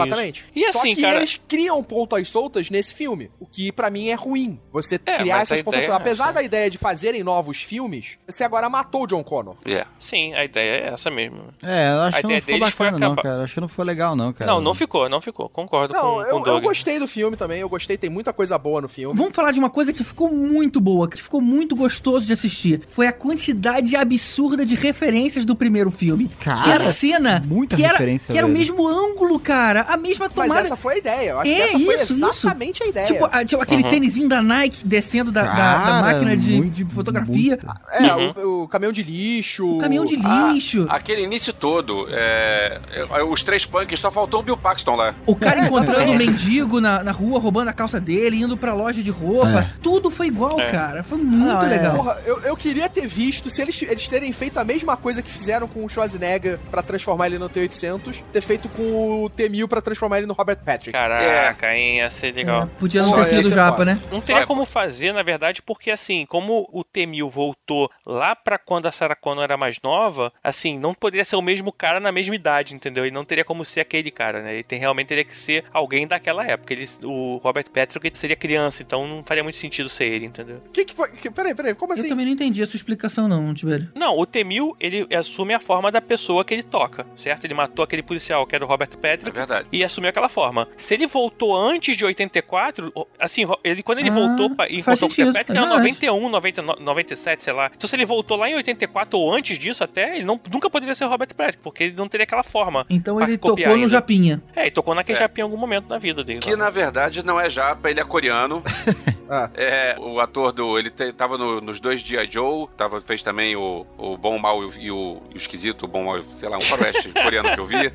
E
Só
assim,
que
cara-
eles criam pontas soltas nesse filme, o que pra mim é ruim. Você
É,
criar
a
essas pontas
ideia
soltas.
é
Apesar
essa.
da ideia de fazerem novos filmes, você agora matou o John Connor.
É.
Sim, a ideia é essa mesmo.
É, eu acho
A
que não
ideia
ficou bacana, não, cara. Acho que não foi legal, não, cara.
Não, não ficou, não ficou. Concordo
Não,
com, com
eu,
o
eu gostei do filme também, eu gostei, tem muita coisa boa no filme.
Vamos falar de uma coisa que ficou muito boa, que ficou muito gostoso de assistir. Foi a quantidade absurda de referências do primeiro filme.
Cara,
Tinha cena
muita
que era,
referência,
que era o mesmo ângulo, cara. A mesma
Mas
tomada.
essa foi a ideia. Eu acho
É
que essa foi
isso,
exatamente a ideia.
Tipo, a- tipo aquele tênisinho da Nike descendo da, da- da
Cara,
máquina de,
muito-
de fotografia.
muito.
é,
Uhum.
o, o caminhão de lixo.
O caminhão de
Ah,
lixo.
aquele início todo, é, é, os três punks, só faltou o Bill Paxton lá.
O cara
É,
encontrando um mendigo na, na rua, roubando a calça dele, indo pra loja de roupa. Tudo foi igual,
É.
cara. Foi muito
é.
legal.
Porra, eu, eu queria ter visto, se eles, eles terem feito a mesma coisa que fizeram com o Schwarzenegger pra transformar ele no T-800, ter feito com o T-1000 pra transformar ele no Robert Patrick.
Caraca, hein? Ia ser legal.
É, podia não
Só
ter sido
ser
japa, né?
Não teria
É,
como fazer, na verdade, porque assim, como o T-1000 voltou lá pra quando a Sarah Connor era mais nova, assim, não poderia ser o mesmo cara na mesma idade, entendeu? E não teria como ser aquele cara, né? Ele tem, realmente teria que ser alguém daquela época. Ele, o Robert Patrick seria criança, então não faria muito sentido ser ele, entendeu?
O que, que foi? Que, peraí, peraí, como
Eu
assim?
também não entendi a sua explicação, não, Tibério.
Não, o T-1000, ele assume a forma da pessoa que ele toca, certo? Ele matou aquele policial que era o Robert
É
Patrick,
verdade. Verdade.
e assumiu aquela forma. Se ele voltou antes de 84, assim, ele, quando ele
Ah,
voltou pra, e
faz
voltou pro
sentido,
Patrick,
é
era
verdade.
91, 99, 97, sei lá. Então se ele voltou lá em 84 ou antes disso até, ele não, nunca poderia ser o Robert Patrick, porque ele não teria aquela forma.
Então ele tocou no
ainda.
Japinha.
É, e tocou naquele
É.
japinha em algum momento da vida dele.
Que
lá.
na verdade não é japa, ele é coreano.
Ah.
É, o ator do. Ele te- tava no- nos dois G.I. Joe, tava, fez também o, o Bom, o Mal e o, e o- e o Esquisito, o Bom, o Mal, sei lá, um faroeste coreano que eu vi.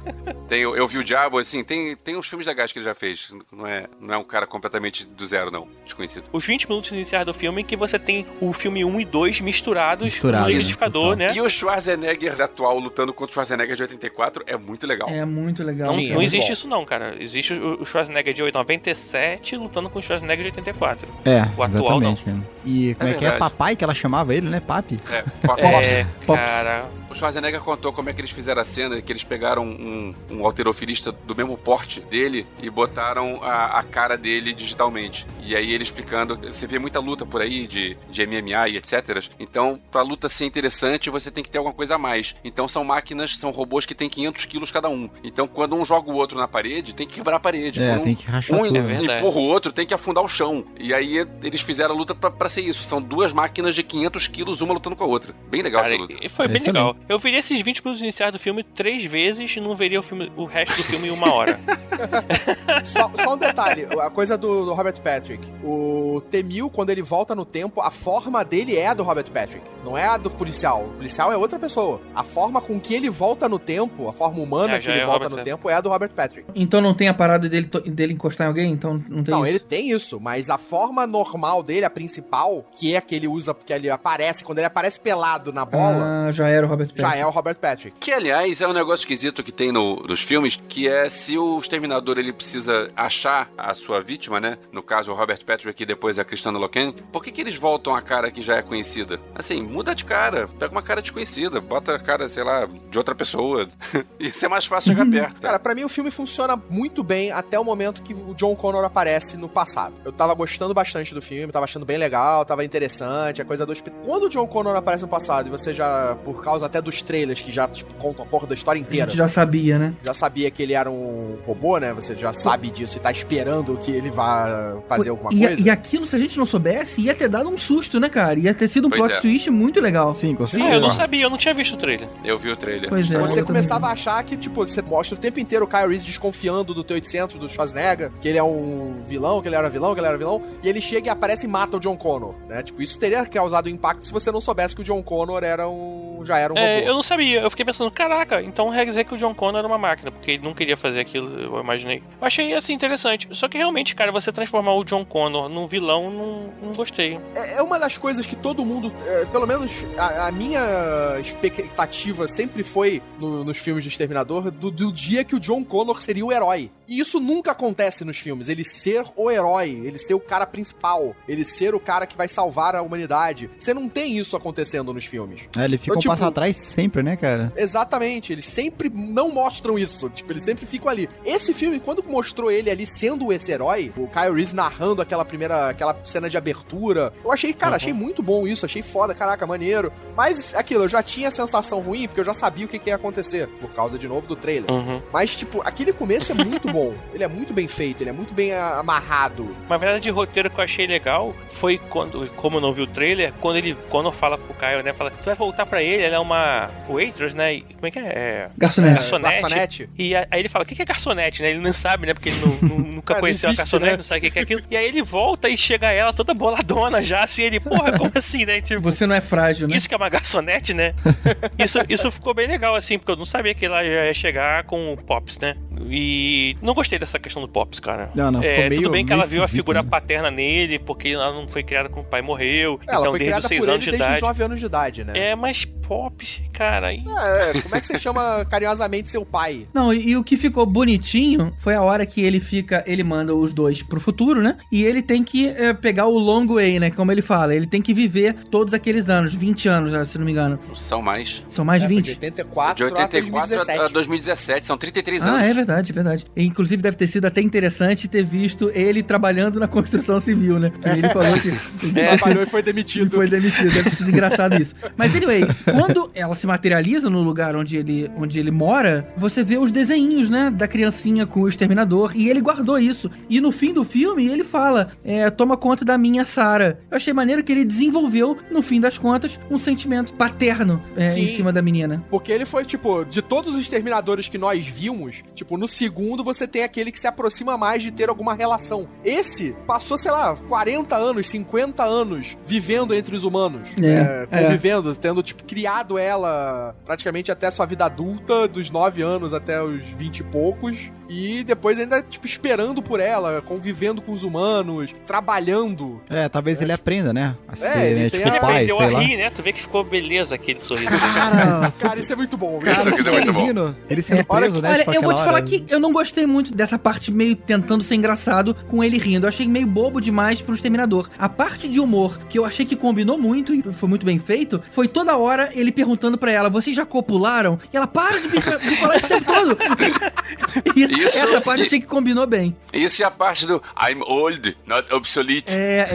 Tem, o- eu vi o Diabo, assim, tem, tem uns filmes legais que ele já fez. Não é, não é um cara completamente do zero, não. Desconhecido.
Os 20 minutos iniciais do filme que você tem o filme 1 e 2 misturados
Misturado,
no
né?
liquidificador,
Total.
né?
E o Schwarzenegger atual lutando contra o Schwarzenegger de 84 é muito legal.
É muito legal.
Não,
Sim, é
não
muito
existe isso não, cara. Existe o Schwarzenegger de 97 lutando com o Schwarzenegger de 84.
É,
O atual,
exatamente, mesmo. E como é, que é? Papai que ela chamava ele, né? Papi?
É, Fox.
É,
Pops.
cara...
O Schwarzenegger contou como é que eles fizeram a cena, que eles pegaram um, um alterofilista do mesmo porte dele e botaram a, a cara dele digitalmente. E aí ele explicando, você vê muita luta por aí de, de MMA e etc. Então, pra luta ser interessante, você tem que ter alguma coisa a mais. Então são máquinas, são robôs que têm 500 quilos cada um. Então quando um joga o outro na parede, tem que quebrar a parede.
É,
Quando
tem
um-
que rachar
um
tudo.
É
né?
verdade.
empurra o outro, tem que afundar o chão. E aí eles fizeram a luta pra, pra ser isso. São duas máquinas de 500 quilos, uma lutando com a outra. Bem legal
Cara,
essa luta.
e foi bem
Excelente.
legal. Eu veria esses 20 minutos iniciais do filme três vezes e não veria o, filme, o resto do filme em uma hora.
Só, só um detalhe, a coisa do, do Robert Patrick. O T-1000, quando ele volta no tempo, a forma dele é a do Robert Patrick. Não é a do policial. O policial é outra pessoa. A forma com que ele volta no tempo, a forma humana
É,
que ele
é
volta
Robert
no tempo, é a do Robert Patrick.
Então não tem a parada dele, dele encostar em alguém? Então não tem
Não,
isso?
ele tem isso, mas a forma normal dele, a principal, que é a que ele usa, porque ele aparece, quando ele aparece pelado na bola,
Ah, já era o Robert
já
Pattinson.
é o Robert Patrick.
Que, aliás, é um negócio esquisito que tem no- nos filmes, que é se o Exterminador ele precisa achar a sua vítima, né? No caso, o Robert Patrick e depois a Cristana Loken, por que, que eles voltam a cara que já é conhecida? Assim, muda de cara, pega uma cara desconhecida, bota a cara, sei lá, de outra pessoa. Isso é mais fácil chegar perto.
Cara, pra mim o filme funciona muito bem até o momento que o John Connor aparece no passado. Eu tava gostando bastante do filme, tava achando bem legal, tava interessante, a coisa do hospital. Quando o John Connor aparece no passado e você já, por causa até dos trailers que já tipo, contam a porra da história
A
inteira,
gente já sabia, né?
já sabia que ele era um robô, né? Você já sabe disso e tá esperando que ele vá fazer alguma
e,
coisa.
e aquilo, se a gente não soubesse, ia ter dado um susto, né, cara? Ia ter sido um
Pois
plot
é.
twist muito legal.
Sim, com
Sim,
Ah, eu não sabia, eu não tinha visto o trailer.
Eu vi o trailer.
Pois é.
Você
eu
começava
também.
a achar que, tipo, você mostra o tempo inteiro o Kyle Reese desconfiando do T-800, do Schwarzenegger, que ele é um vilão, que ele era vilão, que ele era vilão, e ele chega e aparece e mata o John Connor, né? Tipo, isso teria causado impacto se você não soubesse que o John Connor era um... já era um
É,
robô.
eu não sabia, eu fiquei pensando, caraca, então quer dizer que o John Connor era uma máquina, porque ele não queria fazer aquilo, eu imaginei. Eu achei assim interessante. Só que realmente, cara, você transformar o John Connor num vilão, não, não gostei.
É é uma das coisas que todo mundo, é, pelo menos a, a minha expectativa sempre foi no- nos filmes de Exterminador do, do dia que o John Connor seria o herói. E isso nunca acontece nos filmes. Ele ser o herói, ele ser o cara principal, ele ser o cara que vai salvar a humanidade. Você não tem isso acontecendo nos filmes.
É, ele fica
Eu,
um
tipo-
passo atrás sempre, né, cara?
Exatamente, eles sempre não mostram isso. Tipo, eles sempre ficam ali. Esse filme, quando mostrou ele ali sendo esse herói, o Kyle Reese narrando aquela primeira, aquela cena de abertura, eu achei, cara, achei muito bom isso, achei foda, caraca, maneiro. Mas aquilo, eu já tinha a sensação ruim, porque eu já sabia o que, que ia acontecer, por causa de novo do trailer.
Uhum.
Mas, tipo, aquele começo é muito bom. Ele é muito bem feito, ele é muito bem amarrado.
Uma verdade de roteiro que eu achei legal foi quando, como eu não vi o trailer, quando ele, quando fala pro Caio, né, fala, tu vai voltar pra ele, ela é uma waitress, né, e- como é que é? é
Garçonete.
Garçonete.
Garçonete.
E a- aí ele fala, o que que é garçonete, né? Ele não sabe, né? Porque ele nu- nu- nunca
É, não
conheceu a
existe,
garçonete,
né?
não sabe o que que é aquilo. E aí ele volta e chega ela toda boladona já, assim, ele, porra, como assim, né? Tipo,
Você não é frágil, né?
isso que é uma garçonete, né? Isso, isso ficou bem legal, assim, porque eu não sabia que ela já ia chegar com o Pops, né? E não gostei dessa questão do Pops, cara.
Não, não, ficou
É,
meio-
tudo bem que ela viu a figura
né?
paterna nele, porque ela não foi criada com o pai morreu.
Ela
então,
foi
desde os
criada
6
por
anos
ele
de
desde os
idade.
9 anos de idade, né?
É, mas Pops, cara, aí...
É, como é que você chama carinhosamente seu pai?
Não, e, e o que ficou bonitinho foi a hora que ele fica, ele manda os dois pro futuro, né? E ele tem que é, pegar o long way, né? Como ele fala, ele tem que viver todos aqueles anos, 20 anos, já, se não me engano.
São mais.
São mais
É, foi
20?
de 84
De
a
84 a
2017.
2017, são 33
Ah,
anos.
é
de
verdade, verdade, é verdade. E, inclusive deve ter sido até interessante ter visto ele trabalhando na construção civil, né? Porque ele falou que
Ele trabalhou e foi demitido.
e foi demitido. Deve ter sido engraçado isso. Mas, anyway, quando ela se materializa no lugar onde ele, onde ele mora, você vê os desenhinhos, né? Da criancinha com o exterminador. E ele guardou isso. E no fim do filme, ele fala: é, toma conta da minha Sara. Eu achei maneiro que ele desenvolveu, no fim das contas, um sentimento paterno é, em cima da menina.
Porque ele foi, tipo, de todos os exterminadores que nós vimos, tipo, no segundo você tem aquele que se aproxima mais de ter alguma relação. Esse passou, sei lá, 40 anos, 50 anos vivendo entre os humanos.
É, é.
convivendo, tendo, tipo, criado ela praticamente até sua vida adulta, dos 9 anos até os 20 e poucos. E depois ainda, tipo, esperando por ela, convivendo com os humanos, trabalhando.
É, talvez ele aprenda, né? A ser,
ele
né,
tem
tipo
a-
Ele
pai,
aprendeu
sei
a
lá.
rir, né? Tu vê que ficou beleza aquele sorriso.
Cara,
Cara, isso é muito bom.
cara,
Isso aqui é muito bom.
rindo, ele sendo
Olha
preso, né?
Olha,
tipo,
eu vou te falar
hora.
que eu não gostei muito dessa parte meio tentando ser engraçado com ele rindo. Eu achei meio bobo demais pro Exterminador. A parte de humor que eu achei que combinou muito e foi muito bem feito foi toda hora ele perguntando pra ela: vocês já copularam? E ela para de, falar isso o tempo todo. E
Isso-
essa parte eu achei que combinou bem.
Isso é a parte do I'm old, not obsolete.
É,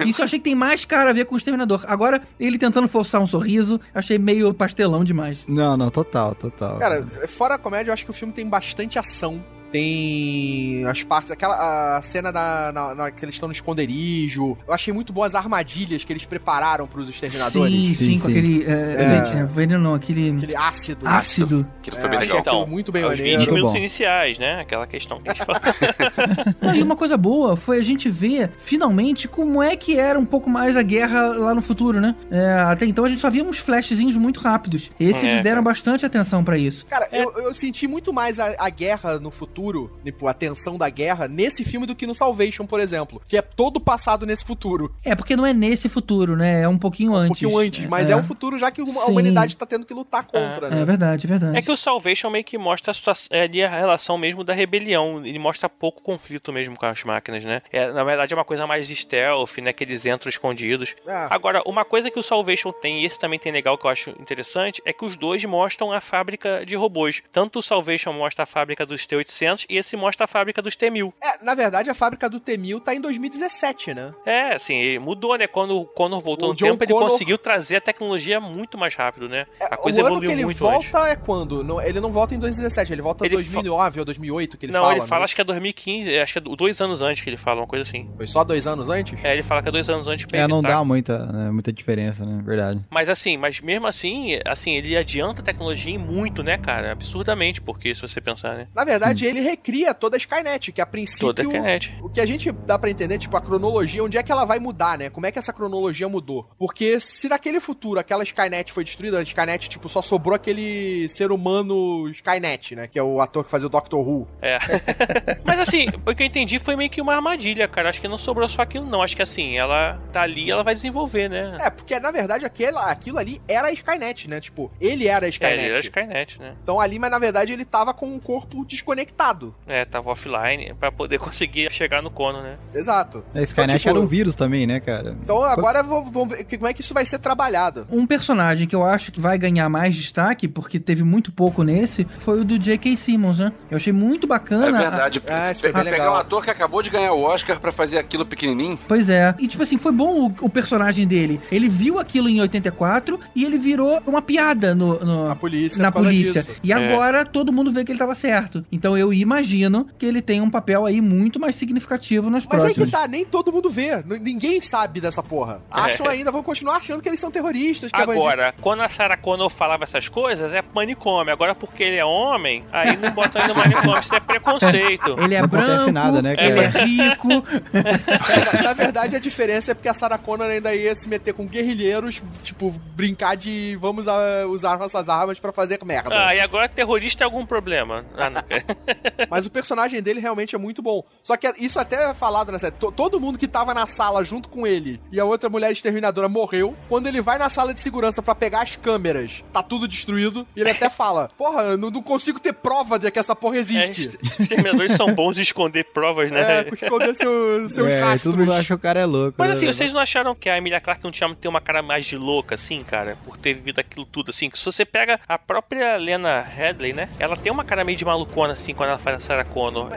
é. Isso eu achei que tem mais cara a ver com o Exterminador. Agora, ele tentando forçar um sorriso, achei meio pastelão demais.
Não, não, total, total.
Cara, fora a comédia, eu acho que o filme tem bastante ação. Tem as partes, aquela a cena da, na, na- que eles estão no esconderijo. Eu achei muito boas as armadilhas que eles prepararam pros exterminadores.
Sim, sim,
Sim,
com
sim.
aquele. É, é, veneno não, aquele.
Aquele ácido.
Ácido.
Aquilo
É,
foi bem legal.
aquilo muito bem
aos
maneiro.
20
Muito
minutos
bom.
iniciais, né? Aquela questão que a gente falou.
E uma coisa boa foi a gente ver, finalmente, como é que era um pouco mais a guerra lá no futuro, né? É, até então a gente só via uns flashzinhos muito rápidos. Esse
É,
eles deram
cara.
bastante atenção pra isso.
Cara, eu, eu senti muito mais a, a guerra no futuro, tipo, a tensão da guerra, nesse filme do que no Salvation, por exemplo. Que é todo passado nesse futuro.
É, porque não é nesse futuro, né? É um pouquinho
Um
antes.
pouquinho antes. Mas é, um futuro já que a
Sim.
humanidade tá tendo que lutar contra,
É
né?
verdade, é verdade.
É que o Salvation meio que mostra a, situação, é, ali a relação mesmo da rebelião. Ele mostra pouco conflito mesmo com as máquinas, né? É, na verdade é uma coisa mais stealth, né? Que eles entram escondidos.
É.
Agora, uma coisa que o Salvation tem, e esse também tem legal que eu acho interessante, é que os dois mostram a fábrica de robôs. Tanto o Salvation mostra a fábrica dos T-800 e esse mostra a fábrica dos T-1000.
É, na verdade, a fábrica do T-1000 tá em 2017, né?
É, assim, ele mudou, né? Quando o Connor voltou
O
no
John
tempo, ele
Connor-
conseguiu trazer a tecnologia muito mais rápido, né?
É,
a coisa
o ano
evoluiu
que ele
muito
volta
antes.
é quando? Não, ele não volta em 2017, ele volta em
Ele
2009 ou 2008 que ele
Não,
fala.
ele fala,
né?
acho que é 2015, acho que é dois anos antes que ele fala, uma coisa assim.
Foi só dois anos antes?
É, ele fala que é dois anos antes pra
É, não
evitar.
dá muita, né, muita diferença, né? Verdade.
Mas assim, mas mesmo assim, assim, ele adianta a tecnologia em muito, né, cara? Absurdamente, porque se você pensar, né?
Na verdade, ele recria toda a Skynet, que a princípio...
Toda a Skynet.
O que a gente dá pra entender, tipo, a cronologia, onde é que ela vai mudar, né? Como é que essa cronologia mudou? Porque se naquele futuro aquela Skynet foi destruída, a Skynet, tipo, só sobrou aquele ser humano Skynet, né? Que é o ator que fazia o Doctor Who.
É. Mas assim, o que eu entendi foi meio que uma armadilha, cara. Acho que não sobrou só aquilo, não. Acho que assim, ela tá ali ela vai desenvolver, né?
É, porque na verdade aquela, aquilo ali era a Skynet, né? Tipo, ele era a
É,
Skynet.
ele era Skynet, né?
Então ali, mas na verdade ele tava com o corpo desconectado.
É, tava offline pra poder conseguir chegar no cono, né?
Exato.
A Skynet
tipo,
era um vírus também, né, cara?
Então agora vamos vamos ver como é que isso vai ser trabalhado.
Um personagem que eu acho que vai ganhar mais destaque, porque teve muito pouco nesse, foi o do J.K. Simmons, né? Eu achei muito
É
bacana.
verdade.
Ah, isso
Pe-
foi bem
pegar
legal.
um ator que acabou de ganhar o Oscar pra fazer aquilo pequenininho.
Pois é. E tipo assim, foi bom o, o personagem dele. Ele viu aquilo em 84 e ele virou uma piada no, no-
A polícia
na polícia.
disso.
E agora todo mundo vê que ele tava certo. Então eu imagino que ele tem um papel aí muito mais significativo nas
Mas aí
próximas.
que tá, nem todo mundo vê. Ninguém sabe dessa porra. Acham
É.
ainda, vão continuar achando que eles são terroristas, que é.
Agora, quando a Sarah Connor falava essas coisas, é manicômio. Agora, porque ele é homem, aí não bota no manicômio. Isso é preconceito.
Ele é
Não acontece
branco,
nada, né, cara?
ele é rico.
na, na verdade, a diferença é porque a Sarah Connor ainda ia se meter com guerrilheiros, tipo, brincar de vamos usar nossas armas pra fazer merda.
Ah, e agora terrorista é algum problema? Ah, não.
Mas o personagem dele realmente é muito bom. Só que isso até é falado na série. To- Todo mundo que tava na sala junto com ele e a outra mulher exterminadora morreu. Quando ele vai na sala de segurança pra pegar as câmeras, tá tudo destruído. E ele até fala: Porra, eu não, não consigo ter prova de que essa porra
É,
existe.
os exterminadores são bons em esconder provas, né?
É, esconder seu- seus
é,
rastros.
todo mundo acha que o cara é louco.
Mas
né?
assim, vocês não acharam que a Emilia Clarke não tinha ter uma cara mais de louca, assim, cara? Por ter vivido aquilo tudo, assim? Que se você pega a própria Lena Headley, né? Ela tem uma cara meio de malucona, assim, quando ela ela faz a Sarah Connor?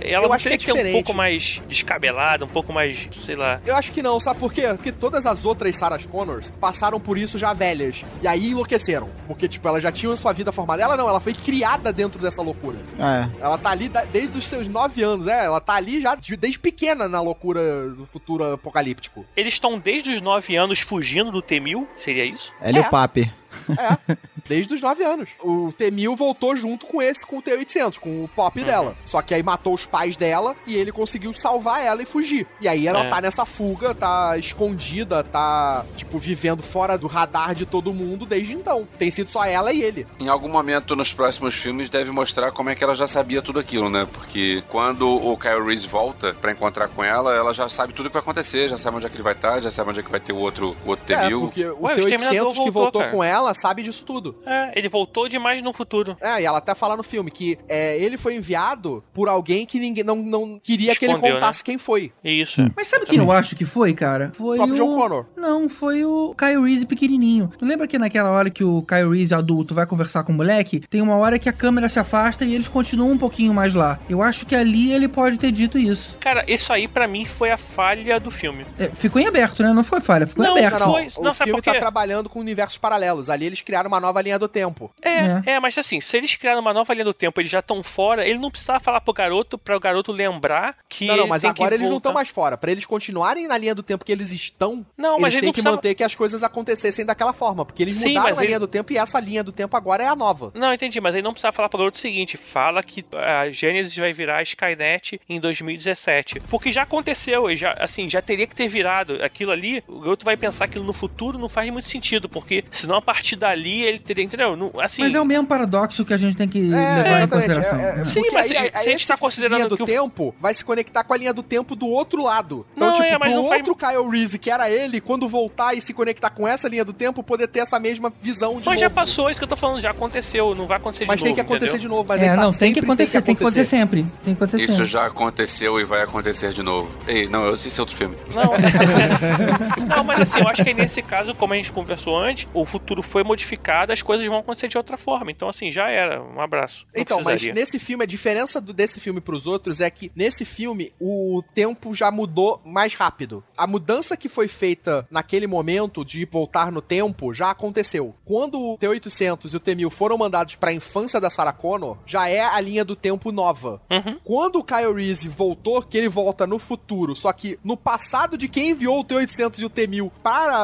Ela
eu acho que
teria
é
que ser um pouco mais descabelada, um pouco mais, sei lá.
Eu acho que não, sabe por quê? Porque todas as outras Sarah Connors passaram por isso já velhas. E aí enlouqueceram. Porque, tipo, elas já tinham sua vida formada. Ela não, ela foi criada dentro dessa loucura.
É.
Ela tá ali desde os seus nove anos, é. Ela tá ali já de- desde pequena na loucura do futuro apocalíptico.
Eles estão desde os 9 anos fugindo do T-1000? Seria isso?
Hélio
É.
Pape.
É, desde os 9 anos. O T-1000 voltou junto com esse, com o T-800, com o pop dela. Só que aí matou os pais dela e ele conseguiu salvar ela e fugir. E aí ela
É.
tá nessa fuga, tá escondida, tá, tipo, vivendo fora do radar de todo mundo desde então. Tem sido só ela e ele.
Em algum momento nos próximos filmes deve mostrar como é que ela já sabia tudo aquilo, né? Porque quando o Kyle Reese volta pra encontrar com ela, ela já sabe tudo o que vai acontecer, já sabe onde é que ele vai estar, já sabe onde é que vai ter o outro, o outro
É,
T-1000.
porque o
Ué, o
T-800
Exterminador
que
voltou,
voltou
cara.
com ela sabe disso tudo.
É, ele voltou demais no futuro.
É, e ela até fala no filme que é, ele foi enviado por alguém que ninguém não, não queria que ele
Escondeu,
contasse quem foi.
Isso. é.
Mas sabe quem eu acho que foi, cara? Foi
O próprio
o...
John Connor.
Não, foi o Kyle Reese pequenininho. Tu lembra que naquela hora que o Kyle Reese adulto vai conversar com o moleque, tem uma hora que a câmera se afasta e eles continuam um pouquinho mais lá. Eu acho que ali ele pode ter dito isso.
Cara, isso aí pra mim foi a falha do filme.
É, ficou em aberto, né? Não foi falha, ficou
Não,
em aberto.
Não, não,
Foi-
o
não, sabe
filme
por quê?
tá trabalhando com universos paralelos. Ali eles criaram uma nova linha do tempo.
É, é, mas assim, se eles criaram uma nova linha do tempo, eles já estão fora, ele não precisava falar pro garoto, pra o garoto lembrar que.
não, não, mas
que
agora eles não
voltar.
estão mais fora. Pra eles continuarem na linha do tempo que eles estão,
Não, mas
eles
ele
têm
não
que
precisava-
manter que as coisas acontecessem daquela forma. Porque eles
Sim,
mudaram a
ele-
linha do tempo e essa linha do tempo agora é a nova.
Não, entendi, mas ele não precisava falar pro garoto o seguinte: fala que a Gênesis vai virar a Skynet em 2017. Porque já aconteceu, e já, assim, já teria que ter virado. Aquilo ali, o garoto vai pensar aquilo no futuro não faz muito sentido, porque senão a partir dali ele teria. Entendeu? Não, assim,
Mas é o mesmo paradoxo que a gente tem que
É,
levar em
exatamente.
consideração.
É, é,
né?
Sim, mas
aí,
se-
aí
se a gente
esse
tá considerando
linha do
que o-
tempo vai se conectar com a linha do tempo do outro lado. Então,
Não,
tipo,
é, mas
pro
não faz-
outro Kyle Reese, que era ele, quando voltar e se conectar com essa linha do tempo, poder ter essa mesma visão de
Mas já
novo.
passou, isso que eu tô falando, já aconteceu, não vai acontecer
Mas
de
tem
novo.
que acontecer
entendeu?
de novo. Mas
É,
aí tá,
não, tem que acontecer, tem que acontecer sempre. Tem que acontecer
Isso
sempre.
já aconteceu e vai acontecer de novo. Ei, não, eu sei se é outro filme.
Não, não, mas assim, eu acho que aí nesse caso, como a gente conversou antes, o futuro foi modificado, as coisas vão acontecer de outra forma. Então, assim, já era. Um abraço. Não
Então, mas
precisaria.
nesse filme, a diferença do- desse filme pros outros é que nesse filme o tempo já mudou mais rápido. A mudança que foi feita naquele momento de voltar no tempo já aconteceu. Quando o T-800 e o T-1000 foram mandados pra infância da Sarah Connor, já é a linha do tempo nova.
Uhum.
Quando o Kyle Reese voltou, que ele volta no futuro, só que no passado de quem enviou o T-800 e o T-1000 para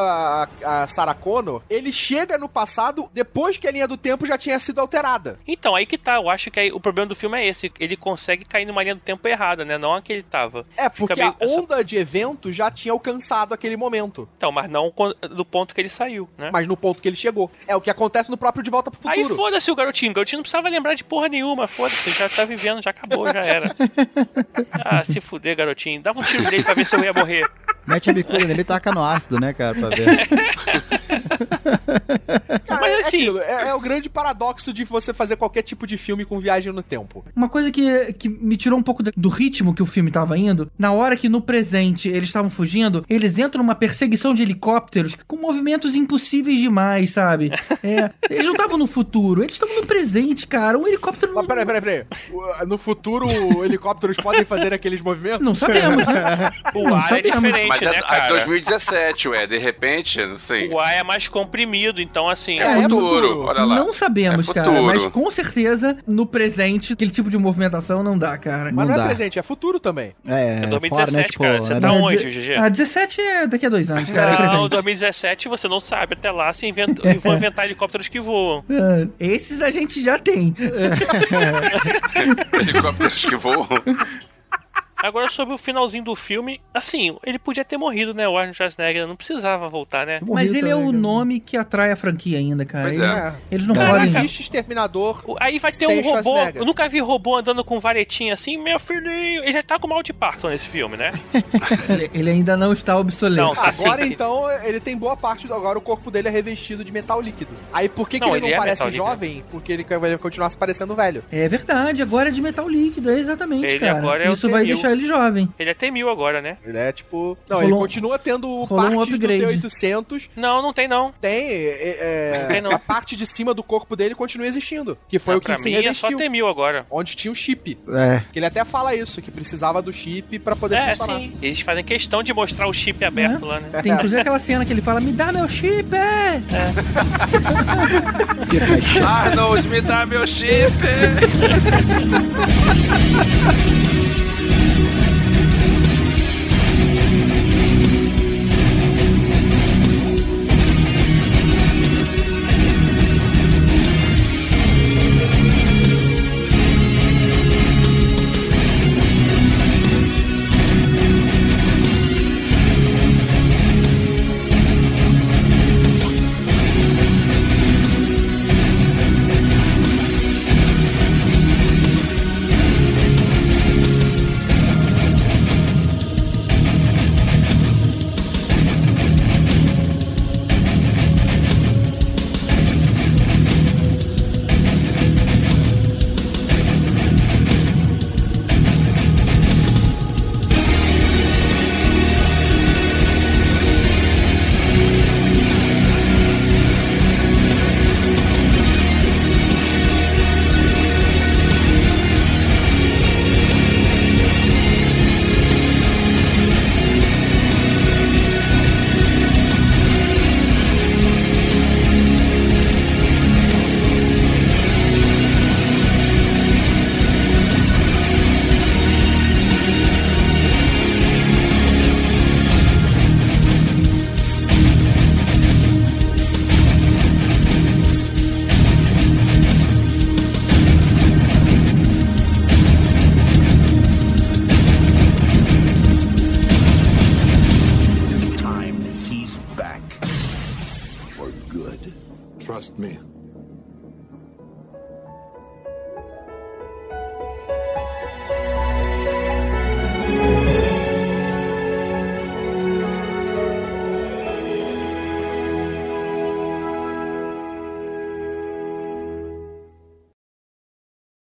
a, a Sarah Connor, ele chega no passado depois que a linha do tempo já tinha sido alterada.
Então, aí que tá. Eu acho que aí, o problema do filme é esse. Ele consegue cair numa linha do tempo errada, né? Não a que ele tava.
É, porque
Fica
a
meio-
onda de evento já tinha alcançado aquele momento.
Então, mas não do ponto que ele saiu, né?
Mas no ponto que ele chegou. É o que acontece no próprio De Volta pro
Aí
Futuro.
foda-se o garotinho. O garotinho não precisava lembrar de porra nenhuma. Foda-se, já tá vivendo, já acabou, já era. Ah, se fuder, garotinho. Dava um tiro nele pra ver se eu ia morrer.
Mete a bicuda nele e taca no ácido, né, cara, pra ver.
Cara,
Mas
é,
assim-
aquilo, é, é o grande paradoxo de você fazer qualquer tipo de filme com viagem no tempo.
Uma coisa que, que me tirou um pouco do ritmo que o filme tava indo, na hora que no presente eles estavam fugindo, eles entram numa perseguição de helicópteros com movimentos impossíveis demais, sabe? É, eles não estavam no futuro, eles estavam no presente, cara. Um helicóptero não,
Mas peraí, peraí, peraí. No futuro, helicópteros podem fazer aqueles movimentos?
não sabemos, né?
O
Não
ar é
sabemos.
diferente,
Mas
né,
é, é
cara?
2017, ué, de repente, não sei.
O ar é mais comprimido, então assim.
É, é
futuro,
futuro.
olha lá.
Não sabemos,
É
cara, mas com certeza no presente aquele tipo de movimentação não dá, cara.
Mas
Não
não, é presente, é futuro também.
É,
É 2017,
fora, né, tipo,
cara. Você
né,
tá
não-
onde,
deze-
GG?
Ah, 17 é daqui a dois anos, cara. é
Não,
presente.
2017 você não sabe. Até lá se inventa, vão inventar helicópteros que voam.
Esses a gente já tem.
Helicópteros que voam.
Agora, sobre o finalzinho do filme, assim, ele podia ter morrido, né? O Arnold Schwarzenegger não precisava voltar, né?
Mas
Morrido
ele é
também,
o
cara.
nome que atrai a franquia ainda, cara.
Pois
Eles,
é.
eles não
Não
podem.
existe Exterminador.
Aí vai ter um robô. Eu nunca vi robô andando com varetinha assim, meu filhinho. Ele já tá com mal de parto nesse filme, né?
Ele, ele ainda não está obsoleto.
Não, tá
Agora,
assim.
então, ele tem boa parte do. Agora o corpo dele é revestido de metal líquido. Aí por que, que
Não,
ele não
ele é
parece
metal líquido.
jovem? Porque ele vai continuar se parecendo velho.
É verdade, agora é de metal líquido, é exatamente,
Ele
cara.
agora é
Isso vai
T-1000.
deixar deixar ele jovem.
Ele é T-1000 agora, né?
Ele é tipo. Não,
Rolou
ele continua tendo
rolou um
partes do
upgrade.
T800.
Não, não tem não.
Tem, é, é,
tem não.
a parte de cima do corpo dele continua existindo. Que foi
Ah,
o que se
mim é só
revestiu.
T-1000 agora.
Onde tinha o chip.
É.
Que ele até fala isso, que precisava do chip pra poder
É,
funcionar.
sim. Eles fazem questão de mostrar o chip aberto lá, né?
Tem inclusive aquela cena que ele fala, me dá meu chip! é!"
Arnold, me dá meu chip!